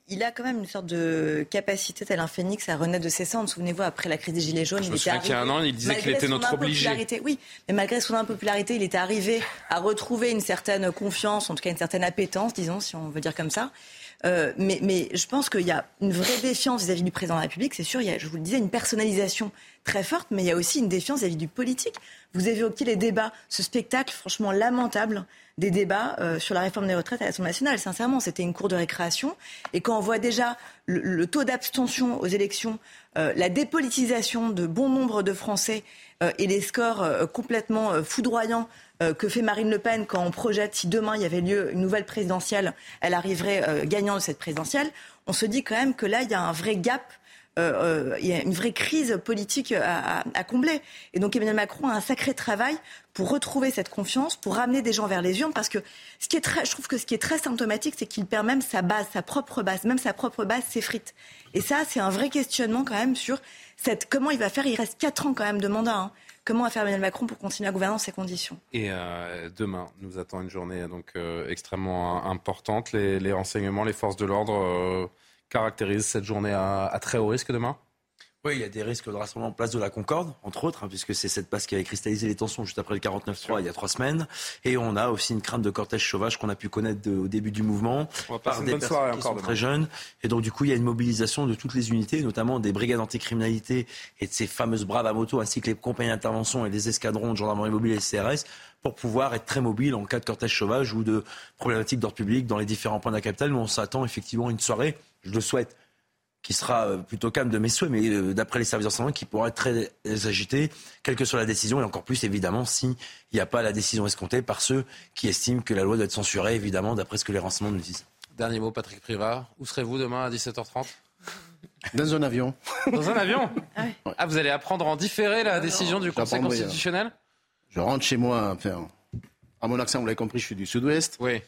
il a quand même une sorte de capacité, tel un phénix, à renaître de ses cendres. Souvenez-vous, après la crise des Gilets jaunes, Je il était arrivé. qu'il y a un an, il disait qu'il était notre obligé. Oui, mais malgré son impopularité, il était arrivé à retrouver une certaine confiance, en tout cas une certaine appétence, disons, si on veut dire comme ça. Euh, mais, je pense qu'il y a une vraie défiance vis-à-vis du président de la République. C'est sûr, il y a, je vous le disais, une personnalisation très forte, mais il y a aussi une défiance vis-à-vis du politique. Vous évoquez les débats, ce spectacle franchement lamentable des débats euh, sur la réforme des retraites à l'Assemblée nationale. Sincèrement, c'était une cour de récréation. Et quand on voit déjà le, taux d'abstention aux élections, euh, la dépolitisation de bon nombre de Français et les scores complètement foudroyants que fait Marine Le Pen quand on projette si demain il y avait lieu une nouvelle présidentielle, elle arriverait gagnant de cette présidentielle, on se dit quand même que là, il y a un vrai gap euh, euh, il y a une vraie crise politique à, combler. Et donc Emmanuel Macron a un sacré travail pour retrouver cette confiance, pour ramener des gens vers les urnes, parce que ce qui est très, je trouve que ce qui est très symptomatique, c'est qu'il perd même sa base, sa propre base, même sa propre base s'effrite. Et ça, c'est un vrai questionnement quand même sur cette, comment il va faire? Il reste quatre ans quand même de mandat. Hein. Comment va faire Emmanuel Macron pour continuer à gouverner dans ces conditions? Et euh, demain, nous attend une journée donc extrêmement importante. Les, renseignements, les forces de l'ordre caractérise cette journée à, très haut risque demain? Oui, il y a des risques de rassemblement place de la Concorde, entre autres, hein, puisque c'est cette place qui avait cristallisé les tensions juste après le 49-3 il y a trois semaines. Et on a aussi une crainte de cortège sauvage qu'on a pu connaître au début du mouvement par des personnes qui sont très jeunes. Et donc du coup, il y a une mobilisation de toutes les unités, notamment des brigades anticriminalité et de ces fameuses braves à moto, ainsi que les compagnies d'intervention et les escadrons de gendarmerie mobile et CRS, pour pouvoir être très mobile en cas de cortège sauvage ou de problématiques d'ordre public dans les différents points de la capitale. Nous, on s'attend effectivement à une soirée, je le souhaite, qui sera euh, plutôt calme de mes souhaits, mais euh, d'après les services d'enseignement, qui pourra être très agité, quelle que soit la décision, et encore plus évidemment s'il n'y a pas la décision escomptée par ceux qui estiment que la loi doit être censurée, évidemment, d'après ce que les renseignements nous disent. Dernier mot, Patrick Privard. Où serez-vous demain à 17h30 Dans un avion. Dans un avion? Ah, vous allez apprendre en différé la décision du Conseil constitutionnel? Je rentre chez moi, enfin, à mon accent, vous l'avez compris, je suis du sud-ouest. Oui.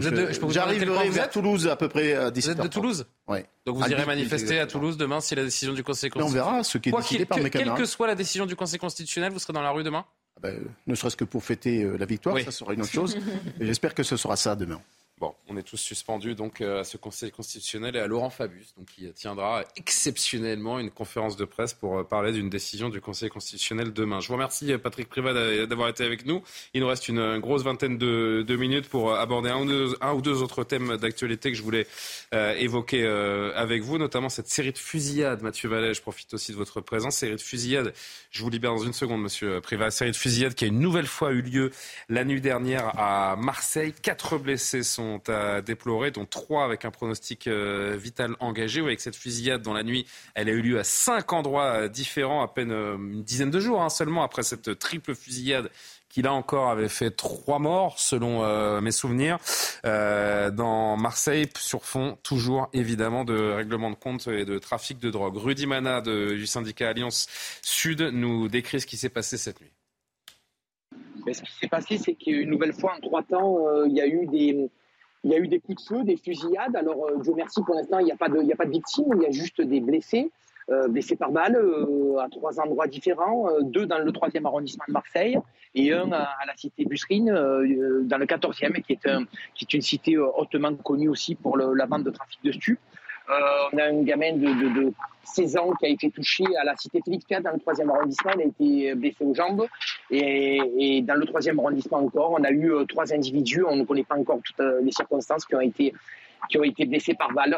J'arriverai vers Toulouse à peu près à 17h. Vous êtes de Toulouse Oui. Donc vous irez manifester à Toulouse demain si la décision du Conseil constitutionnel. on verra ce qui est décidé par mes camarades. Quelle que soit la décision du Conseil constitutionnel, vous serez dans la rue demain? Ah ben, Ne serait-ce que pour fêter euh, la victoire, ça sera une autre chose. [laughs] J'espère que ce sera ça demain. Bon, on est tous suspendus donc euh, à ce Conseil constitutionnel et à Laurent Fabius, donc qui tiendra exceptionnellement une conférence de presse pour euh, parler d'une décision du Conseil constitutionnel demain. Je vous remercie euh, Patrick Privat d'avoir été avec nous. Il nous reste une grosse vingtaine de, minutes pour aborder un ou deux, autres thèmes d'actualité que je voulais évoquer avec vous, notamment cette série de fusillades. Mathieu Vallet, je profite aussi de votre présence. Série de fusillades. Je vous libère dans une seconde, Monsieur Privat. Série de fusillades qui a une nouvelle fois eu lieu la nuit dernière à Marseille. Quatre blessés sont à déplorer, dont trois avec un pronostic euh, vital engagé. avec cette fusillade dans la nuit, elle a eu lieu à cinq endroits euh, différents, à peine euh, une dizaine de jours hein, seulement après cette triple fusillade qui là encore avait fait trois morts selon mes souvenirs dans Marseille sur fond toujours évidemment de règlement de compte et de trafic de drogue. Rudy Mana du syndicat Alliance Sud nous décrit ce qui s'est passé cette nuit. ce qui s'est passé, c'est qu'une nouvelle fois en trois temps, il y a eu des il y a eu des coups de feu, des fusillades. Alors, euh, Dieu merci, pour l'instant, il n'y a, pas de, a pas de victimes, il y a juste des blessés, euh, blessés par balle euh, à trois endroits différents, deux dans le troisième arrondissement de Marseille et un à, la cité Busserine dans le quatorzième, qui est, un, qui est une cité hautement connue aussi pour la vente de trafic de stupes. Euh, on a un gamin de, de, de, 16 ans qui a été touché à la cité Félix dans le troisième arrondissement. Il a été blessé aux jambes. Et, dans le troisième arrondissement encore, on a eu euh, trois individus. On ne connaît pas encore toutes euh, les circonstances qui ont été qui ont été blessés par balle.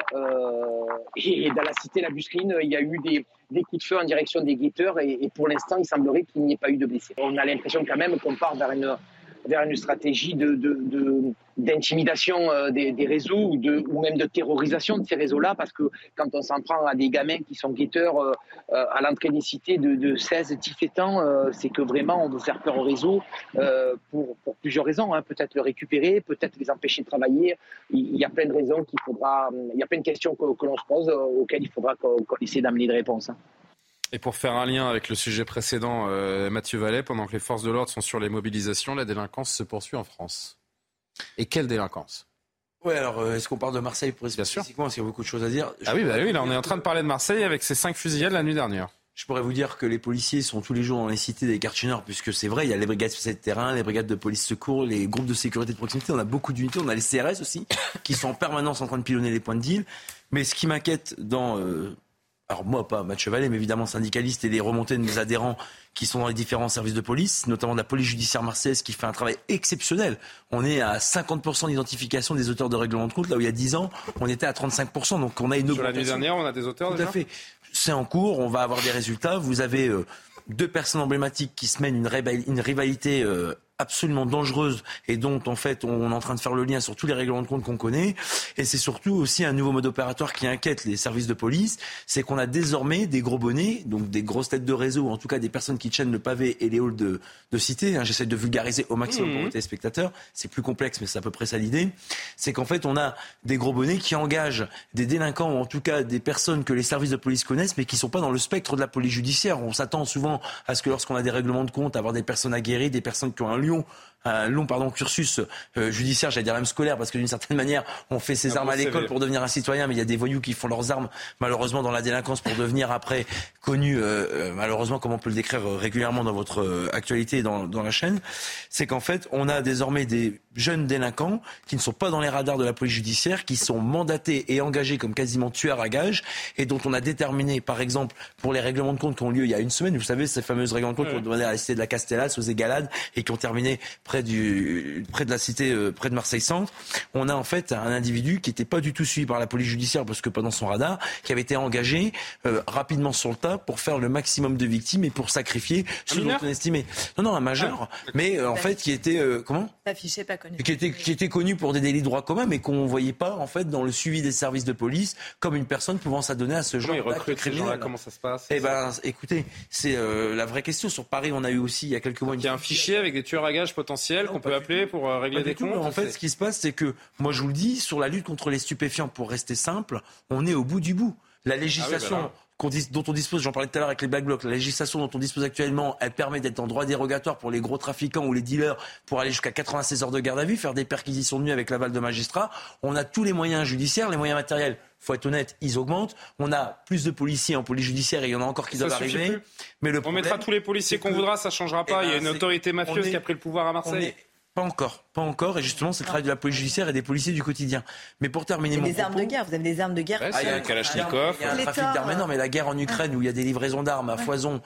Et dans la cité La il y a eu des, des, coups de feu en direction des guetteurs et, et pour l'instant, il semblerait qu'il n'y ait pas eu de blessés. On a l'impression quand même qu'on part vers une, vers une stratégie de, d'intimidation euh, des, réseaux ou, de, même de terrorisation de ces réseaux-là, parce que quand on s'en prend à des gamins qui sont guetteurs euh, euh, à l'entrée des cités de, 16, 17 ans, c'est que vraiment on veut faire peur au réseau pour, plusieurs raisons. Hein. Peut-être le récupérer, peut-être les empêcher de travailler. Il y a plein de raisons qu'il faudra, il y a plein de questions que, l'on se pose auxquelles il faudra qu'on, essaie d'amener des réponses. Hein. Et pour faire un lien avec le sujet précédent, euh, Mathieu Vallet, pendant que les forces de l'ordre sont sur les mobilisations, la délinquance se poursuit en France. Et quelle délinquance? Oui, alors euh, est-ce qu'on parle de Marseille pour Bien sûr. Parce qu'il y a beaucoup de choses à dire. ah oui, bah oui, là on est en train de parler de Marseille avec ces cinq fusillades la nuit dernière. Je pourrais vous dire que les policiers sont tous les jours dans les cités des quartiers nord, puisque c'est vrai, il y a les brigades de terrain, les brigades de police secours, les groupes de sécurité de proximité, on a beaucoup d'unités, on a les CRS aussi, qui sont en permanence en train de pilonner les points de deal. Mais ce qui m'inquiète dans euh, alors moi pas Mathieu Vallée, mais évidemment syndicaliste et des remontées de mes adhérents qui sont dans les différents services de police, notamment de la police judiciaire marseillaise qui fait un travail exceptionnel. On est à 50% d'identification des auteurs de règlement de compte, là où il y a 10 ans, on était à 35%. Donc on a une Sur nuit dernière, on a des auteurs Tout à fait. C'est en cours, on va avoir des résultats. Vous avez euh, deux personnes emblématiques qui se mènent une, rivalité euh, absolument dangereuse et dont en fait on est en train de faire le lien sur tous les règlements de compte qu'on connaît. Et c'est surtout aussi un nouveau mode opératoire qui inquiète les services de police, c'est qu'on a désormais des gros bonnets, donc des grosses têtes de réseau, ou en tout cas des personnes qui tiennent le pavé et les halls de, de cité. Hein. J'essaie de vulgariser au maximum pour mmh. les téléspectateurs. C'est plus complexe, mais c'est à peu près ça l'idée. C'est qu'en fait on a des gros bonnets qui engagent des délinquants, ou en tout cas des personnes que les services de police connaissent, mais qui sont pas dans le spectre de la police judiciaire. On s'attend souvent à ce que lorsqu'on a des règlements de compte, avoir des personnes aguerries, des personnes qui ont un Lyon un long pardon, cursus euh, judiciaire, j'allais dire même scolaire, parce que d'une certaine manière, on fait ses armes à l'école pour devenir un citoyen, mais il y a des voyous qui font leurs armes malheureusement dans la délinquance pour devenir après connus, euh, malheureusement comme on peut le décrire régulièrement dans votre actualité dans, dans la chaîne. C'est qu'en fait, on a désormais des jeunes délinquants qui ne sont pas dans les radars de la police judiciaire, qui sont mandatés et engagés comme quasiment tueurs à gages, et dont on a déterminé, par exemple, pour les règlements de compte qui ont lieu il y a une semaine, vous savez, ces fameuses règlements de compte qui ont demandé à la cité de la Castellas, aux Égalades, et qui ont terminé près, du, près de la cité, euh, près de Marseille-Centre. On a en fait un individu qui n'était pas du tout suivi par la police judiciaire, parce que pas dans son radar, qui avait été engagé euh, rapidement sur le tas pour faire le maximum de victimes et pour sacrifier ceux dont on estimait. Non, non, un majeur, ah. mais euh, en fait qui était... comment Affiché, pas connu. Qui était, qui était connu pour des délits de droit commun, mais qu'on ne voyait pas en fait dans le suivi des services de police comme une personne pouvant s'adonner à ce genre d'acte criminel. Comment ça se passe? Eh ben, écoutez, c'est euh, la vraie question. Sur Paris, on a eu aussi il y a quelques mois. Il y a un fichier avec des tueurs à gages potentiels qu'on peut appeler pour euh, régler des comptes. En fait, ce qui se passe, c'est que moi, je vous le dis, sur la lutte contre les stupéfiants, pour rester simple, on est au bout du bout. La ah législation. Bah dont on dispose, j'en parlais tout à l'heure avec les Black Blocs, la législation dont on dispose actuellement, elle permet d'être en droit dérogatoire pour les gros trafiquants ou les dealers pour aller jusqu'à 96 heures de garde à vue, faire des perquisitions de nuit avec l'aval de magistrats. On a tous les moyens judiciaires, les moyens matériels faut être honnête, ils augmentent. On a plus de policiers en police judiciaire et il y en a encore qui doivent arriver. Mais le on mettra tous les policiers qu'on voudra, ça changera pas. Eh il y a ben, une autorité mafieuse qui a pris le pouvoir à Marseille. Pas encore, pas encore. Et justement, c'est le travail de la police judiciaire et des policiers du quotidien. Mais pour terminer mon des armes de guerre, vous avez des armes de guerre. ah, il y a un Kalachnikov. Il y a un trafic d'armes énorme. Mais la guerre en Ukraine, où il y a des livraisons d'armes à foison,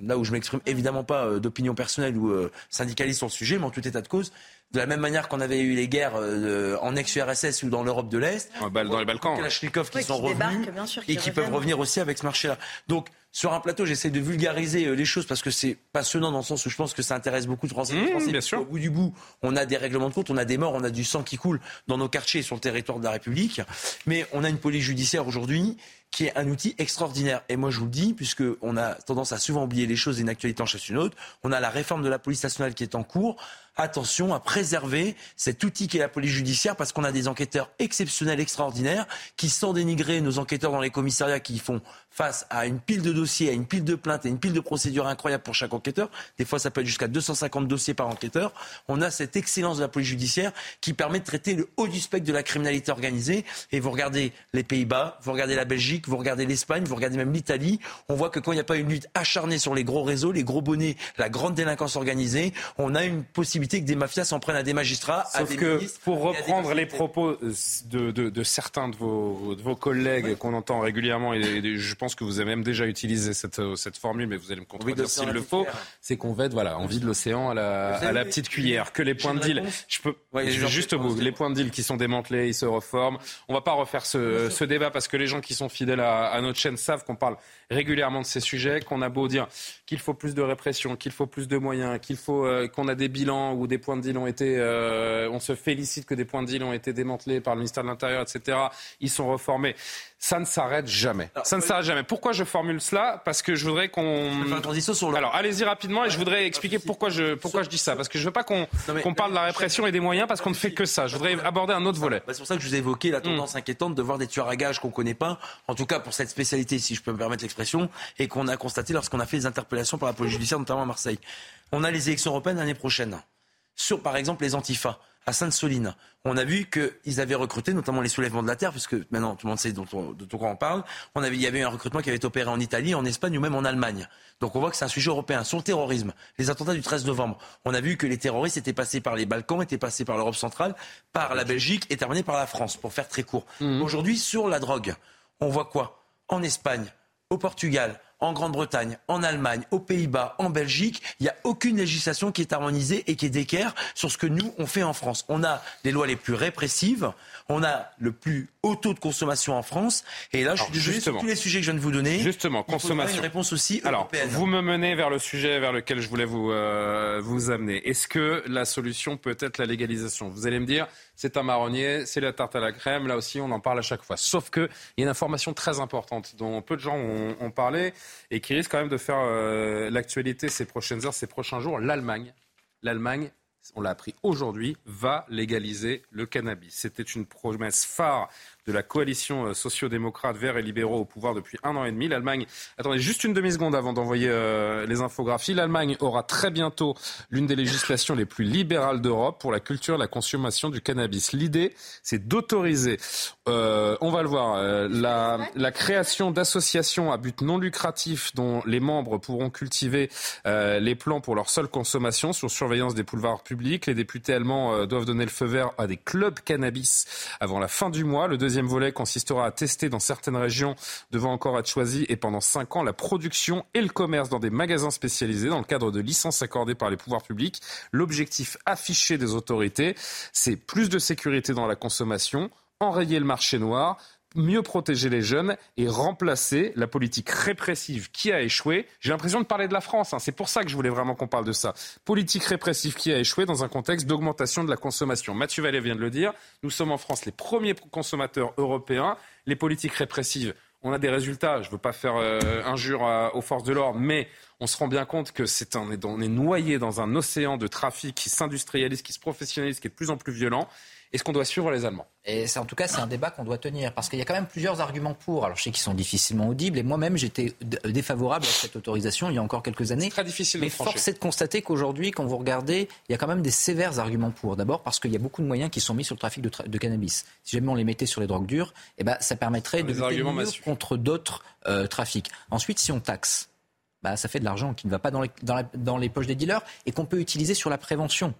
là où je m'exprime évidemment pas euh, d'opinion personnelle ou euh, syndicaliste sur le sujet, mais en tout état de cause, de la même manière qu'on avait eu les guerres euh, en ex-URSS ou dans l'Europe de l'Est, dans les Balkans, Kalachnikov qui sont revenus et qui peuvent revenir aussi avec ce marché-là. Donc sur un plateau, j'essaie de vulgariser euh, les choses parce que c'est passionnant dans le sens où je pense que ça intéresse beaucoup de Français. Mmh, Français bien sûr. Au bout du bout, on a des règlements de compte, on a des morts, on a du sang qui coule dans nos quartiers et sur le territoire de la République. Mais on a une police judiciaire aujourd'hui qui est un outil extraordinaire. Et moi, je vous le dis, puisqu'on a tendance à souvent oublier les choses et une actualité en chasse une autre, on a la réforme de la police nationale qui est en cours. Attention à préserver cet outil qui est la police judiciaire parce qu'on a des enquêteurs exceptionnels, extraordinaires, qui, sans dénigrer nos enquêteurs dans les commissariats qui font face à une pile de dossiers, à une pile de plaintes et une pile de procédures incroyables pour chaque enquêteur. Des fois, ça peut être jusqu'à 250 dossiers par enquêteur. On a cette excellence de la police judiciaire qui permet de traiter le haut du spectre de la criminalité organisée. Et vous regardez les Pays-Bas, vous regardez la Belgique, vous regardez l'Espagne, vous regardez même l'Italie. On voit que quand il n'y a pas une lutte acharnée sur les gros réseaux, les gros bonnets, la grande délinquance organisée, on a une possibilité que des mafias s'en prennent à des magistrats, à des que pour reprendre les propos de, de, de, certains de vos, de vos collègues qu'on entend régulièrement, et je pense que vous avez même déjà utilisé cette, euh, cette formule, mais vous allez me contredire s'il le faut, c'est qu'on va être voilà, envie de l'océan à la, à la petite cuillère. Que les points de deal, je peux, ouais, juste au bout, les points de deal qui sont démantelés, ils se reforment. On va pas refaire ce, ce débat parce que les gens qui sont fidèles à, à notre chaîne savent qu'on parle régulièrement de ces sujets, qu'on a beau dire qu'il faut plus de répression, qu'il faut plus de moyens, qu'il faut euh, qu'on a des bilans où des points de deal ont été, euh, on se félicite que des points de deal ont été démantelés par le ministère de l'Intérieur, etc. Ils sont reformés. Ça ne s'arrête jamais. ça ne s'arrête jamais. Pourquoi je formule cela? Parce que je voudrais qu'on. sur Alors, allez-y rapidement et je voudrais expliquer pourquoi je pourquoi je dis ça. Parce que je veux pas qu'on qu'on parle de la répression et des moyens parce qu'on ne fait que ça. Je voudrais aborder un autre volet. Bah, c'est pour ça que je vous ai évoqué la tendance hmm. inquiétante de voir des tueurs à gages qu'on connaît pas. En tout cas, pour cette spécialité, si je peux me permettre l'expression, et qu'on a constaté lorsqu'on a fait les interpellations par la police judiciaire, notamment à Marseille. On a les élections européennes l'année prochaine. Sur, par exemple, les antifas à Sainte-Soline. On a vu qu'ils avaient recruté, notamment les soulèvements de la terre, puisque maintenant tout le monde sait dont on, de quoi on parle. On avait, il y avait un recrutement qui avait été opéré en Italie, en Espagne ou même en Allemagne. Donc on voit que c'est un sujet européen. Sur le terrorisme, les attentats du 13 novembre, on a vu que les terroristes étaient passés par les Balkans, étaient passés par l'Europe centrale, par la Belgique et terminés par la France, pour faire très court. Mmh. Aujourd'hui, sur la drogue, on voit quoi? En Espagne, au Portugal, en Grande-Bretagne, en Allemagne, aux Pays-Bas, en Belgique, il n'y a aucune législation qui est harmonisée et qui est d'équerre sur ce que nous, on fait en France. On a les lois les plus répressives, on a le plus haut taux de consommation en France, et là, je suis désolé sur tous les sujets que je viens de vous donner. Justement, consommation. Une réponse aussi Alors, vous me menez vers le sujet vers lequel je voulais vous, euh, vous amener. Est-ce que la solution peut être la légalisation? Vous allez me dire, c'est un marronnier, c'est la tarte à la crème, là aussi, on en parle à chaque fois. Sauf qu'il y a une information très importante dont peu de gens ont, parlé et qui risque quand même de faire euh, l'actualité ces prochaines heures, ces prochains jours. L'Allemagne, l'Allemagne on l'a appris aujourd'hui, va légaliser le cannabis. C'était une promesse phare de la coalition euh, sociodémocrate verts et libéraux au pouvoir depuis un an et demi. L'Allemagne, attendez juste une demi-seconde avant d'envoyer euh, les infographies. L'Allemagne aura très bientôt l'une des législations les plus libérales d'Europe pour la culture et la consommation du cannabis. L'idée, c'est d'autoriser, euh, on va le voir, la, création d'associations à but non lucratif dont les membres pourront cultiver les plants pour leur seule consommation sous surveillance des boulevards publics. Les députés allemands doivent donner le feu vert à des clubs cannabis avant la fin du mois. Le deuxième deuxième volet consistera à tester dans certaines régions devant encore être choisies et pendant cinq ans la production et le commerce dans des magasins spécialisés dans le cadre de licences accordées par les pouvoirs publics. L'objectif affiché des autorités, c'est plus de sécurité dans la consommation, enrayer le marché noir, mieux protéger les jeunes et remplacer la politique répressive qui a échoué. J'ai l'impression de parler de la France, hein. c'est pour ça que je voulais vraiment qu'on parle de ça. Politique répressive qui a échoué dans un contexte d'augmentation de la consommation. Mathieu Vallée vient de le dire, nous sommes en France les premiers consommateurs européens. Les politiques répressives, on a des résultats, je ne veux pas faire euh, injure aux forces de l'ordre, mais on se rend bien compte que c'est on est noyé dans un océan de trafic qui s'industrialise, qui se professionnalise, qui est de plus en plus violent. Est-ce qu'on doit suivre les Allemands? Et c'est en tout cas c'est un débat qu'on doit tenir parce qu'il y a quand même plusieurs arguments pour. Alors je sais qu'ils sont difficilement audibles et moi-même j'étais défavorable à cette autorisation il y a encore quelques années. Très difficile. Mais force est de constater qu'aujourd'hui, quand vous regardez, il y a quand même des sévères arguments pour. D'abord parce qu'il y a beaucoup de moyens qui sont mis sur le trafic de, cannabis. Si jamais on les mettait sur les drogues dures, eh ben ça permettrait de lutter mieux contre d'autres euh, trafics. Ensuite, si on taxe, bah, ça fait de l'argent qui ne va pas dans les, dans les poches des dealers et qu'on peut utiliser sur la prévention.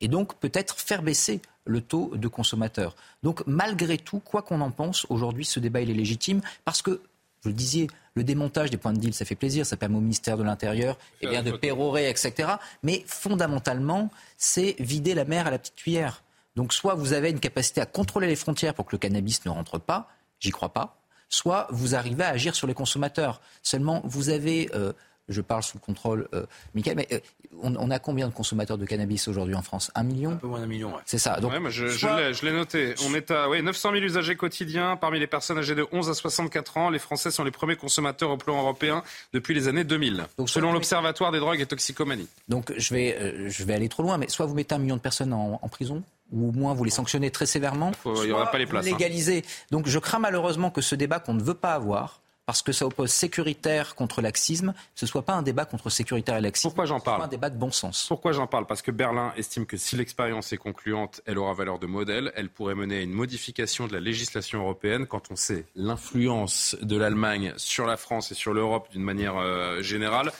Et donc peut-être faire baisser le taux de consommateurs. Donc malgré tout, quoi qu'on en pense, aujourd'hui ce débat il est légitime parce que, vous le disiez, le démontage des points de deal, ça fait plaisir, ça permet au ministère de l'Intérieur eh bien, de pérorer, etc. Mais fondamentalement, c'est vider la mer à la petite cuillère. Donc soit vous avez une capacité à contrôler les frontières pour que le cannabis ne rentre pas, j'y crois pas, soit vous arrivez à agir sur les consommateurs. Seulement, vous avez euh, je parle sous le contrôle, euh, Michael, mais euh, on, a combien de consommateurs de cannabis aujourd'hui en France? Un million? Un peu moins d'un million, C'est ça. Donc, je, l'ai noté. On est à 900 000 usagers quotidiens. Parmi les personnes âgées de 11 à 64 ans, les Français sont les premiers consommateurs au plan européen depuis les années 2000, donc, selon l'Observatoire des drogues et toxicomanie. Donc je vais, euh, je vais aller trop loin, mais soit vous mettez un million de personnes en, prison, ou au moins vous les sanctionnez très sévèrement, il n'y aura pas les places. Hein. Légaliser. Donc je crains malheureusement que ce débat qu'on ne veut pas avoir parce que ça oppose sécuritaire contre laxisme, ce ne soit pas un débat contre sécuritaire et laxisme. Pourquoi j'en parle un débat de bon sens. Pourquoi j'en parle? Parce que Berlin estime que si l'expérience est concluante, elle aura valeur de modèle. Elle pourrait mener à une modification de la législation européenne quand on sait l'influence de l'Allemagne sur la France et sur l'Europe d'une manière euh, générale.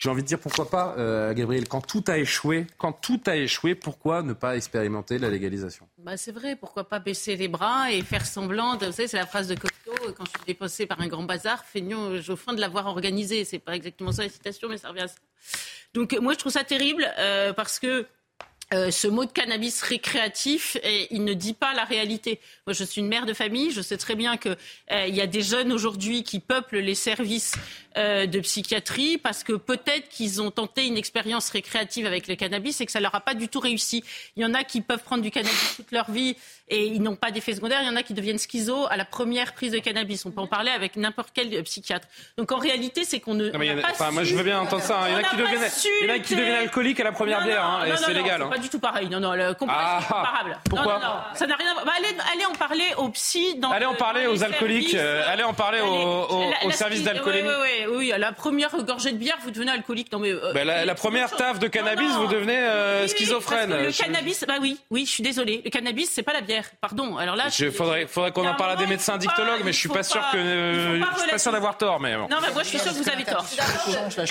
J'ai envie de dire pourquoi pas, euh, Gabriel, quand tout a échoué, quand tout a échoué, pourquoi ne pas expérimenter la légalisation? Bah C'est vrai, pourquoi pas baisser les bras et faire semblant, vous savez, c'est la phrase de Cocteau, quand je suis dépassé par un grand bazar, feignons au fond de l'avoir organisé. C'est pas exactement ça la citation, mais ça revient à ça. Donc moi je trouve ça terrible euh, parce que euh, ce mot de cannabis récréatif, et il ne dit pas la réalité. Moi, je suis une mère de famille, je sais très bien qu'il euh, y a des jeunes aujourd'hui qui peuplent les services euh, de psychiatrie parce que peut-être qu'ils ont tenté une expérience récréative avec le cannabis et que ça leur a pas du tout réussi. Il y en a qui peuvent prendre du cannabis toute leur vie et ils n'ont pas d'effet secondaire. Il y en a qui deviennent schizo à la première prise de cannabis. On peut en parler avec n'importe quel psychiatre. Donc en réalité, c'est qu'on ne. moi, je veux bien entendre ça. Il y en a qui deviennent, qui deviennent alcooliques à la première bière, hein, et c'est légal. Hein. Pas du tout pareil. Non, non, le ah, comparable. Pourquoi non, non, ça n'a rien à voir. Bah, allez, en parler aux psy. Dans allez en parler aux alcooliques. Euh, allez en parler au, service d'alcoolémie. Oui, oui, oui, la première gorgée de bière, vous devenez alcoolique. Non, mais, euh, bah, la, première taf de cannabis, vous devenez euh, schizophrène. le cannabis, bah oui, oui, je suis désolée. Le cannabis, c'est pas la bière. Pardon. Alors là, il faudrait, faudrait qu'on en parle à des médecins dictologues, mais je suis pas sûr que, je suis pas sûr d'avoir tort, mais Non, mais moi, je suis sûr que vous avez tort.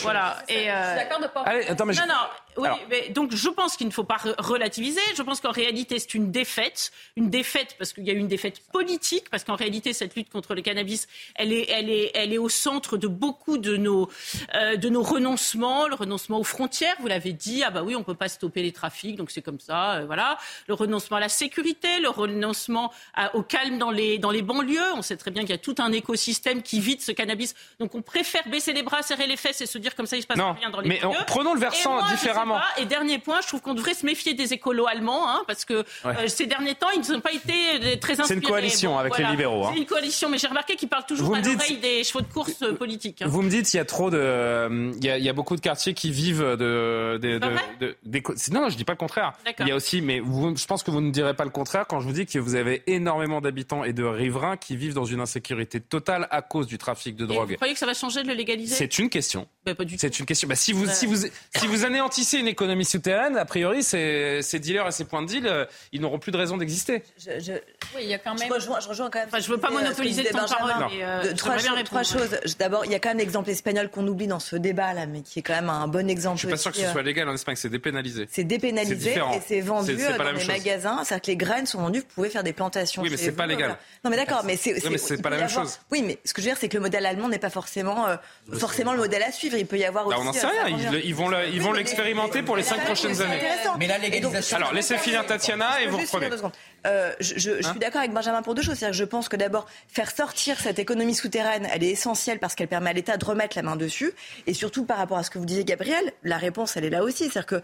Voilà. Et d'accord de pas. Allez, attends, mais non, non. Oui, mais donc je pense qu'il ne faut pas relativiser. Je pense qu'en réalité, c'est une défaite. Une défaite parce qu'il y a eu une défaite politique, parce qu'en réalité, cette lutte contre le cannabis, elle est, elle est, elle est au centre de beaucoup de nos, euh, de nos renoncements. Le renoncement aux frontières, vous l'avez dit. Ah bah oui, on peut pas stopper les trafics, donc c'est comme ça. Euh, voilà. Le renoncement à la sécurité, le renoncement au calme dans les, dans les banlieues. On sait très bien qu'il y a tout un écosystème qui vide ce cannabis. Donc on préfère baisser les bras, serrer les fesses et se dire comme ça, il se passe rien dans les mais banlieues. prenons le versant différemment Évidemment. Et dernier point, je trouve qu'on devrait se méfier des écolos allemands, hein, parce que euh, ces derniers temps, ils n'ont pas été euh, très inspirés. C'est une coalition avec les libéraux. Hein. C'est une coalition, mais j'ai remarqué qu'ils parlent toujours à l'oreille des chevaux de course euh, politiques. Hein. Vous me dites, il y a trop de, il y a, il y a beaucoup de quartiers qui vivent de, de, de, de, non, je dis pas le contraire. Il y a aussi, mais vous, je pense que vous ne direz pas le contraire quand je vous dis que vous avez énormément d'habitants et de riverains qui vivent dans une insécurité totale à cause du trafic de drogue. vous croyez que ça va changer de le légaliser? C'est une question. Bah, c'est une question. Bah, si vous, si vous, si vous [laughs] anéantissez une économie souterraine, a priori, ces, ces dealers et ces points de deal, euh, ils n'auront plus de raison d'exister. Je, Oui, il y a quand même. Je rejoins, je rejoins quand même. Enfin, je veux pas monopoliser le temps parole. Mais, euh, trois, choses. D'abord, il y a quand même l'exemple espagnol qu'on oublie dans ce débat là, mais qui est quand même un bon exemple. Je suis pas sûr que ce euh, soit légal en Espagne. C'est dépénalisé. C'est dépénalisé et c'est vendu dans les magasins. C'est-à-dire que les graines sont vendues. Vous pouvez faire des plantations. Oui, mais c'est pas légal. Non, mais d'accord, mais c'est. c'est pas la même chose. Oui, mais ce que je veux dire, c'est que le modèle allemand n'est pas forcément forcément le modèle à suivre. Il peut y avoir aussi. On n'en sait rien. Ils vont ils pour les cinq prochaines années. Mais la légalisation. Alors, laissez finir Tatiana et vous reprenez. Euh, je, je, je, suis hein d'accord avec Benjamin pour deux choses. C'est-à-dire que je pense que d'abord, faire sortir cette économie souterraine, elle est essentielle parce qu'elle permet à l'État de remettre la main dessus. Et surtout, par rapport à ce que vous disiez, Gabriel, la réponse, elle est là aussi. C'est-à-dire que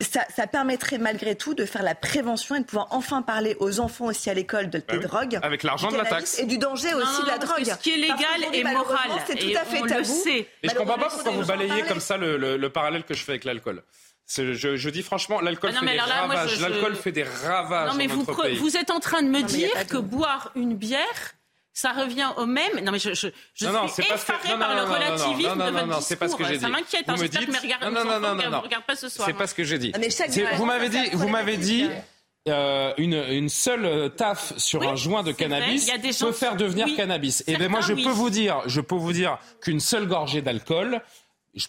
ça, ça, permettrait malgré tout de faire la prévention et de pouvoir enfin parler aux enfants aussi à l'école de, des bah drogues. Avec l'argent de la taxe. Et du danger non, aussi non, de la drogue. Ce qui est légal est moral. C'est tout à fait tabou. Et je comprends pas pourquoi vous balayez comme ça le, le, le parallèle que je fais avec l'alcool. Je, je, dis franchement, l'alcool ah fait, des ravages. L'alcool fait des ravages. Non, mais vous, pays. vous êtes en train de me non, dire que boire une bière, ça revient au même. Non, mais je, je, je non, suis effarée que... par le relativisme non, non, de votre non, c'est pas ce que j'ai dit. Ça m'inquiète. Hein, J'espère dites... que mes regards, non, non, non, non, non, regarde pas ce soir. C'est pas ce que j'ai dit. Ah, vous m'avez dit, vous m'avez dit. Euh, une, une seule taf sur oui, un joint de cannabis peut faire devenir oui, cannabis. Et bien moi je peux vous dire, je peux vous dire qu'une seule gorgée d'alcool,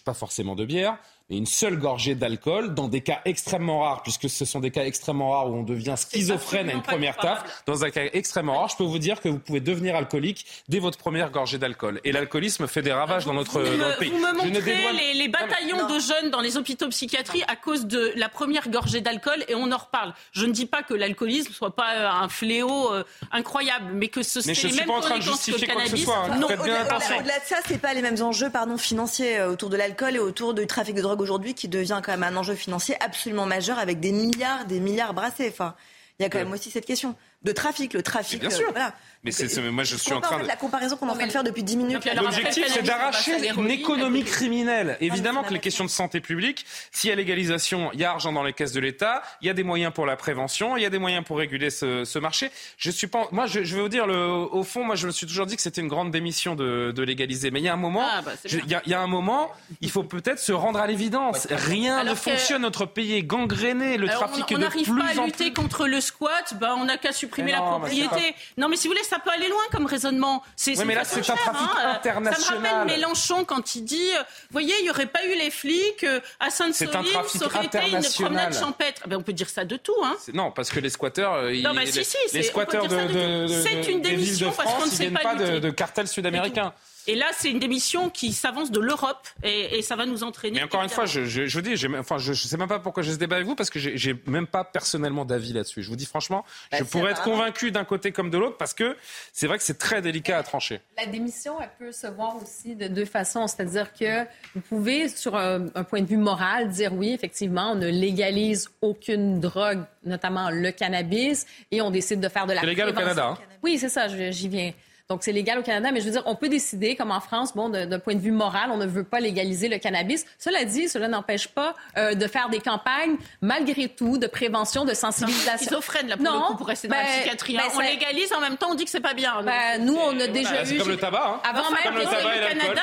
pas forcément de bière, une seule gorgée d'alcool, dans des cas extrêmement rares, puisque ce sont des cas extrêmement rares où on devient schizophrène à une première taf, dans un cas extrêmement rare, je peux vous dire que vous pouvez devenir alcoolique dès votre première gorgée d'alcool. Et l'alcoolisme fait des ravages dans notre, vous dans me, pays. Vous me montrez dévoile... les, les, bataillons non. de jeunes dans les hôpitaux psychiatrie à cause de la première gorgée d'alcool et on en reparle. Je ne dis pas que l'alcoolisme soit pas un fléau euh, incroyable, mais que ce mais c'est les mêmes conséquences que le cannabis. Que ce soit, hein. non, au-delà au de ça, c'est pas les mêmes enjeux pardon, financiers euh, autour de l'alcool et autour du trafic de drogue aujourd'hui qui devient quand même un enjeu financier absolument majeur avec des milliards, des milliards brassés. Enfin, il y a quand même aussi cette question de trafic, le trafic. Bien sûr. Euh, voilà. Mais c'est, moi, je suis en train de. La comparaison qu'on est en train de faire depuis 10 minutes. L'objectif, c'est d'arracher une économie criminelle. Évidemment que les questions de santé publique, s'il y a légalisation, il y a argent dans les caisses de l'État, il y a des moyens pour la prévention, il y a des moyens pour réguler ce, ce marché. Je suis pas. Moi, je, je vais vous dire, le, au fond, moi, je me suis toujours dit que c'était une grande démission de, de légaliser. Mais il y a un moment, ah, bah, je, il, y a, il y a un moment, il faut peut-être se rendre à l'évidence. Rien Alors ne fonctionne. Notre pays est gangréné. Le Alors, trafic on, on est de n'arrive plus pas à en lutter plus. contre le squat. Ben, on n'a qu'à supprimer Mais la non, mais. Non, si vous voulez, ça peut aller loin comme raisonnement. C'est, mais là, c'est un trafic hein. international. Ça me rappelle Mélenchon quand il dit, euh, vous voyez, il n'y aurait pas eu les flics euh, à Sainte-Soline, ça aurait été une promenade champêtre. Ben, on peut dire ça de tout, hein. Non, parce que les squatteurs, euh, Non, bah, les, si, si, les squatteurs de, une des villes de démission parce qu'on ne sait pas pas de cartels sud-américains. Et là, c'est une démission qui s'avance de l'Europe et, et ça va nous entraîner. Mais encore une fois, je, je, je dis, enfin, je, je sais même pas pourquoi j'ai ce débat avec vous parce que j'ai même pas personnellement d'avis là-dessus. Je vous dis franchement, Bah, je pourrais être convaincu d'un côté comme de l'autre parce que c'est vrai que c'est très délicat à trancher. La démission, elle peut se voir aussi de deux façons. C'est-à-dire que vous pouvez, sur un, un point de vue moral, dire oui, effectivement, on ne légalise aucune drogue, notamment le cannabis, et on décide de faire de la C'est légal au. Canada. hein. Oui, c'est ça, j'y viens. Donc, c'est légal au Canada, mais je veux dire, on peut décider, comme en France, bon, d'un point de vue moral, on ne veut pas légaliser le cannabis. Cela dit, cela n'empêche pas euh, de faire des campagnes, malgré tout, de prévention, de sensibilisation. Schizophrène, là, pour non, le coup, pour rester dans la ben, psychiatrie. ben, hein. on c'est- légalise, en même temps, on dit que c'est pas bien. Ben, nous, on a déjà Bah, c'est eu. comme le tabac. Hein. Avant même comme le que- tabac et au l'alcool.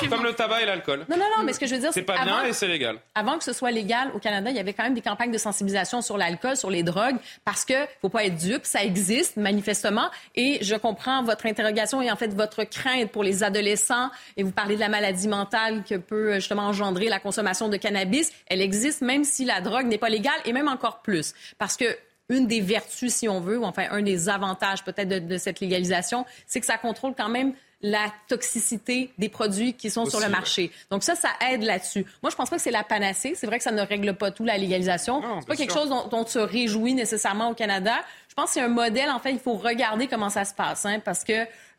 C'est. Comme le tabac et l'alcool. Non, non, non, mais ce que je veux dire, C'est pas bien et c'est légal. avant que ce soit légal au Canada, il y avait quand même des campagnes de sensibilisation sur l'alcool, sur les drogues, parce que faut pas être dupe, ça existe manifestement. Et je comprends votre interrogation et en fait votre crainte pour les adolescents. Et vous parlez de la maladie mentale que peut euh, justement engendrer la consommation de cannabis. Elle existe même si la drogue n'est pas légale et même encore plus, parce que une des vertus, si on veut, ou enfin un des avantages peut-être de, de cette légalisation, c'est que ça contrôle quand même la toxicité des produits qui sont sur le ouais. marché. Donc ça, ça aide là-dessus. Moi, je pense pas que c'est la panacée. C'est vrai que ça ne règle pas tout la légalisation. C'est pas quelque sûr. chose dont, dont on se réjouit nécessairement au Canada. Je pense que c'est un modèle, en fait, il faut regarder comment ça se passe, hein, parce que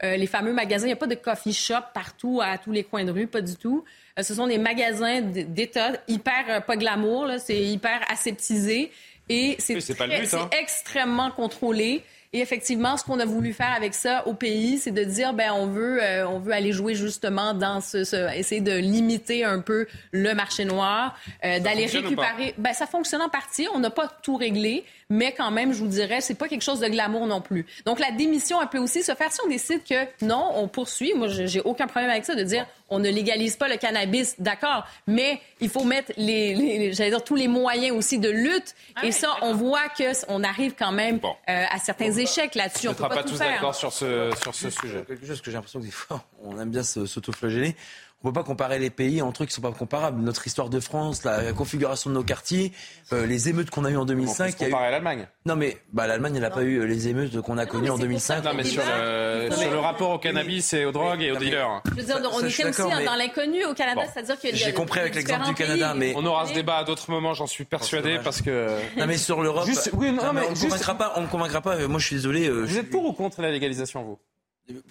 euh, les fameux magasins, il n'y a pas de coffee shop partout, à tous les coins de rue, pas du tout. Euh, ce sont des magasins d'État hyper, euh, pas glamour, c'est hyper aseptisé. Et c'est hein. extrêmement contrôlé. Et effectivement, ce qu'on a voulu faire avec ça au pays, c'est de dire, ben on veut, euh, on veut aller jouer justement dans ce, essayer de limiter un peu le marché noir, euh, d'aller récupérer. Ben ça fonctionne en partie. On n'a pas tout réglé, mais quand même, je vous dirais, c'est pas quelque chose de glamour non plus. Donc la démission, elle peut aussi se faire si on décide que non, on poursuit. Moi, j'ai aucun problème avec ça de dire on ne légalise pas le cannabis, d'accord, mais il faut mettre les, j'allais dire tous les moyens aussi de lutte. Ah et ça, on voit que on arrive quand même euh, à certains échecs là-dessus. On ne sera pas, tous d'accord sur ce sur ce sujet. Quelque chose que j'ai l'impression que des fois, [laughs] on aime bien s'autoflageller on peut pas comparer les pays entre eux qui sont pas comparables. Notre histoire de France, la configuration de nos quartiers, euh, les émeutes qu'on a eues en 2005. On peut comparer à l'Allemagne? Non mais bah, l'Allemagne, elle n'a pas eu euh, les émeutes qu'on a connues en 2005. Non mais sur le, sur le rapport aux cannabis et aux drogues et aux dealers. Je veux dire, on était aussi dans l'inconnu au Canada, c'est-à-dire qu'il y a J'ai compris avec l'exemple du Canada, mais on aura ce débat à d'autres moments, j'en suis persuadé, parce que. Non mais sur l'Europe, oui, non, mais on ne convaincra pas. On convaincra pas. Moi, je suis désolé. Vous êtes pour ou contre la légalisation, vous?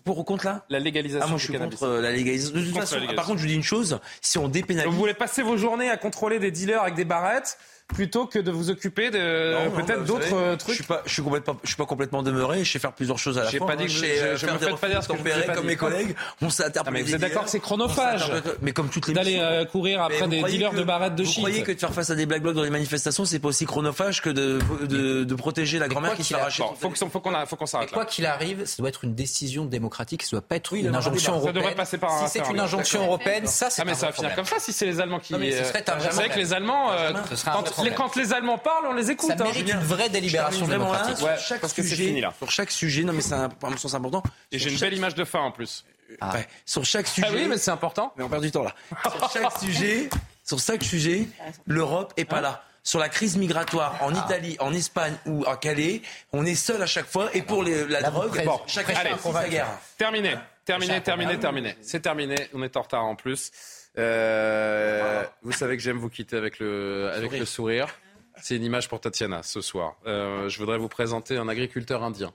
Pour ou contre là? La légalisation. Ah, moi, je suis contre euh, la légalisation. De toute façon, par contre, je vous dis une chose si on dépénalise. Vous voulez passer vos journées à contrôler des dealers avec des barrettes plutôt que de vous occuper de peut-être d'autres euh, trucs. Je suis pas, je suis complètement, je suis pas complètement demeuré. Je sais faire plusieurs choses à la fois. Pas dit que je, je, me fais pas dire ce que je comme mes collègues. On s'est interpellé. Mais vous êtes d'accord que c'est chronophage Mais comme toutes les d'aller euh, courir après des dealers de barrettes de shit. Vous croyez que de faire face à des black blocs dans les manifestations, c'est pas aussi chronophage que de, de, de protéger la grand-mère qui se arracher Faut qu'on faut qu'on s'arrête. Quoi qu'il arrive, ça doit être une décision démocratique, ça doit pas être une injonction européenne. Ça devrait passer par Si c'est une injonction européenne, ça c'est. Ah mais ça va finir comme ça si c'est les Allemands qui. C'est vrai que les Allemands, quand les Allemands parle, on les écoute. Ça hein. mérite une vraie délibération démocratique. Ouais, sur chaque sujet, sur chaque sujet, non mais c'est un, un sens important. Et j'ai une belle image de fin en plus. Ah. Ouais. Sur chaque sujet. Ah oui, mais c'est important. Mais on perd du temps là. sur [laughs] chaque sujet, sur chaque sujet, l'Europe est pas là sur la crise migratoire en ah. Italie, en Espagne ou à Calais, on est seul à chaque fois. Et pour les, la, drogue, bon, on va guerre. Terminé, terminé, terminé, terminé. C'est terminé. On est en retard en plus. Euh, vous savez que j'aime vous quitter avec le, avec le sourire. C'est une image pour Tatiana ce soir. Euh, je voudrais vous présenter un agriculteur indien.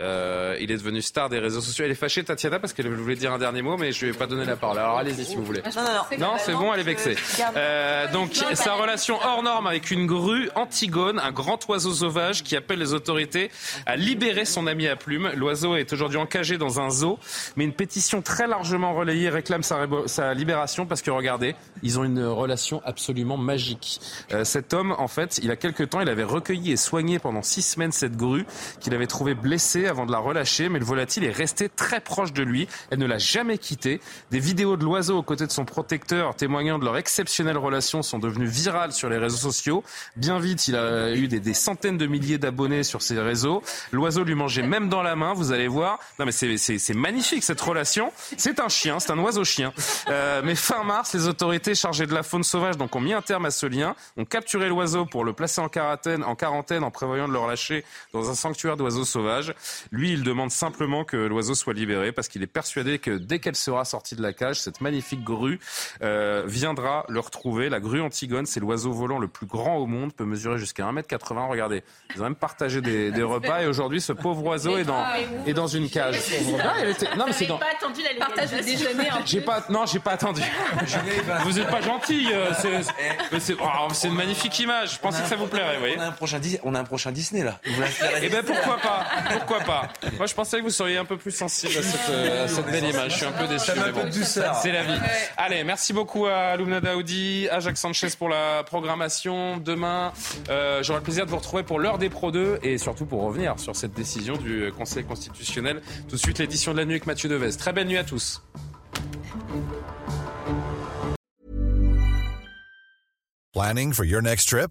Euh, il est devenu star des réseaux sociaux. Elle est fâchée, Tatiana, parce qu'elle voulait dire un dernier mot, mais je ne lui ai pas donné la parole. Alors allez-y si vous voulez. Non, non, non. c'est bon, elle est vexée. Euh, donc, sa relation hors norme avec une grue, Antigone, un grand oiseau sauvage qui appelle les autorités à libérer son ami à plumes. L'oiseau est aujourd'hui encagé dans un zoo, mais une pétition très largement relayée réclame sa, sa libération parce que regardez, ils ont une relation absolument magique. Euh, cet homme, en fait, il a quelques temps, il avait recueilli et soigné pendant six semaines cette grue qu'il avait trouvée blessée avant de la relâcher, mais le volatile est resté très proche de lui. Elle ne l'a jamais quitté. Des vidéos de l'oiseau aux côtés de son protecteur témoignant de leur exceptionnelle relation sont devenues virales sur les réseaux sociaux. Bien vite, il a eu des, centaines de milliers d'abonnés sur ces réseaux. L'oiseau lui mangeait même dans la main, vous allez voir. Non mais c'est magnifique cette relation. C'est un chien, c'est un oiseau-chien. Euh, mais fin mars, les autorités chargées de la faune sauvage donc ont mis un terme à ce lien, ont capturé l'oiseau pour le placer en quarantaine en prévoyant de le relâcher dans un sanctuaire d'oiseaux sauvages. Lui, il demande simplement que l'oiseau soit libéré parce qu'il est persuadé que dès qu'elle sera sortie de la cage, cette magnifique grue euh, viendra le retrouver. La grue Antigone, c'est l'oiseau volant le plus grand au monde, peut mesurer jusqu'à 1m80. Regardez, ils ont même partagé des, des [laughs] repas et aujourd'hui, ce pauvre oiseau est dans, est dans une cage. Ah, Non, mais c'est dans... pas attendu la partage de déjeuner. J'ai pas, non, j'ai pas attendu. [laughs] vous êtes pas gentil. Euh, oh, c'est une magnifique image. Je pensais que ça vous plairait. Vous voyez. On a un prochain, on a un prochain Disney là. [laughs] Eh ben pourquoi pas Pourquoi pas Moi, je pensais que vous seriez un peu plus sensible à cette, euh, belle image. Je suis un peu déçu. c'est la vie. Allez, merci beaucoup à Lumna Daoudi, à Jacques Sanchez pour la programmation. Demain, euh, j'aurai le plaisir de vous retrouver pour l'heure des Pro 2 et surtout pour revenir sur cette décision du Conseil constitutionnel. Tout de suite, l'édition de la nuit avec Mathieu Devez. Très belle nuit à tous. Planning for your next trip?